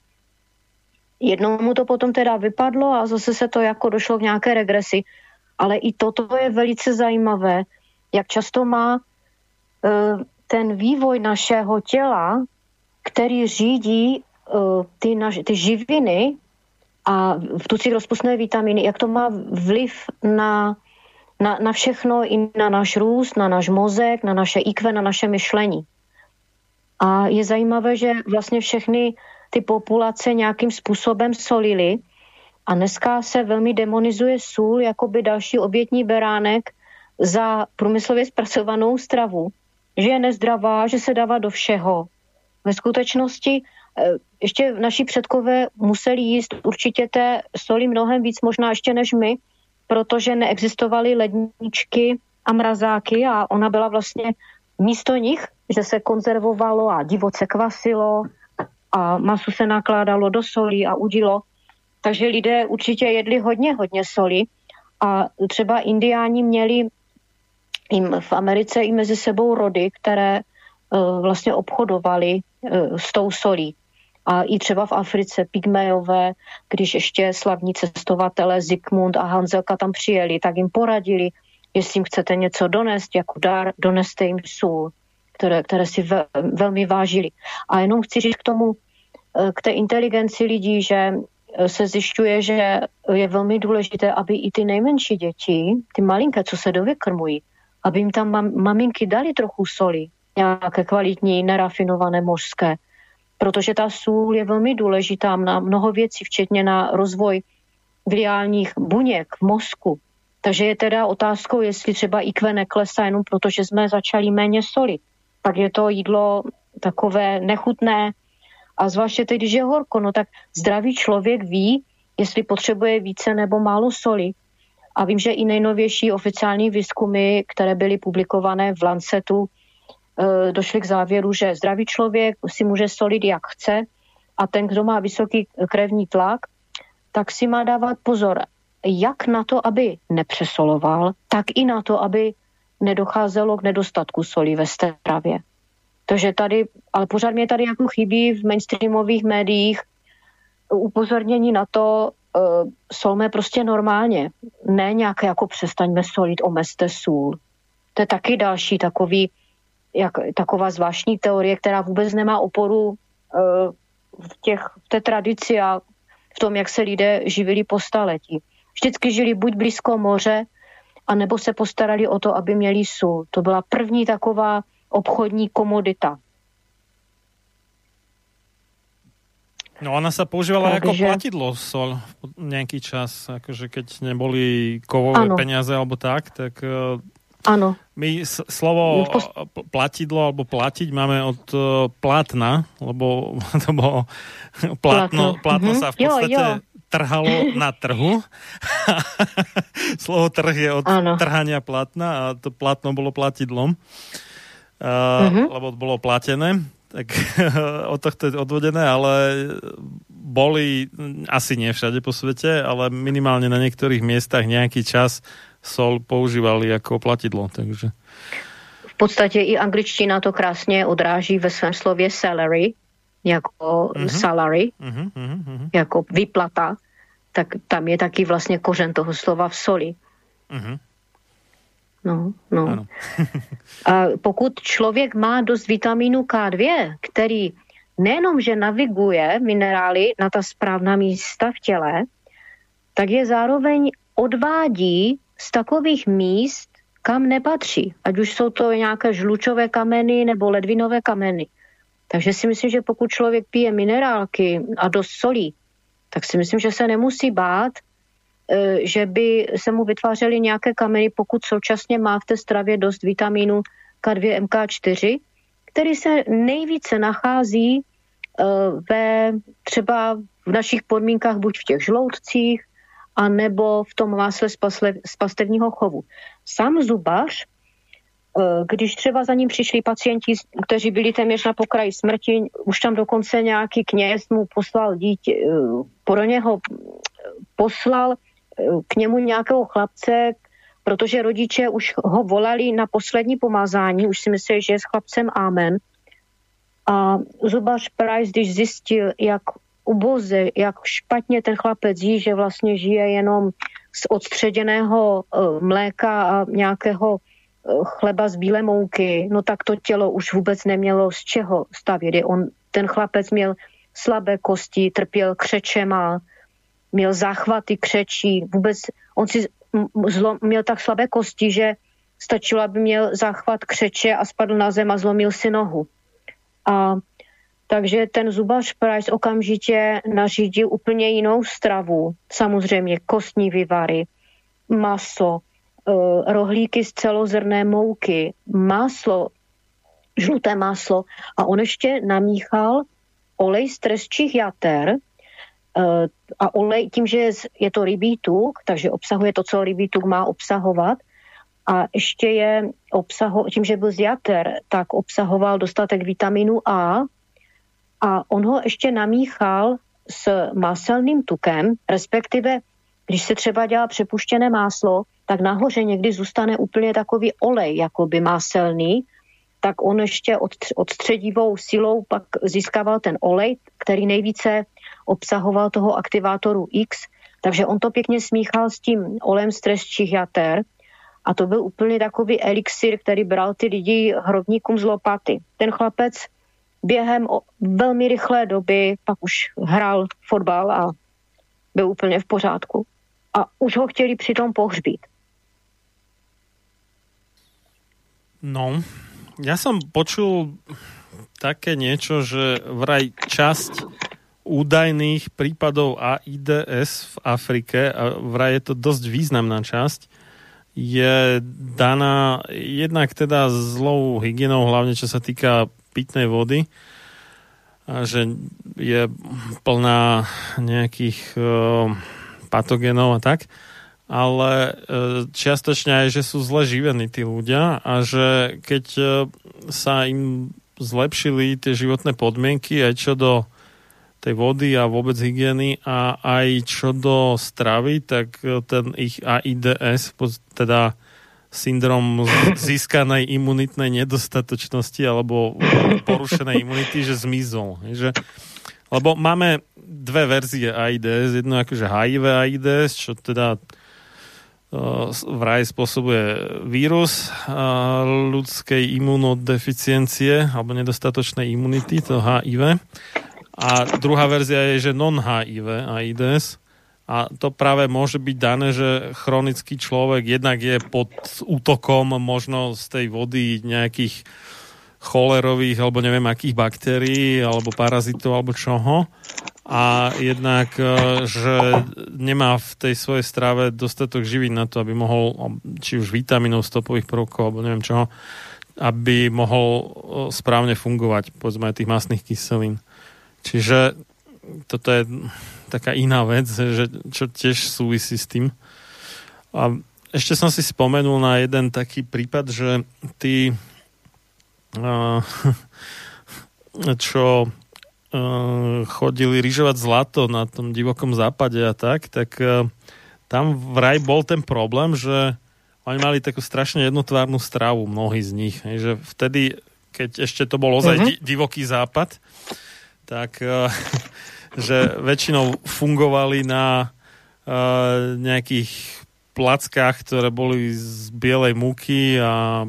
Jednomu to potom teda vypadlo a zase se to jako došlo k nějaké regresi. Ale i toto je velice zajímavé, jak často má e, ten vývoj našeho těla, který řídí e, ty, naš, ty živiny a v tucích rozpustné vitamíny, jak to má vliv na, na, na všechno, i na náš růst, na náš mozek, na naše IQ, na naše myšlení. A je zajímavé, že vlastně všechny ty populace nějakým způsobem solily a dneska se velmi demonizuje sůl jako by další obětní beránek za průmyslově zpracovanou stravu, že je nezdravá, že se dává do všeho. Ve skutečnosti eh, ještě naši předkové museli jíst určitě té soli mnohem víc možná ještě než my, protože neexistovaly ledničky a mrazáky a ona byla vlastně místo nich, že se konzervovalo a divoce kvasilo a masu se nakládalo do solí a udilo. Takže lidé určitě jedli hodně, hodně soli a třeba indiáni měli jim v Americe i mezi sebou rody, které uh, vlastně obchodovali uh, s tou solí. A i třeba v Africe pygmejové, když ještě slavní cestovatele Zikmund a Hanzelka tam přijeli, tak jim poradili, jestli jim chcete něco donést jako dar, doneste jim sůl, které, které si ve, velmi vážili. A jenom chci říct k tomu, eh, k té inteligenci lidí, že se zjišťuje, že je velmi důležité, aby i ty nejmenší děti, ty malinké, co se dovykrmují, aby jim tam mam, maminky dali trochu soli, nějaké kvalitní, nerafinované mořské, protože ta sůl je velmi důležitá na mnoho věcí, včetně na rozvoj gliálních buněk mozku. Takže je teda otázkou, jestli třeba IQ neklesá jenom proto, že jsme začali méně soli. Pak je to jídlo takové nechutné, a zvláště teď, když je horko, no tak zdravý člověk ví, jestli potřebuje více nebo málo soli. A vím, že i nejnovější oficiální výzkumy, které byly publikované v Lancetu, eh, došly k závěru, že zdravý člověk si může solit, jak chce a ten, kdo má vysoký krevní tlak, tak si má dávat pozor, jak na to, aby nepřesoloval, tak i na to, aby nedocházelo k nedostatku soli ve stravě. Takže tady, ale pořád mě tady jako chybí v mainstreamových médiích upozornění na to, uh, solme prostě normálně. Ne nějaké jako přestaňme solit, omezte sůl. To je taky další takový, jak, taková zvláštní teorie, která vůbec nemá oporu uh, v, těch, v té tradici a v tom, jak se lidé živili po staletí. Vždycky žili buď blízko moře, anebo se postarali o to, aby měli sůl. To byla první taková obchodní komodita. No ona sa používala Takže... ako platidlo sol nejaký čas, akože keď neboli kovové ano. peniaze alebo tak, tak Áno. My slovo platidlo alebo platiť máme od uh, platna, lebo (laughs) to bolo platno, platno mm-hmm. sa v podstate jo, jo. Trhalo na trhu. (laughs) slovo trh je od ano. trhania platna a to platno bolo platidlom uh-huh. lebo bolo platené, tak (laughs) od tohto je odvodené, ale boli asi nie všade po svete, ale minimálne na niektorých miestach nejaký čas sol používali jako platidlo, takže... V podstatě i angličtina to krásně odráží ve svém slově salary, jako uh-huh. salary, uh-huh, uh-huh. jako vyplata, tak tam je taky vlastně kořen toho slova v soli. Uh-huh. No, no. (laughs) a pokud člověk má dost vitamínu K2, který nejenom, že naviguje minerály na ta správná místa v těle, tak je zároveň odvádí z takových míst, kam nepatří. Ať už jsou to nějaké žlučové kameny nebo ledvinové kameny. Takže si myslím, že pokud člověk pije minerálky a dost solí, tak si myslím, že se nemusí bát, e, že by se mu vytvářely nějaké kameny, pokud současně má v té stravě dost vitamínu K2, MK4, který se nejvíce nachází e, ve třeba v našich podmínkách buď v těch žloutcích, a nebo v tom másle z, pasle, z pastevního chovu. Sám zubař když třeba za ním přišli pacienti, kteří byli téměř na pokraji smrti, už tam dokonce nějaký kněz mu poslal dítě, eh, pro něho poslal eh, k němu nějakého chlapce, protože rodiče už ho volali na poslední pomazání, už si mysleli, že je s chlapcem Amen. A zubař Price, když zjistil, jak uboze, jak špatně ten chlapec jí, že vlastně žije jenom z odstředěného mléka a nějakého chleba z bílé mouky, no tak to tělo už vůbec nemělo z čeho stavět. On, ten chlapec měl slabé kosti, trpěl křečema, měl záchvaty křečí, vůbec on si zlom, měl tak slabé kosti, že stačilo, aby měl záchvat křeče a spadl na zem a zlomil si nohu. A takže ten zubař Price okamžitě nařídil úplně jinou stravu. Samozřejmě kostní vyvary, maso, rohlíky z celozrné mouky, máslo, žluté máslo. A on ještě namíchal olej z trestčích jater eh, a olej, tím, že je to rybí tuk, takže obsahuje to, co rybí tuk má obsahovat, a ještě je obsaho, tím, že byl z jater, tak obsahoval dostatek vitamínu A. A on ho ještě namíchal s máselným tukem, respektive když se třeba dělá přepuštěné máslo, tak nahoře někdy zůstane úplně takový olej, jakoby máselný, tak on ještě od, odstředivou silou pak získával ten olej, který nejvíce obsahoval toho aktivátoru X, takže on to pěkně smíchal s tím olem stresčích jater a to byl úplně takový elixir, který bral ty lidi hrobníkům z lopaty. Ten chlapec během velmi rychlé doby pak už hrál fotbal a byl úplně v pořádku a už ho chtěli přitom pohřbít. No, ja som počul také niečo, že vraj časť údajných prípadov AIDS v Afrike, a vraj je to dosť významná časť, je daná jednak teda zlou hygienou, hlavne čo sa týka pitnej vody, a že je plná nejakých uh, patogenov a tak ale e, čiastočne aj, že sú zle živení tí ľudia a že keď e, sa im zlepšili tie životné podmienky aj čo do tej vody a vôbec hygieny a aj čo do stravy, tak e, ten ich AIDS, teda syndrom (laughs) získanej imunitnej nedostatočnosti alebo porušenej imunity, že zmizol. Že, lebo máme dve verzie AIDS, jedno akože HIV AIDS, čo teda vraj spôsobuje vírus ľudskej imunodeficiencie alebo nedostatočnej imunity, to HIV. A druhá verzia je, že non-HIV AIDS. A to práve môže byť dané, že chronický človek jednak je pod útokom možno z tej vody nejakých cholerových alebo neviem akých baktérií alebo parazitov alebo čoho a jednak, e, že nemá v tej svojej strave dostatok živín na to, aby mohol, či už vitamínov, stopových prvkov, alebo neviem čoho, aby mohol e, správne fungovať, povedzme aj tých masných kyselín. Čiže toto je taká iná vec, že, čo tiež súvisí s tým. A ešte som si spomenul na jeden taký prípad, že tí, (laughs) čo Eh, chodili ryžovať zlato na tom divokom západe a tak, tak uh, tam vraj bol ten problém, že oni mali takú strašne jednotvárnu stravu, mnohí z nich. Že vtedy, keď ešte to bol ozaj di- divoký západ, tak (laughs) že väčšinou fungovali na nejakých plackách, ktoré boli z bielej múky a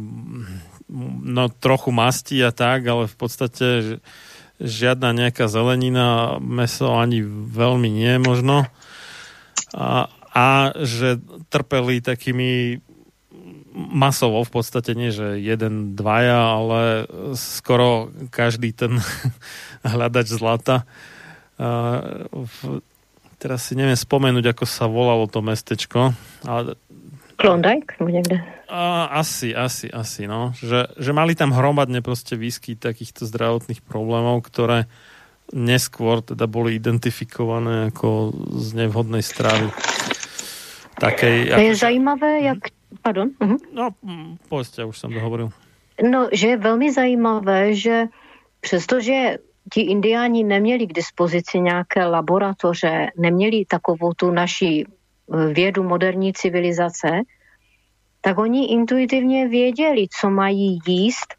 no trochu masti a tak, ale v podstate žiadna nejaká zelenina, meso ani veľmi nie možno. A, a že trpeli takými masovo v podstate nie, že jeden, dvaja, ale skoro každý ten (laughs) hľadač zlata teraz si neviem spomenúť, ako sa volalo to mestečko, ale Klondike? Někde? a, asi, asi, asi, no. Že, že mali tam hromadne proste výskyt takýchto zdravotných problémov, ktoré neskôr teda boli identifikované ako z nevhodnej stravy. Takej, To je zajímavé, jak... Pardon? Mhm. No, mm, povedzte, už som dohovoril. No, že je velmi zajímavé, že přestože ti indiáni neměli k dispozici nějaké laboratoře, neměli takovou tu naší eh, vědu moderní civilizace, tak oni intuitivně věděli, co mají jíst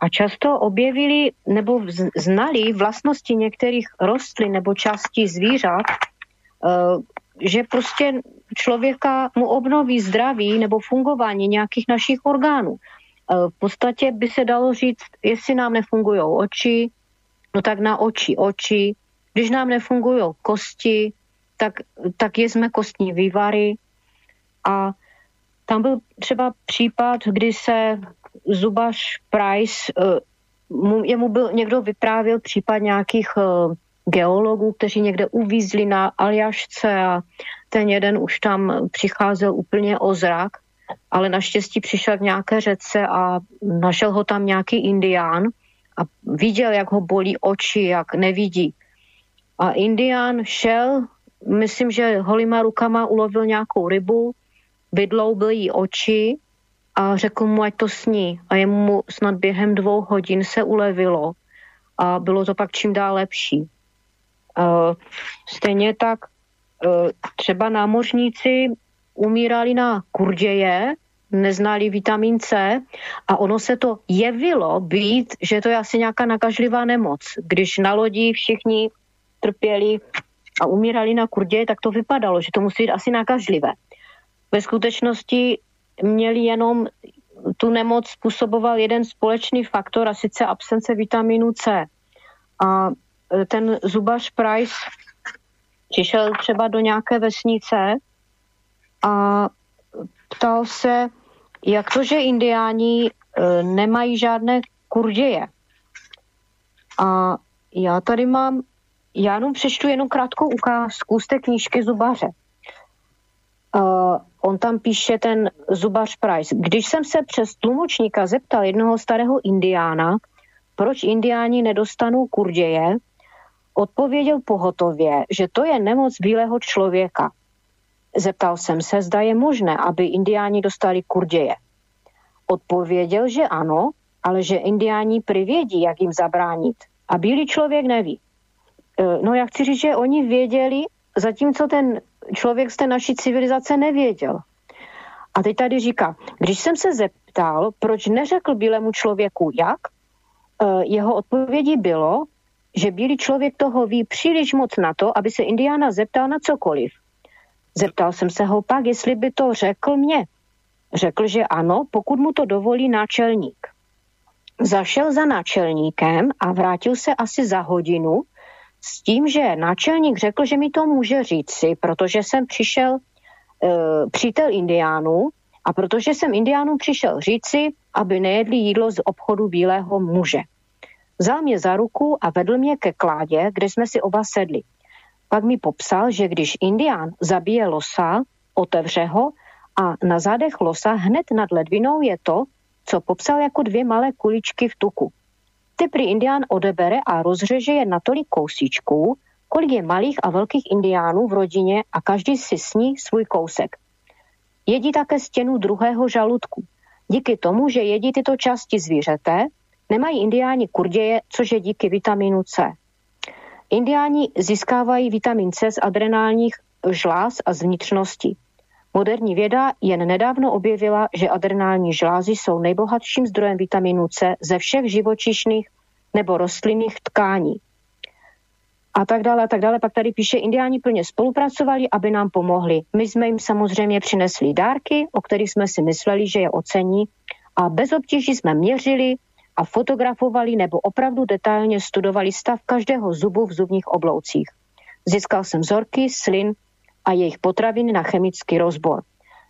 a často objevili nebo znali vlastnosti některých rostlin nebo částí zvířat, eh, že prostě člověka mu obnoví zdraví nebo fungování nějakých našich orgánů. Eh, V podstatě by se dalo říct, jestli nám nefungují oči, no tak na oči oči. Když nám nefungují kosti, tak, tak jezme kostní vývary. A tam byl třeba případ, kdy se zubař Price, eh, mu, jemu byl, někdo vyprávěl případ nějakých eh, geologů, kteří někde uvízli na Aljašce a ten jeden už tam přicházel úplně o zrak, ale naštěstí přišel k nějaké řece a našel ho tam nějaký indián a viděl, jak ho bolí oči, jak nevidí. A indián šel, myslím, že holýma rukama ulovil nějakou rybu, vydloubil jí oči a řekl mu, ať to sní. A jemu snad během dvou hodin se ulevilo a bylo to pak čím dál lepší. Uh, stejně tak uh, třeba námořníci umírali na kurděje, neznali vitamin C a ono se to jevilo být, že to je asi nějaká nakažlivá nemoc. Když na lodi všichni trpěli a umírali na kurděje, tak to vypadalo, že to musí být asi nakažlivé. Ve skutečnosti měli jenom tu nemoc způsoboval jeden společný faktor a sice absence vitamínu C. A e, ten zubař Price přišel třeba do nějaké vesnice a ptal se, jak to, že indiáni e, nemají žádné kurděje. A já tady mám, já jenom přečtu jenom krátkou ukázku z té knížky Zubaře. Uh, on tam píše ten zubař Price. Když jsem se přes tlumočníka zeptal jednoho starého indiána, proč indiáni nedostanou kurděje, odpověděl pohotově, že to je nemoc bílého člověka. Zeptal jsem se, zda je možné, aby indiáni dostali kurděje. Odpověděl, že ano, ale že indiáni privědí, jak jim zabránit. A bílý člověk neví. E, No já chci říct, že oni věděli, zatímco ten člověk z té naší civilizace nevěděl. A teď tady říká, když jsem se zeptal, proč neřekl bílému člověku jak, eh, jeho odpovědí bylo, že bílý člověk toho ví příliš moc na to, aby se indiána zeptal na cokoliv. Zeptal jsem se ho pak, jestli by to řekl mě. Řekl, že ano, pokud mu to dovolí náčelník. Zašel za náčelníkem a vrátil se asi za hodinu s tím, že náčelník řekl, že mi to může říci, protože jsem přišel e, přítel indiánů a protože jsem indiánům přišel říci, aby nejedli jídlo z obchodu bílého muže. Vzal mě za ruku a vedl mě ke kládě, kde jsme si oba sedli. Pak mi popsal, že když indián zabije losa, otevře ho a na zádech losa hned nad ledvinou je to, co popsal jako dvě malé kuličky v tuku. Ty prý indián odebere a rozřeže je na tolik kousíčků, kolik je malých a velkých indiánů v rodině a každý si sní svůj kousek. Jedí také stěnu druhého žaludku. Díky tomu, že jedí tyto části zvířete, nemají indiáni kurděje, což je díky vitamínu C. Indiáni získávají vitamin C z adrenálních žláz a z vnitřnosti. Moderní věda jen nedávno objevila, že adrenální žlázy jsou nejbohatším zdrojem vitamínu C ze všech živočišných nebo rostlinných tkání. A tak dále, a tak dále. Pak tady píše, indiáni plně spolupracovali, aby nám pomohli. My jsme jim samozřejmě přinesli dárky, o kterých jsme si mysleli, že je ocení a bez obtíží jsme měřili a fotografovali nebo opravdu detailně studovali stav každého zubu v zubních obloucích. Získal jsem vzorky, slin a jejich potraviny na chemický rozbor.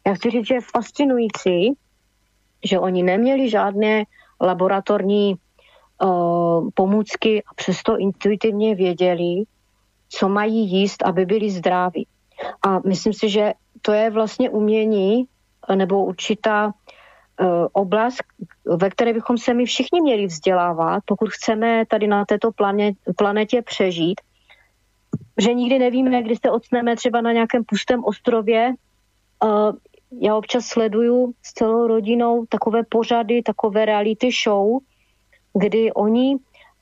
Já chci říct, že je fascinující, že oni neměli žádné laboratorní uh, pomůcky a přesto intuitivně věděli, co mají jíst, aby byli zdraví. A myslím si, že to je vlastně umění nebo určitá oblast, ve které bychom se my všichni měli vzdělávat, pokud chceme tady na této planetě přežít že nikdy nevíme, kdy se ocneme třeba na nějakém pustém ostrově. Já občas sleduju s celou rodinou takové pořady, takové reality show, kdy oni,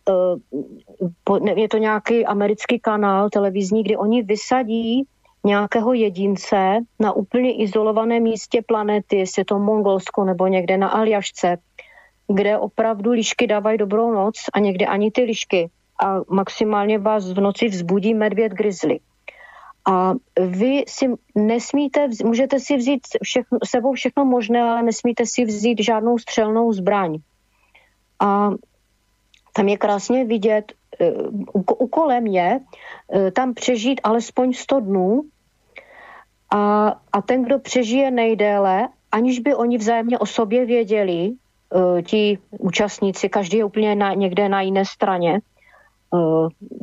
e, je to nějaký americký kanál televizní, kdy oni vysadí nějakého jedince na úplně izolovaném místě planety, jestli je to Mongolsko nebo někde na Aljašce, kde opravdu lišky dávají dobrou noc a někde ani ty lišky a maximálně vás v noci vzbudí medvěd grizzly. A vy si nesmíte, můžete si vzít všechno, sebou všechno možné, ale nesmíte si vzít žádnou střelnou zbraň. A tam je krásně vidět, úkolem je eh, tam přežít alespoň 100 dnů a, a ten, kdo přežije nejdéle, aniž by oni vzájemně o sobě věděli, eh, ti účastníci, každý je úplně na, někde na jiné straně, Eh,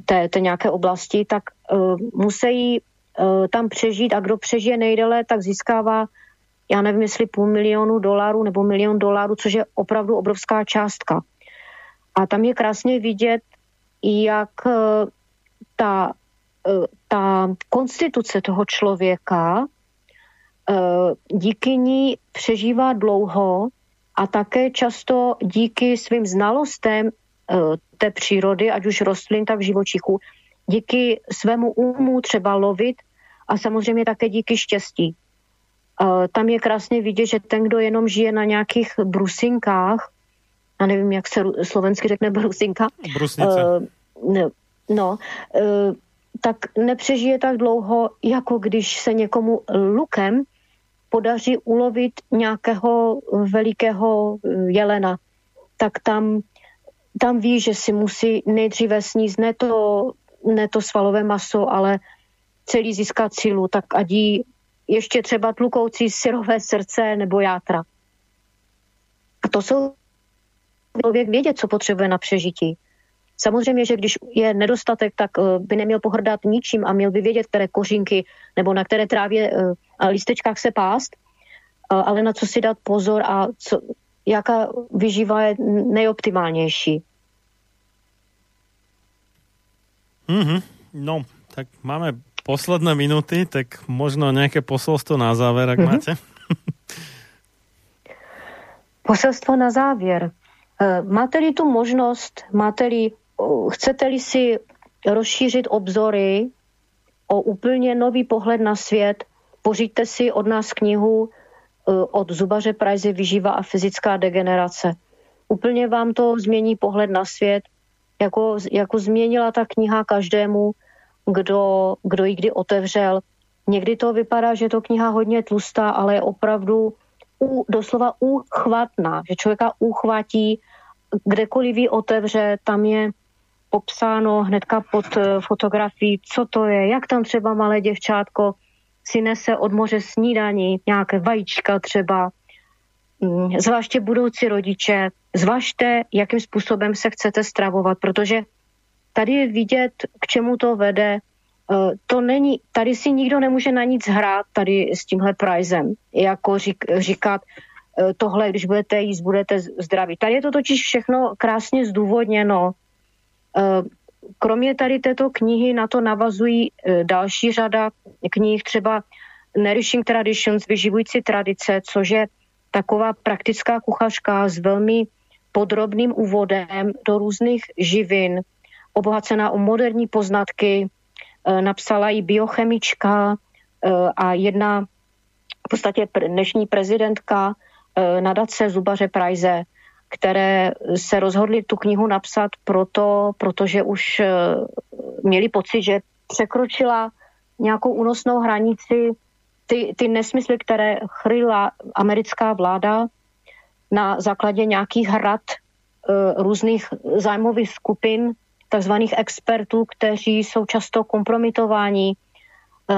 té, té nějaké oblasti, tak uh, musí uh, tam přežít a kdo přežije nejdele, tak získává, já nevím, jestli půl milionu dolarů nebo milion dolarů, což je opravdu obrovská částka. A tam je krásně vidět, jak ta, ta konstituce toho člověka díky ní přežívá dlouho a také často díky svým znalostem Eh, té přírody, ať už rostlin, tak živočichů, díky svému úmu třeba lovit a samozřejmě také díky štěstí. Eh, tam je krásně vidět, že ten, kdo jenom žije na nějakých brusinkách, a nevím, jak se slovensky řekne brusinka. Brusnice. Uh, no, tak nepřežije tak dlouho, jako když se někomu lukem podaří ulovit nějakého velikého jelena. Tak tam tam ví, že si musí nejdříve sníst ne to, ne to svalové maso, ale celý získat sílu, tak ať jí ještě třeba tlukoucí syrové srdce nebo játra. A to jsou člověk vědět, co potřebuje na přežití. Samozřejmě, že když je nedostatek, tak eh, by neměl pohrdat ničím a měl by vědět, které kořínky nebo na které trávě eh, a listečkách se pást, eh, ale na co si dát pozor a co, jaká vyživa je nejoptimálnější. Mm-hmm. No, tak máme posledné minuty, tak možno nějaké (laughs) poselstvo na závěr, jak mm-hmm. máte? poselstvo na závěr. Máte-li tu možnost, máte-li, chcete-li si rozšířit obzory o úplně nový pohled na svět, pořiďte si od nás knihu od zubaře Prajzy Vyživa a fyzická degenerace. Úplně vám to změní pohled na svět, jako, jako změnila ta kniha každému, kdo, kdo ji kdy otevřel. Někdy to vypadá, že je to kniha hodně tlustá, ale je opravdu u, doslova uchvatná, že člověka uchvatí, kdekoliv ji otevře, tam je popsáno hnedka pod eh, fotografií, co to je, jak tam třeba malé děvčátko si nese od moře snídaní, nějaké vajíčka třeba, mm, zvláště budoucí rodiče, zvažte, jakým způsobem se chcete stravovat, protože tady je vidět, k čemu to vede. E, to není, tady si nikdo nemůže na nic hrát tady s tímhle prizem, jako řík, říkat, e, tohle, když budete jíst, budete zdraví. Tady je to totiž všechno krásně zdůvodněno. Kromě tady této knihy na to navazují e, další řada knih, třeba Nourishing Traditions, vyživující tradice, což je taková praktická kuchařka s velmi podrobným úvodem do různých živin, obohacená o moderní poznatky, e, napsala i biochemička e, a jedna v podstatě dnešní prezidentka nadace Zubaře Prajze, které se rozhodli tu knihu napsat proto, protože už eh, měli pocit, že překročila nějakou únosnou hranici ty, ty nesmysly, které chryla americká vláda na základě nějakých hrad uh, různých zájmových skupin, takzvaných expertů, kteří jsou často kompromitováni Eh,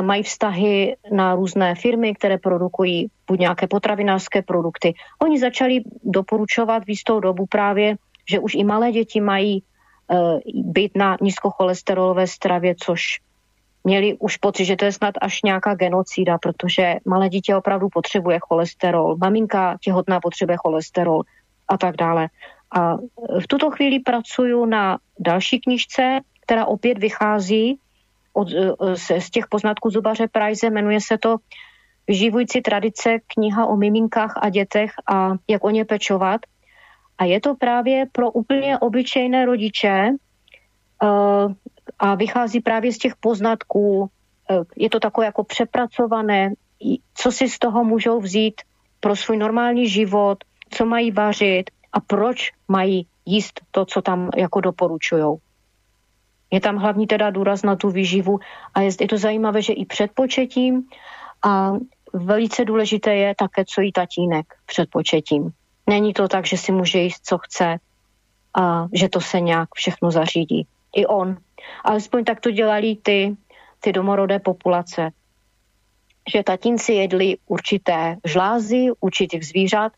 mají vztahy na různé firmy, které produkují buď nějaké potravinářské produkty. Oni začali doporučovat v jistou dobu právě, že už i malé děti mají uh, být na nízkocholesterolové stravě, což měli už pocit, že to je snad až nějaká genocída, protože malé dítě opravdu potřebuje cholesterol, maminka těhotná potřebuje cholesterol a tak dále. A v tuto chvíli pracuju na další knižce, která opět vychází od, z, z těch poznatků zubaře Price, jmenuje se to Vyživující tradice, kniha o miminkách a dětech a jak o ně pečovat. A je to právě pro úplně obyčejné rodiče uh, a vychází právě z těch poznatků. Uh, je to takové jako přepracované, co si z toho můžou vzít pro svůj normální život, co mají vařit a proč mají jíst to, co tam jako doporučují. Je tam hlavní teda důraz na tu výživu a je, je to zajímavé, že i před početím a velice důležité je také, co jí tatínek před početím. Není to tak, že si může jíst, co chce a že to se nějak všechno zařídí. I on. Alespoň tak to dělali ty, ty domorodé populace. Že tatínci jedli určité žlázy určitých zvířat,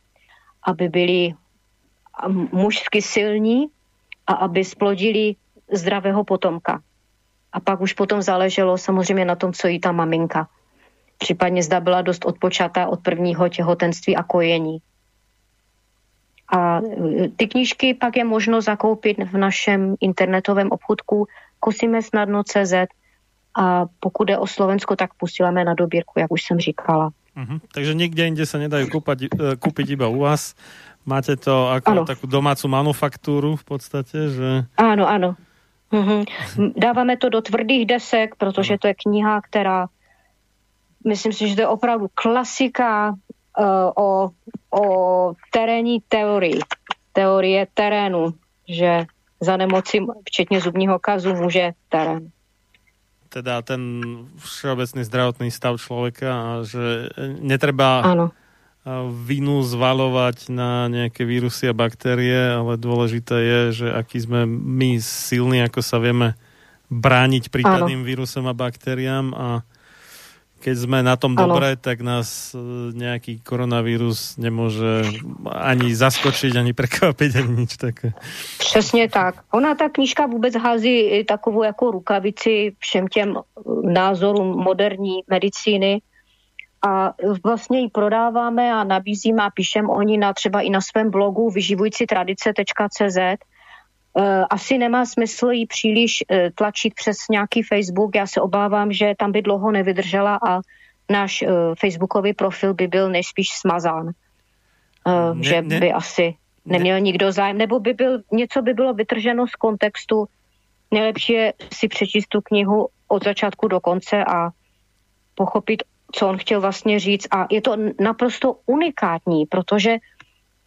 aby byli mužsky silní a aby splodili zdravého potomka. A pak už potom záleželo samozřejmě na tom, co jí ta maminka. Případně zda byla dost odpočatá od prvního těhotenství a kojení. A e, ty knížky pak je možno zakoupit v našem internetovém obchodku kosimesnadno.cz a pokud je o Slovensko, tak posíláme na dobírku, jak už jsem říkala. Uh-huh. Takže nikde jinde se nedají kúpať, e, kúpiť iba u vás. Máte to ako ano. takú domácu manufaktúru v podstate, že... Áno, áno. Uh-huh. Dáváme to do tvrdých desek, protože to je kniha, která myslím si, že to je opravdu klasika uh, o, o terénní teorii, teorie terénu, že za nemoci, včetně zubního kazu, může terén. Teda ten všeobecný zdravotný stav člověka a že netreba ano. Vinu zvalovať na nejaké vírusy a baktérie, ale dôležité je, že aký sme my silní, ako sa vieme brániť prípadným vírusom a baktériám a keď sme na tom ano. tak nás e, nejaký koronavírus nemôže ani zaskočiť, ani prekvapiť, ani nič také. Přesně tak. Ona ta knížka vůbec hází takovou jako rukavici všem těm názorům moderní medicíny a vlastně ji prodáváme a nabízíme a píšem oni na třeba i na svém blogu vyživující tradice.cz Eh, asi nemá smysl jí příliš eh, tlačit přes nějaký Facebook. Já se obávám, že tam by dlouho nevydržela a náš eh, facebookový profil by byl nejspíš smazán. Ne, že ne, by asi neměl ne. nikdo zájem, nebo by byl, něco by bylo vytrženo z kontextu. Nejlepší je si přečíst tu knihu od začátku do konce a pochopit, co on chtěl vlastně říct. A je to naprosto unikátní, protože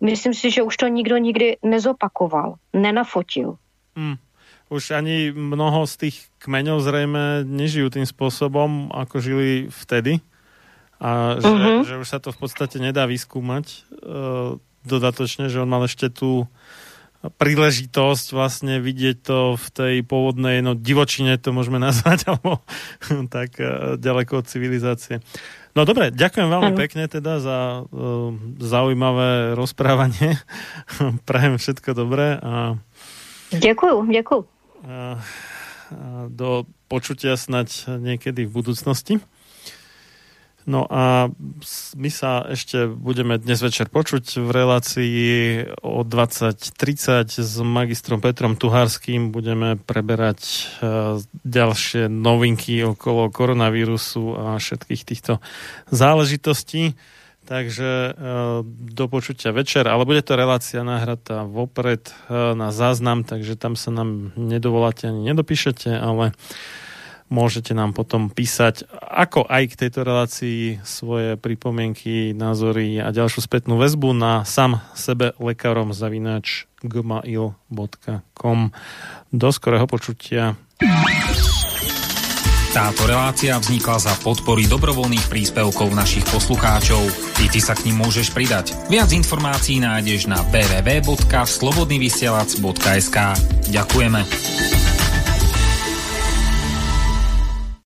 myslím si, že už to nikdo nikdy nezopakoval, nenafotil. Hmm. Už ani mnoho z tých kmeňov zrejme nežijú tým spôsobom, ako žili vtedy. A že, uh-huh. že už sa to v podstate nedá vyskúmať dodatočne, že on mal ešte tú príležitosť vlastne vidieť to v tej pôvodnej no, divočine, to môžeme (laughs) nazvať, alebo tak uh, ďaleko od civilizácie. No dobre, ďakujem veľmi ano. pekne teda za uh, zaujímavé rozprávanie. (laughs) Prajem všetko dobré a... Ďakujem, ďakujem. A, a do počutia snať niekedy v budúcnosti. No a my sa ešte budeme dnes večer počuť v relácii o 20.30 s magistrom Petrom Tuharským. Budeme preberať e, ďalšie novinky okolo koronavírusu a všetkých týchto záležitostí. Takže e, do počutia večer, ale bude to relácia nahratá vopred e, na záznam, takže tam sa nám nedovoláte ani nedopíšete, ale môžete nám potom písať ako aj k tejto relácii svoje pripomienky, názory a ďalšiu spätnú väzbu na sam sebe lekárom zavinač gmail.com. Do skorého počutia. Táto relácia vznikla za podpory dobrovoľných príspevkov našich poslucháčov. I ty sa k ním môžeš pridať. Viac informácií nájdeš na www.slobodnyvysielac.sk Ďakujeme.